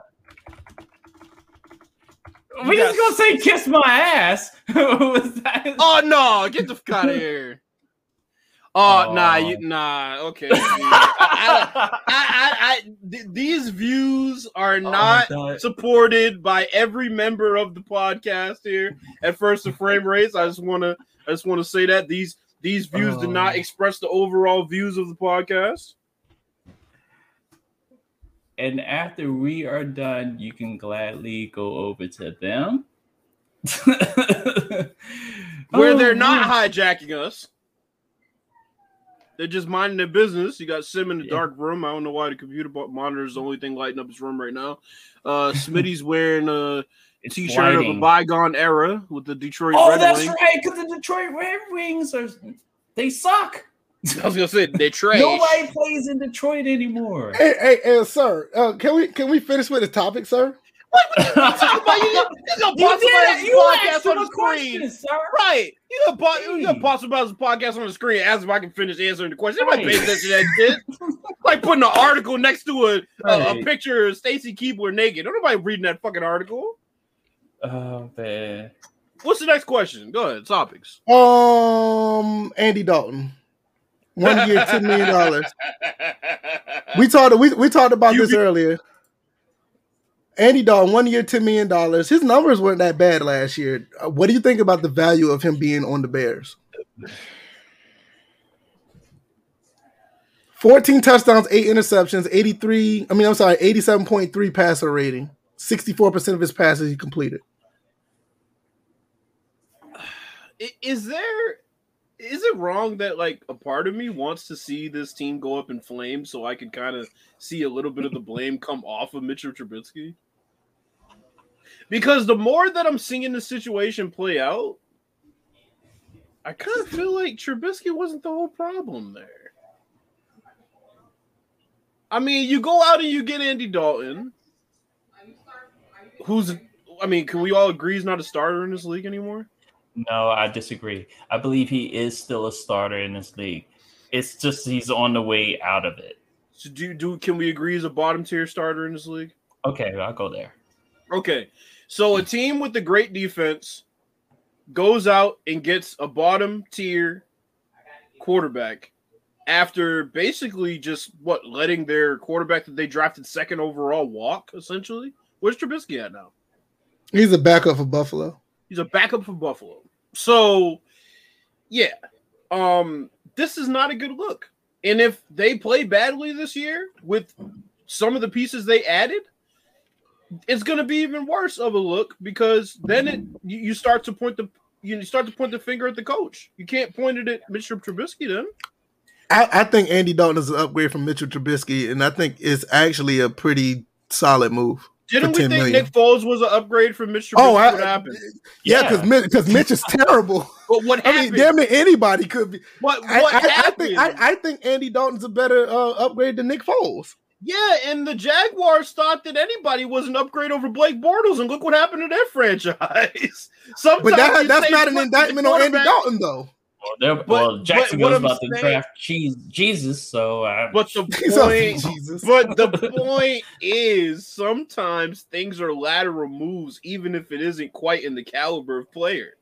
Speaker 2: We
Speaker 3: Yes.
Speaker 2: just gonna say kiss my ass. Was that?
Speaker 3: Oh no, get the fuck out of here. Oh, oh, nah,
Speaker 2: Oh.
Speaker 3: you nah, okay. I, I, I, th- these views are
Speaker 2: Oh
Speaker 3: not
Speaker 2: God.
Speaker 3: supported by every member of the podcast here at First the Frame Rates. I just wanna I just wanna say that these these views do not
Speaker 2: Oh.
Speaker 3: express the overall views of the podcast.
Speaker 2: And after we are done, you can gladly go over to them
Speaker 3: Where
Speaker 2: Oh,
Speaker 3: they're not hijacking us. They're just minding their business. You got Sim in the
Speaker 2: Yeah.
Speaker 3: dark room. I don't know why the computer monitor is the only thing lighting up his room right now. Uh, Smitty's wearing a
Speaker 2: It's
Speaker 3: t-shirt of a bygone era with the Detroit
Speaker 2: Oh,
Speaker 3: Red
Speaker 2: that's
Speaker 3: Wings.
Speaker 2: right. Because the Detroit Red Wings are they suck.
Speaker 3: I was gonna say they're trash.
Speaker 2: Nobody plays in Detroit anymore.
Speaker 1: Hey, hey, hey, sir, uh, can we can we finish with the topic, sir?
Speaker 3: Talk about you, you gonna
Speaker 2: You
Speaker 3: put
Speaker 2: did
Speaker 3: somebody
Speaker 2: it.
Speaker 3: else's
Speaker 2: You
Speaker 3: podcast on the
Speaker 2: a
Speaker 3: screen.
Speaker 2: question.
Speaker 3: Right. You gonna put you gonna
Speaker 2: Hey.
Speaker 3: put podcast on the screen and ask if I can finish answering the question. Everybody
Speaker 2: Right.
Speaker 3: pays attention to that shit. like putting an article next to a, a, a picture of Stacy Keibler naked. Don't nobody reading that fucking article.
Speaker 2: Oh man.
Speaker 3: What's the next question? Go ahead. Topics.
Speaker 1: Um, Andy Dalton, one year, ten million dollars. We talked we, we talked about
Speaker 3: You
Speaker 1: this
Speaker 3: be-
Speaker 1: earlier. Andy Dalton, one year, ten million dollars. His numbers weren't that bad last year. Uh, What do you think about the value of him being on the Bears? Fourteen touchdowns, eight interceptions, eighty-three. I mean, I'm sorry, eighty-seven point three passer rating. Sixty-four percent of his passes he completed.
Speaker 3: Is there is it wrong that like a part of me wants to see this team go up in flames so I can kind of see a little bit of the blame come off of Mitchell Trubisky? Because the more that I'm seeing the situation play out, I kind of feel like Trubisky wasn't the whole problem there. I mean, you go out and you get Andy Dalton, who's I mean, can we all agree he's not a starter in this league anymore?
Speaker 2: No, I disagree. I believe he is still a starter in this league. It's just he's on the way out of it.
Speaker 3: So do do can we agree he's a bottom tier starter in this league?
Speaker 2: Okay, I'll go there.
Speaker 3: Okay. So a team with a great defense goes out and gets a bottom tier quarterback after basically just what letting their quarterback that they drafted second overall walk essentially. Where's Trubisky at now?
Speaker 1: He's a backup for Buffalo.
Speaker 3: He's a backup for Buffalo. So, yeah, um, this is not a good look. And if they play badly this year with some of the pieces they added, it's going to be even worse of a look because then it you, you start to point the you start to point the finger at the coach. You can't point it at Mitchell Trubisky then.
Speaker 1: I, I think Andy Dalton is an upgrade from Mitchell Trubisky, and I think it's actually a pretty solid move.
Speaker 3: Didn't we think
Speaker 1: million.
Speaker 3: Nick Foles was an upgrade from Mr. Trubisky?
Speaker 1: Oh, I,
Speaker 3: what happened?
Speaker 1: yeah,
Speaker 2: Yeah.
Speaker 1: because because Mitch is terrible.
Speaker 3: But what
Speaker 1: I
Speaker 3: happened?
Speaker 1: mean, damn it, anybody could be.
Speaker 3: what
Speaker 1: I,
Speaker 3: what
Speaker 1: I, I
Speaker 3: happened?
Speaker 1: think I, I think Andy Dalton's a better uh, upgrade than Nick Foles.
Speaker 3: Yeah, and the Jaguars thought that anybody was an upgrade over Blake Bortles, and look what happened to their franchise. Sometimes
Speaker 1: But that, that's not an indictment on Andy Dalton, though.
Speaker 2: Well, they're,
Speaker 3: But-
Speaker 2: well
Speaker 3: but
Speaker 2: Jacksonville's
Speaker 3: what I'm
Speaker 2: about to draft Jesus, so uh,
Speaker 3: But the point,
Speaker 1: Jesus.
Speaker 3: but the point is, sometimes things are lateral moves, even if it isn't quite in the caliber of player.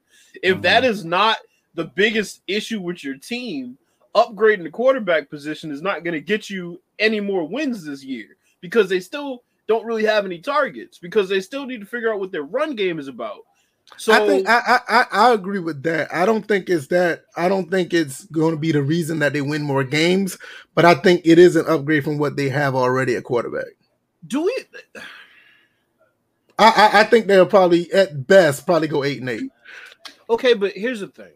Speaker 3: If
Speaker 2: Mhm.
Speaker 3: that is not the biggest issue with your team, upgrading the quarterback position is not going to get you any more wins this year because they still don't really have any targets because they still need to figure out what their run game is about. So
Speaker 1: I think I, I I agree with that. I don't think it's that. I don't think it's going to be the reason that they win more games. But I think it is an upgrade from what they have already at quarterback.
Speaker 3: do we?
Speaker 1: I I, I think they'll probably at best probably go eight and eight.
Speaker 3: Okay, but here's the thing.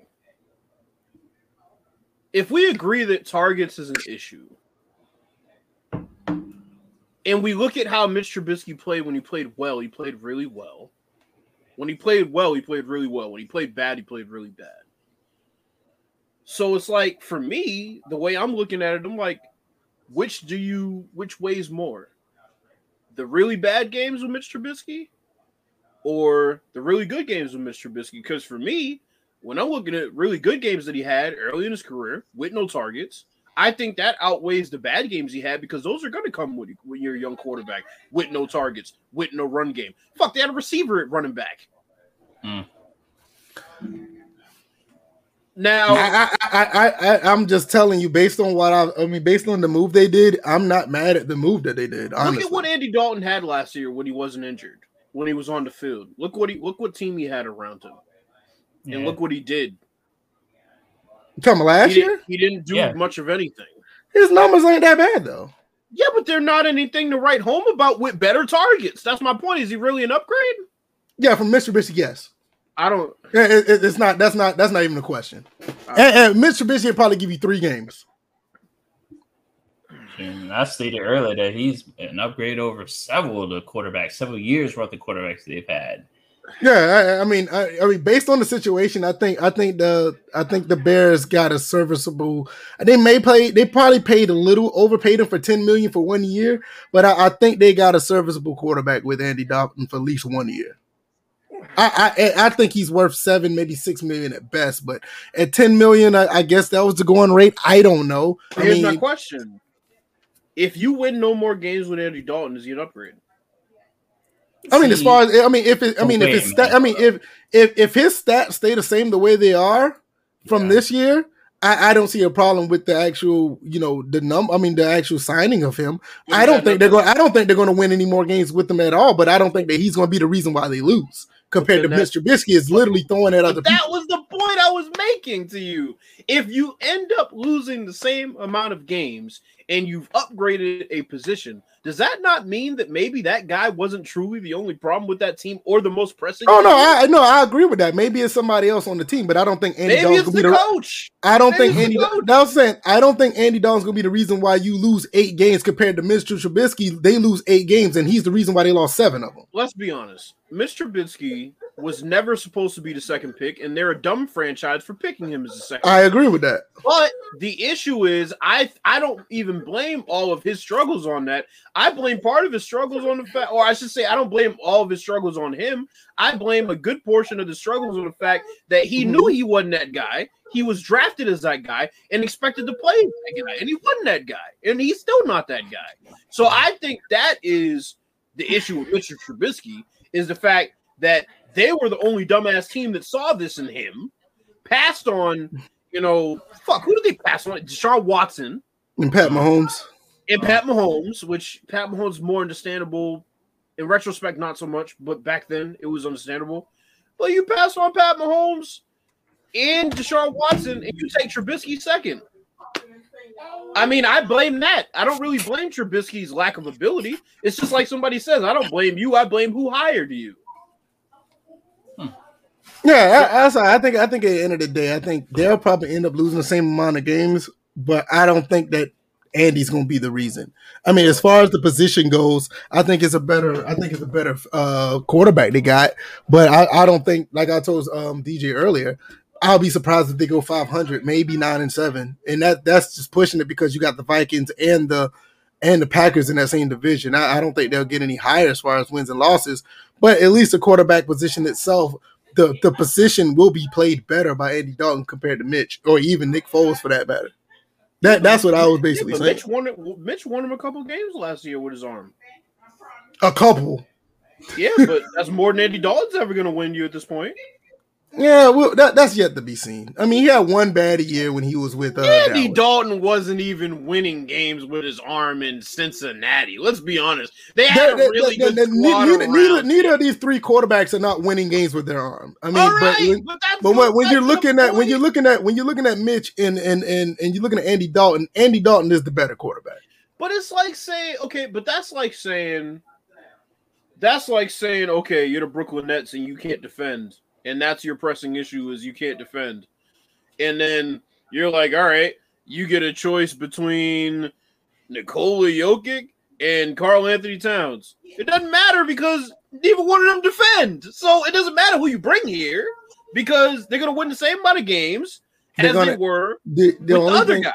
Speaker 3: If we agree that targets is an issue, and we look at how Mitch Trubisky played when he played well, he played really well. When he played well, he played really well. When he played bad, he played really bad. So it's like for me, the way I'm looking at it, I'm like, which do you which weighs more? The really bad games with Mitch Trubisky or the really good games with Mitch Trubisky? Because for me, when I'm looking at really good games that he had early in his career with no targets, I think that outweighs the bad games he had because those are going to come with when you're a young quarterback with no targets, with no run game. Fuck, they had a receiver at running back.
Speaker 2: Mm.
Speaker 3: Now,
Speaker 1: I, I, I, I, I, I'm just telling you, based on what I, I mean, based on the move they did, I'm not mad at the move that they did. Honestly,
Speaker 3: look at what Andy Dalton had last year when he wasn't injured, when he was on the field. Look what he look what team he had around him, and look what he did.
Speaker 1: You talking about last
Speaker 3: He,
Speaker 1: year,
Speaker 3: didn't, he didn't do
Speaker 2: Yeah.
Speaker 3: much of anything.
Speaker 1: his numbers ain't that bad though.
Speaker 3: Yeah, but they're not anything to write home about with better targets. That's my point. Is he really an upgrade?
Speaker 1: Yeah, from Mr. Trubisky, yes.
Speaker 3: I don't.
Speaker 1: It, it, it's not. That's not. That's not even a question. Uh, and, and Mitch Trubisky will probably give you three games.
Speaker 2: And I stated earlier that he's an upgrade over several of the quarterbacks, several years worth of quarterbacks they've had.
Speaker 1: Yeah, I, I mean, I, I, mean, based on the situation, I think, I think the, I think the Bears got a serviceable. They may play, they probably paid a little, overpaid him for ten million for one year, but I, I think they got a serviceable quarterback with Andy Dalton for at least one year. I, I, I think he's worth seven, maybe six million at best, but at ten million, I, I guess that was the going rate. I don't know.
Speaker 3: Here's
Speaker 1: I
Speaker 3: my question: If you win no more games with Andy Dalton, is he an upgrade?
Speaker 1: I mean, as far as I mean, if it, I mean, if it's, sta- I mean, if if if his stats stay the same the way they are from
Speaker 2: Yeah.
Speaker 1: this year, I, I don't see a problem with the actual, you know, the num. I mean, the actual signing of him.
Speaker 3: What
Speaker 1: I don't think they're going. I don't think they're going to win any more games with him at all. But I don't think that he's going to be the reason why they lose. Compared to Mr. Trubisky, is literally throwing at other
Speaker 3: that
Speaker 1: people.
Speaker 3: was the point I was making to you. If you end up losing the same amount of games and you've upgraded a position, does that not mean that maybe that guy wasn't truly the only problem with that team or the most pressing?
Speaker 1: Oh no. I no, I agree with that. Maybe it's somebody else on the team, but I don't think Andy
Speaker 3: maybe
Speaker 1: Dalton's gonna
Speaker 3: the
Speaker 1: be the.
Speaker 3: coach.
Speaker 1: I don't
Speaker 3: maybe
Speaker 1: think Andy. That was saying I don't think Andy Dalton's gonna be the reason why you lose eight games compared to Mr. Trubisky. They lose eight games, and he's the reason why they lost seven of them.
Speaker 3: Let's be honest. Mr. Trubisky was never supposed to be the second pick, and they're a dumb franchise for picking him as the second.
Speaker 1: I agree with that.
Speaker 3: But the issue is, I I don't even blame all of his struggles on that. I blame part of his struggles on the fact, or I should say, I don't blame all of his struggles on him. I blame a good portion of the struggles on the fact that he mhm. knew he wasn't that guy. He was drafted as that guy and expected to play that guy, and he wasn't that guy, and he's still not that guy. So I think that is the issue with Richard Trubisky is the fact that they were the only dumbass team that saw this in him, passed on, you know, fuck, who did they pass on? Deshaun Watson
Speaker 1: And Pat Mahomes.
Speaker 3: and Pat Mahomes, which Pat Mahomes more understandable in retrospect, not so much, but back then it was understandable. But you pass on Pat Mahomes and Deshaun Watson, and you take Trubisky second. I mean, I blame that. I don't really blame Trubisky's lack of ability. It's just like somebody says, I don't blame you. I blame who hired you.
Speaker 1: Yeah, I, I think. I think at the end of the day, I think they'll probably end up losing the same amount of games, but I don't think that Andy's going to be the reason. I mean, as far as the position goes, I think it's a better. I think it's a better uh, quarterback they got, but I, I don't think, like I told um, DJ earlier, I'll be surprised if they go 500, maybe nine and seven, and that that's just pushing it because you got the Vikings and the and the Packers in that same division. I, I don't think they'll get any higher as far as wins and losses, but at least the quarterback position itself, the the position will be played better by Andy Dalton compared to Mitch or even Nick Foles for that matter. That that's what I was basically
Speaker 3: Yeah,
Speaker 1: saying.
Speaker 3: Mitch won. Mitch won him a couple games last year with his arm.
Speaker 1: A couple.
Speaker 3: Yeah, but that's more than Andy Dalton's ever going to win you at this point.
Speaker 1: Yeah, well, that, that's yet to be seen. I mean, he had one bad year when he was with uh,
Speaker 3: Andy
Speaker 1: Dallas.
Speaker 3: Dalton wasn't even winning games with his arm in Cincinnati. Let's be honest. They had
Speaker 1: That-
Speaker 3: a really
Speaker 1: that-
Speaker 3: good squad
Speaker 1: neither, neither, neither of these three quarterbacks are not winning games with their arm. I mean,
Speaker 3: All
Speaker 1: but when,
Speaker 3: but
Speaker 1: but when, when you're looking at when you're looking at when you're looking at Mitch and and and and you're looking at Andy Dalton, Andy Dalton is the better quarterback.
Speaker 3: But it's like saying, okay, but that's like saying, that's like saying, okay, you're the Brooklyn Nets and you can't defend, and that's your pressing issue is you can't defend, and then you're like, all right, you get a choice between Nikola Jokic and Karl-Anthony Towns. It doesn't matter because neither one of them defend, so it doesn't matter who you bring here because they're gonna win the same amount of games
Speaker 1: They're
Speaker 3: as
Speaker 1: gonna-
Speaker 3: they were
Speaker 1: The, the
Speaker 3: with the other
Speaker 1: thing,
Speaker 3: guy.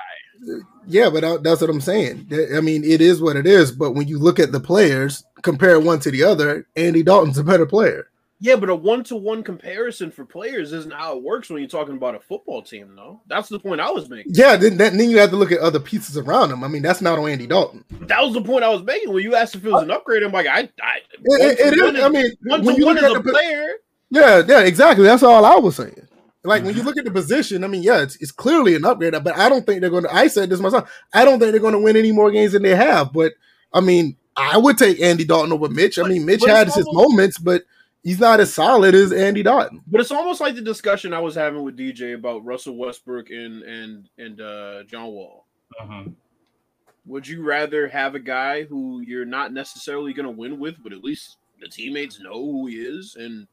Speaker 1: yeah, but that's what I'm saying. I mean, it is what it is. But when you look at the players, compare one to the other, Andy Dalton's a better player.
Speaker 3: Yeah, but a one to one comparison for players isn't how it works when you're talking about a football team, though. That's the point I was making.
Speaker 1: Yeah, then, then you have to look at other pieces around him. I mean, that's not on Andy Dalton.
Speaker 3: That was the point I was making when you asked if it was an upgrade. I'm like, I, I
Speaker 1: It, it- it is. I mean,
Speaker 3: one
Speaker 1: when
Speaker 3: to
Speaker 1: you
Speaker 3: one
Speaker 1: look
Speaker 3: as
Speaker 1: at
Speaker 3: a
Speaker 1: the,
Speaker 3: player.
Speaker 1: Yeah, yeah, exactly. That's all I was saying. Like when you mm-hmm. look at the position, I mean, yeah, it's, it's clearly an upgrade, but I don't think they're going to. I said this myself. I don't think they're going to win any more games than they have. But I mean, I would take Andy Dalton over Mitch. I mean, Mitch
Speaker 3: but it's
Speaker 1: had his moments, but he's not as solid as Andy Dalton.
Speaker 3: But it's almost like the discussion I was having with DJ about Russell Westbrook and and and uh, John Wall.
Speaker 2: Mhm.
Speaker 3: Would you rather have a guy who you're not necessarily going to win with, but at least the teammates know who he is, and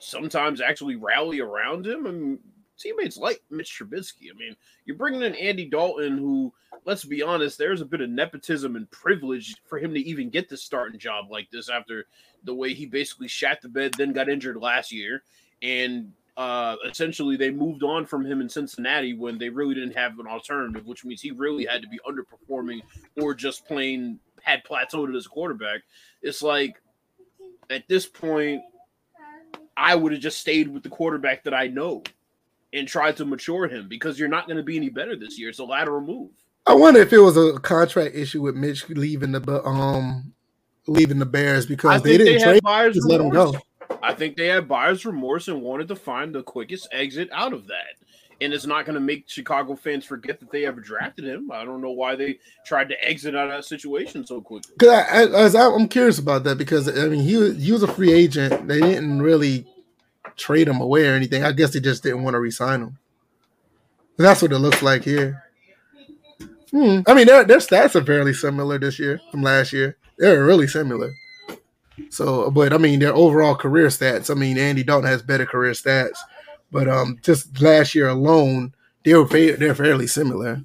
Speaker 3: sometimes actually rally around him. And teammates like Mitch Trubisky. I mean, you're bringing in Andy Dalton, who, let's be honest, there's a bit of nepotism and privilege for him to even get the starting job like this after the way he basically shat the bed, then got injured last year. And uh, essentially, they moved on from him in Cincinnati when they really didn't have an alternative, which means he really had to be underperforming or just plain had plateaued as a quarterback. It's like at this point, I would have just stayed with the quarterback that I know and tried to mature him because you're not going to be any better this year. It's a lateral move.
Speaker 1: I wonder if it was a contract issue with Mitch leaving the um leaving the Bears because they didn't they trade. Just let him go.
Speaker 3: I think they had buyer's remorse and wanted to find the quickest exit out of that. And it's not going to make Chicago fans forget that they ever drafted him. I don't know why they tried to exit out of that situation so quickly.
Speaker 1: Because I, I, I'm curious about that because I mean he was he was a free agent. They didn't really trade him away or anything. I guess they just didn't want to resign him. That's what it looks like here. Hmm. I mean, their their stats are fairly similar this year from last year. They're really similar. So, but I mean, their overall career stats. I mean, Andy Dalton has better career stats, but um, just last year alone, they were they're fairly similar.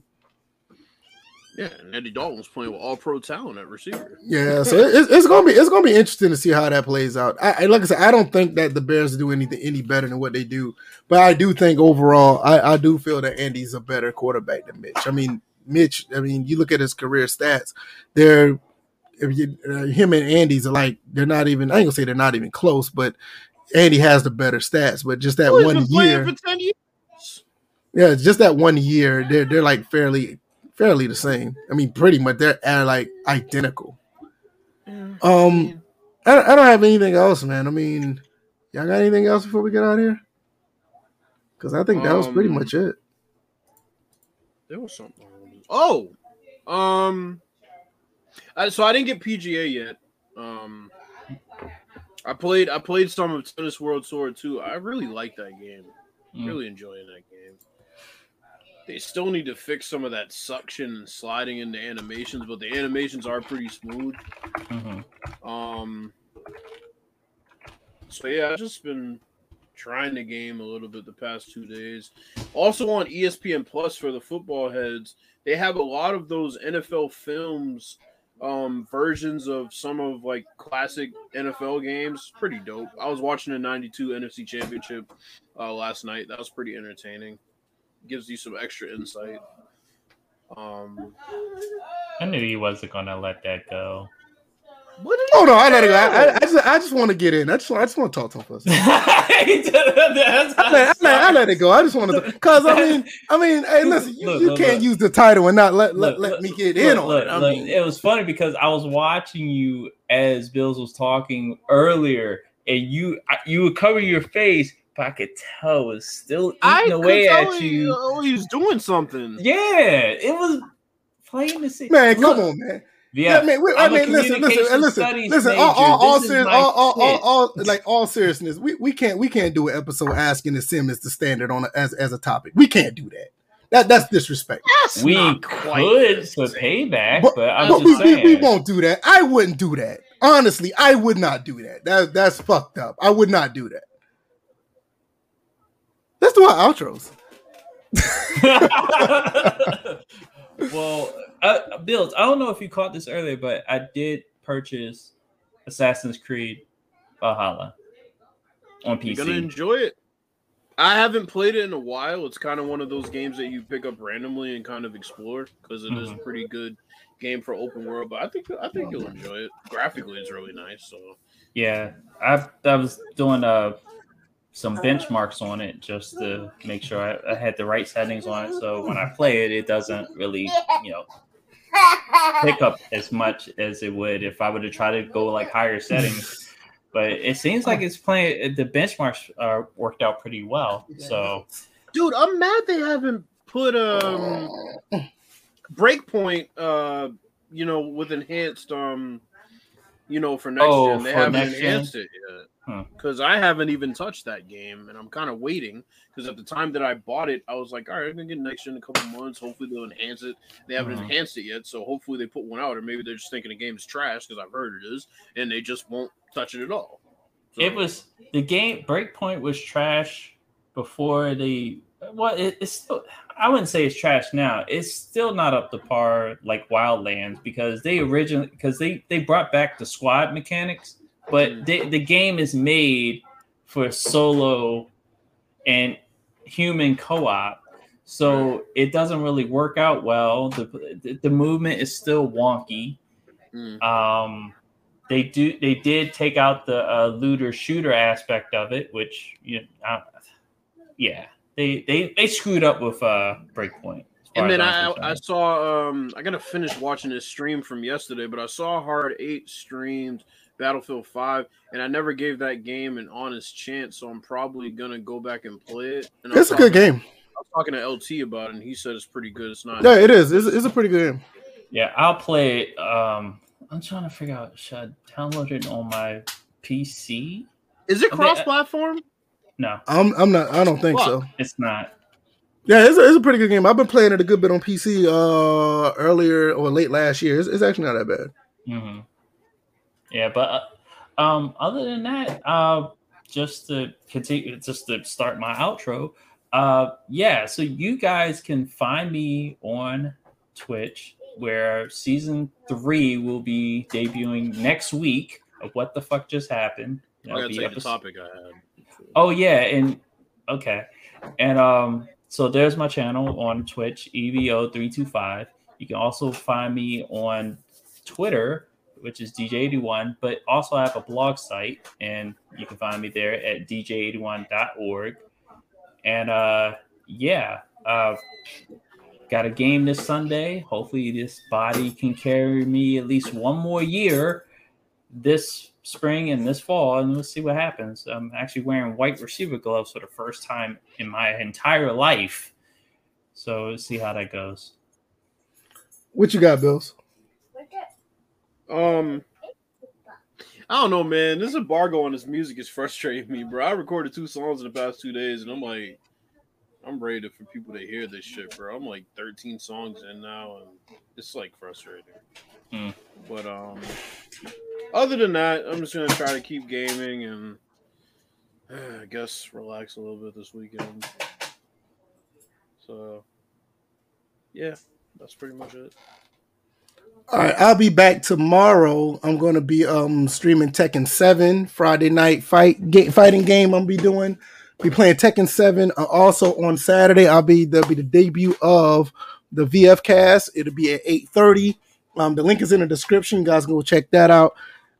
Speaker 3: Yeah, and Andy Dalton's playing with all pro talent at receiver.
Speaker 1: Yeah, so it, it's gonna be it's gonna be interesting to see how that plays out. I, I, like I said, I don't think that the Bears do anything any better than what they do, but I do think overall, I, I do feel that Andy's a better quarterback than Mitch. I mean, Mitch. I mean, you look at his career stats; they're you, uh, him and Andy's are like they're not even. I ain't gonna say they're not even close, but Andy has the better stats. But just that one year, yeah, just that one year, they're they're like fairly fairly the same. I mean, pretty much they're like identical. Um, I, I don't have anything else, man. I mean, y'all got anything else before we get out here? Because I think that um, was pretty um, much it.
Speaker 3: There was something. Oh, um, I, so I didn't get PGA yet. Um, I played I played some of Tennis World Tour too. I really like that game. Mm. Really enjoying that game. They still need to fix some of that suction and sliding into animations, but the animations are pretty smooth. Mm-hmm. Um. So yeah, I've just been trying the game a little bit the past two days. Also on ESPN Plus for the football heads, they have a lot of those NFL films um versions of some of like classic NFL games. Pretty dope. I was watching the 92 NFC Championship uh last night. That was pretty entertaining gives you some extra insight. Um,
Speaker 2: I knew he wasn't gonna let that go.
Speaker 1: What Oh no, I let it go. I, I, I just, I just want to get in. I just, I just want to talk to him first. I, let, I, let, I let it go. I just want to, cause I mean, I mean, hey, listen, you, look, you look, can't look. use the title and not let let, let me get in on it. I mean,
Speaker 2: it was funny because I was watching you as Bills was talking earlier, and you, you would cover your face but I could tell it was still eating I away at you.
Speaker 3: Oh, he was doing something.
Speaker 2: Yeah, it was plain to see.
Speaker 1: Man, Look, come on, man. Yeah, yeah man. We, I mean, listen, listen, listen, listen. All, all, all serious, all, all, all, all, like all seriousness. We, we can't we can't do an episode asking the sim is the standard on a, as as a topic. We can't do that. That that's disrespect.
Speaker 2: That's we could for payback, but, but I'm but just we,
Speaker 1: saying. We, we won't do that. I wouldn't do that. Honestly, I would not do that. That that's fucked up. I would not do that. Let's do our outros.
Speaker 2: well, uh, Bills, I don't know if you caught this earlier, but I did purchase Assassin's Creed Valhalla on PC.
Speaker 3: You're gonna enjoy it. I haven't played it in a while. It's kind of one of those games that you pick up randomly and kind of explore because it mm-hmm. is a pretty good game for open world. But I think I think you'll enjoy it. Graphically, it's really nice. So
Speaker 2: yeah, I I was doing a some benchmarks on it just to make sure I, I, had the right settings on it. So when I play it, it doesn't really, you know, pick up as much as it would if I were to try to go like higher settings. But it seems like it's playing. The benchmarks are worked out pretty well. So,
Speaker 3: dude, I'm mad they haven't put um breakpoint. Uh, you know, with enhanced um, you know, for next oh, gen. They haven't enhanced gen? it yet because huh. I haven't even touched that game, and I'm kind of waiting. Because at the time that I bought it, I was like, "All right, I'm gonna get next in a couple months. Hopefully, they'll enhance it." They haven't uh-huh. enhanced it yet, so hopefully they put one out, or maybe they're just thinking the game is trash because I've heard it is, and they just won't touch it at all. So,
Speaker 2: it was the game. Breakpoint was trash before the. Well, it, it's still. I wouldn't say it's trash now. It's still not up to par like Wildlands because they originally because they they brought back the squad mechanics, but they, the game is made for solo and human co-op so it doesn't really work out well. The the movement is still wonky.
Speaker 3: Mm,
Speaker 2: um they do they did take out the uh, looter shooter aspect of it which you know, uh, yeah they they they screwed up with uh breakpoint
Speaker 3: and then I I saw um I gotta finish watching this stream from yesterday, but I saw Hard Eight streamed Battlefield Five, and I never gave that game an honest chance, so I'm probably gonna go back and play it. And I was
Speaker 1: It's a good game.
Speaker 3: I was talking to LT about it, and he said it's pretty good. It's not.
Speaker 1: Yeah, it is. It's, it's a pretty good game.
Speaker 2: Yeah, I'll play it. Um, I'm trying to figure out should I download it on my PC?
Speaker 3: Is it cross-platform?
Speaker 2: No,
Speaker 1: I'm I'm not. I don't think
Speaker 3: Fuck.
Speaker 1: so.
Speaker 2: it's not.
Speaker 1: Yeah, it's a, it's a pretty good game. I've been playing it a good bit on PC uh earlier or late last year. It's, it's actually not that bad.
Speaker 2: hmm Yeah, but uh, um, other than that, uh, just to continue, just to start my outro. Uh, yeah, so you guys can find me on Twitch, where season three will be debuting next week. Of what the fuck just happened?
Speaker 3: I gotta take the topic I had.
Speaker 2: Oh yeah, and okay, and um, so there's my channel on Twitch, E EVO325. You can also find me on Twitter, which is DJ81, but also I have a blog site, and you can find me there at DJ81.org. And uh, yeah, uh, got a game this Sunday. Hopefully, this body can carry me at least one more year this spring and this fall, and we'll see what happens. I'm actually wearing white receiver gloves for the first time in my entire life. So see how that goes.
Speaker 1: What you got, Bills?
Speaker 3: Um, I don't know, man. This embargo on this music is frustrating me, bro. I recorded two songs in the past two days, and I'm like, I'm ready for people to hear this shit, bro. I'm like 13 songs in now, and it's like frustrating.
Speaker 2: Hmm.
Speaker 3: But um, other than that, I'm just gonna try to keep gaming and uh, I guess relax a little bit this weekend. So, yeah, that's pretty much it.
Speaker 1: All right, I'll be back tomorrow. I'm to be um streaming Tekken 7 Friday night fight fighting game. I'm be doing be playing Tekken 7. Uh, also on Saturday, I'll be there'll be the debut of the VF cast. It'll be at 8:30. Um, the link is in the description. You guys go check that out.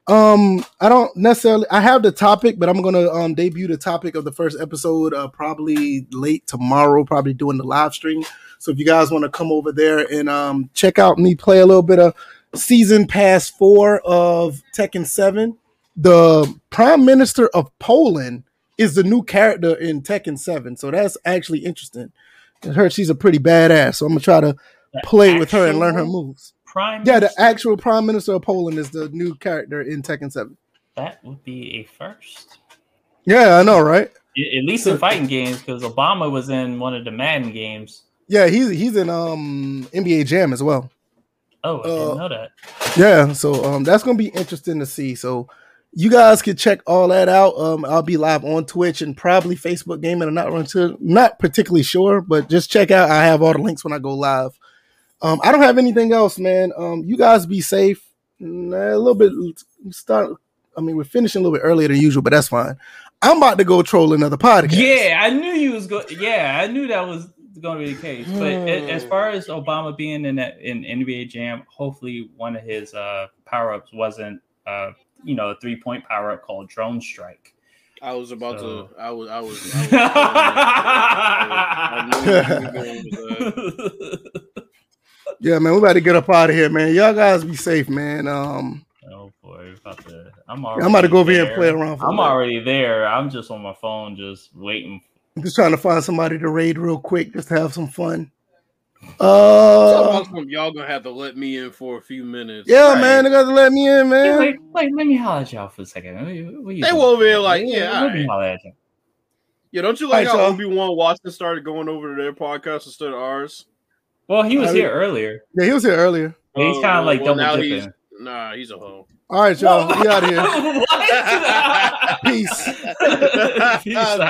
Speaker 1: Um, I don't necessarily I have the topic, but I'm gonna um debut the topic of the first episode uh probably late tomorrow, probably doing the live stream. So if you guys want to come over there and um check out me play a little bit of season pass four of Tekken 7, the Prime Minister of Poland is the new character in Tekken 7. So that's actually interesting. I heard she's a pretty badass. So I'm gonna try to
Speaker 2: The
Speaker 1: play with her and learn her moves.
Speaker 2: Prime
Speaker 1: Yeah, the actual Prime Minister of Poland is the new character in Tekken 7.
Speaker 2: that would be a first.
Speaker 1: Yeah, I know, right?
Speaker 2: At least in fighting games, because Obama was in one of the Madden games.
Speaker 1: Yeah, he's he's in um NBA Jam as well.
Speaker 2: Oh, I didn't
Speaker 1: Uh,
Speaker 2: know that.
Speaker 1: Yeah, so um that's gonna be interesting to see. So you guys can check all that out. Um I'll be live on Twitch and probably Facebook gaming. I'm not run to not particularly sure, but just check out. I have all the links when I go live. Um I don't have anything else, man. Um you guys be safe. Nah, a little bit start I mean we're finishing a little bit earlier than usual, but that's fine. I'm about to go troll another podcast.
Speaker 2: Yeah, I knew you was going. Yeah, I knew that was going to be the case. But a- as far as Obama being in that in NBA Jam, hopefully one of his uh, power ups wasn't, uh, you know, a three point power up called Drone Strike.
Speaker 3: I was about
Speaker 2: So-
Speaker 3: to. I was. I was. I, was I knew you were going with that.
Speaker 1: Yeah, man, we about to get up out of here, man. Y'all guys be safe, man. Um
Speaker 2: oh boy, about to, I'm already.
Speaker 1: I'm about to go over here and play around for a
Speaker 2: I'm
Speaker 1: bit.
Speaker 2: already there. I'm just on my phone, just waiting.
Speaker 1: I'm just trying to find somebody to raid real quick just to have some fun. Uh,
Speaker 3: of y'all gonna have to let me in for a few minutes.
Speaker 1: yeah,
Speaker 2: Right.
Speaker 1: man, they got to let me in,
Speaker 2: Hey,
Speaker 1: man.
Speaker 2: wait, wait, let me holler at y'all for a second. What what
Speaker 3: They
Speaker 2: doing?
Speaker 3: were over here like, yeah,
Speaker 2: let me holler at you.
Speaker 3: Yeah, don't you like
Speaker 1: Alright,
Speaker 3: how
Speaker 1: y'all.
Speaker 3: Obi Wan Watson started going over to their podcast instead of ours?
Speaker 2: Well, he was
Speaker 1: I
Speaker 2: here earlier.
Speaker 1: Yeah, he was here earlier.
Speaker 2: He's
Speaker 3: Oh,
Speaker 2: kind of like
Speaker 3: well,
Speaker 2: double dipping.
Speaker 3: he's nah, he's a hoe.
Speaker 2: All right, y'all. We out of here. Peace.
Speaker 3: Peace out.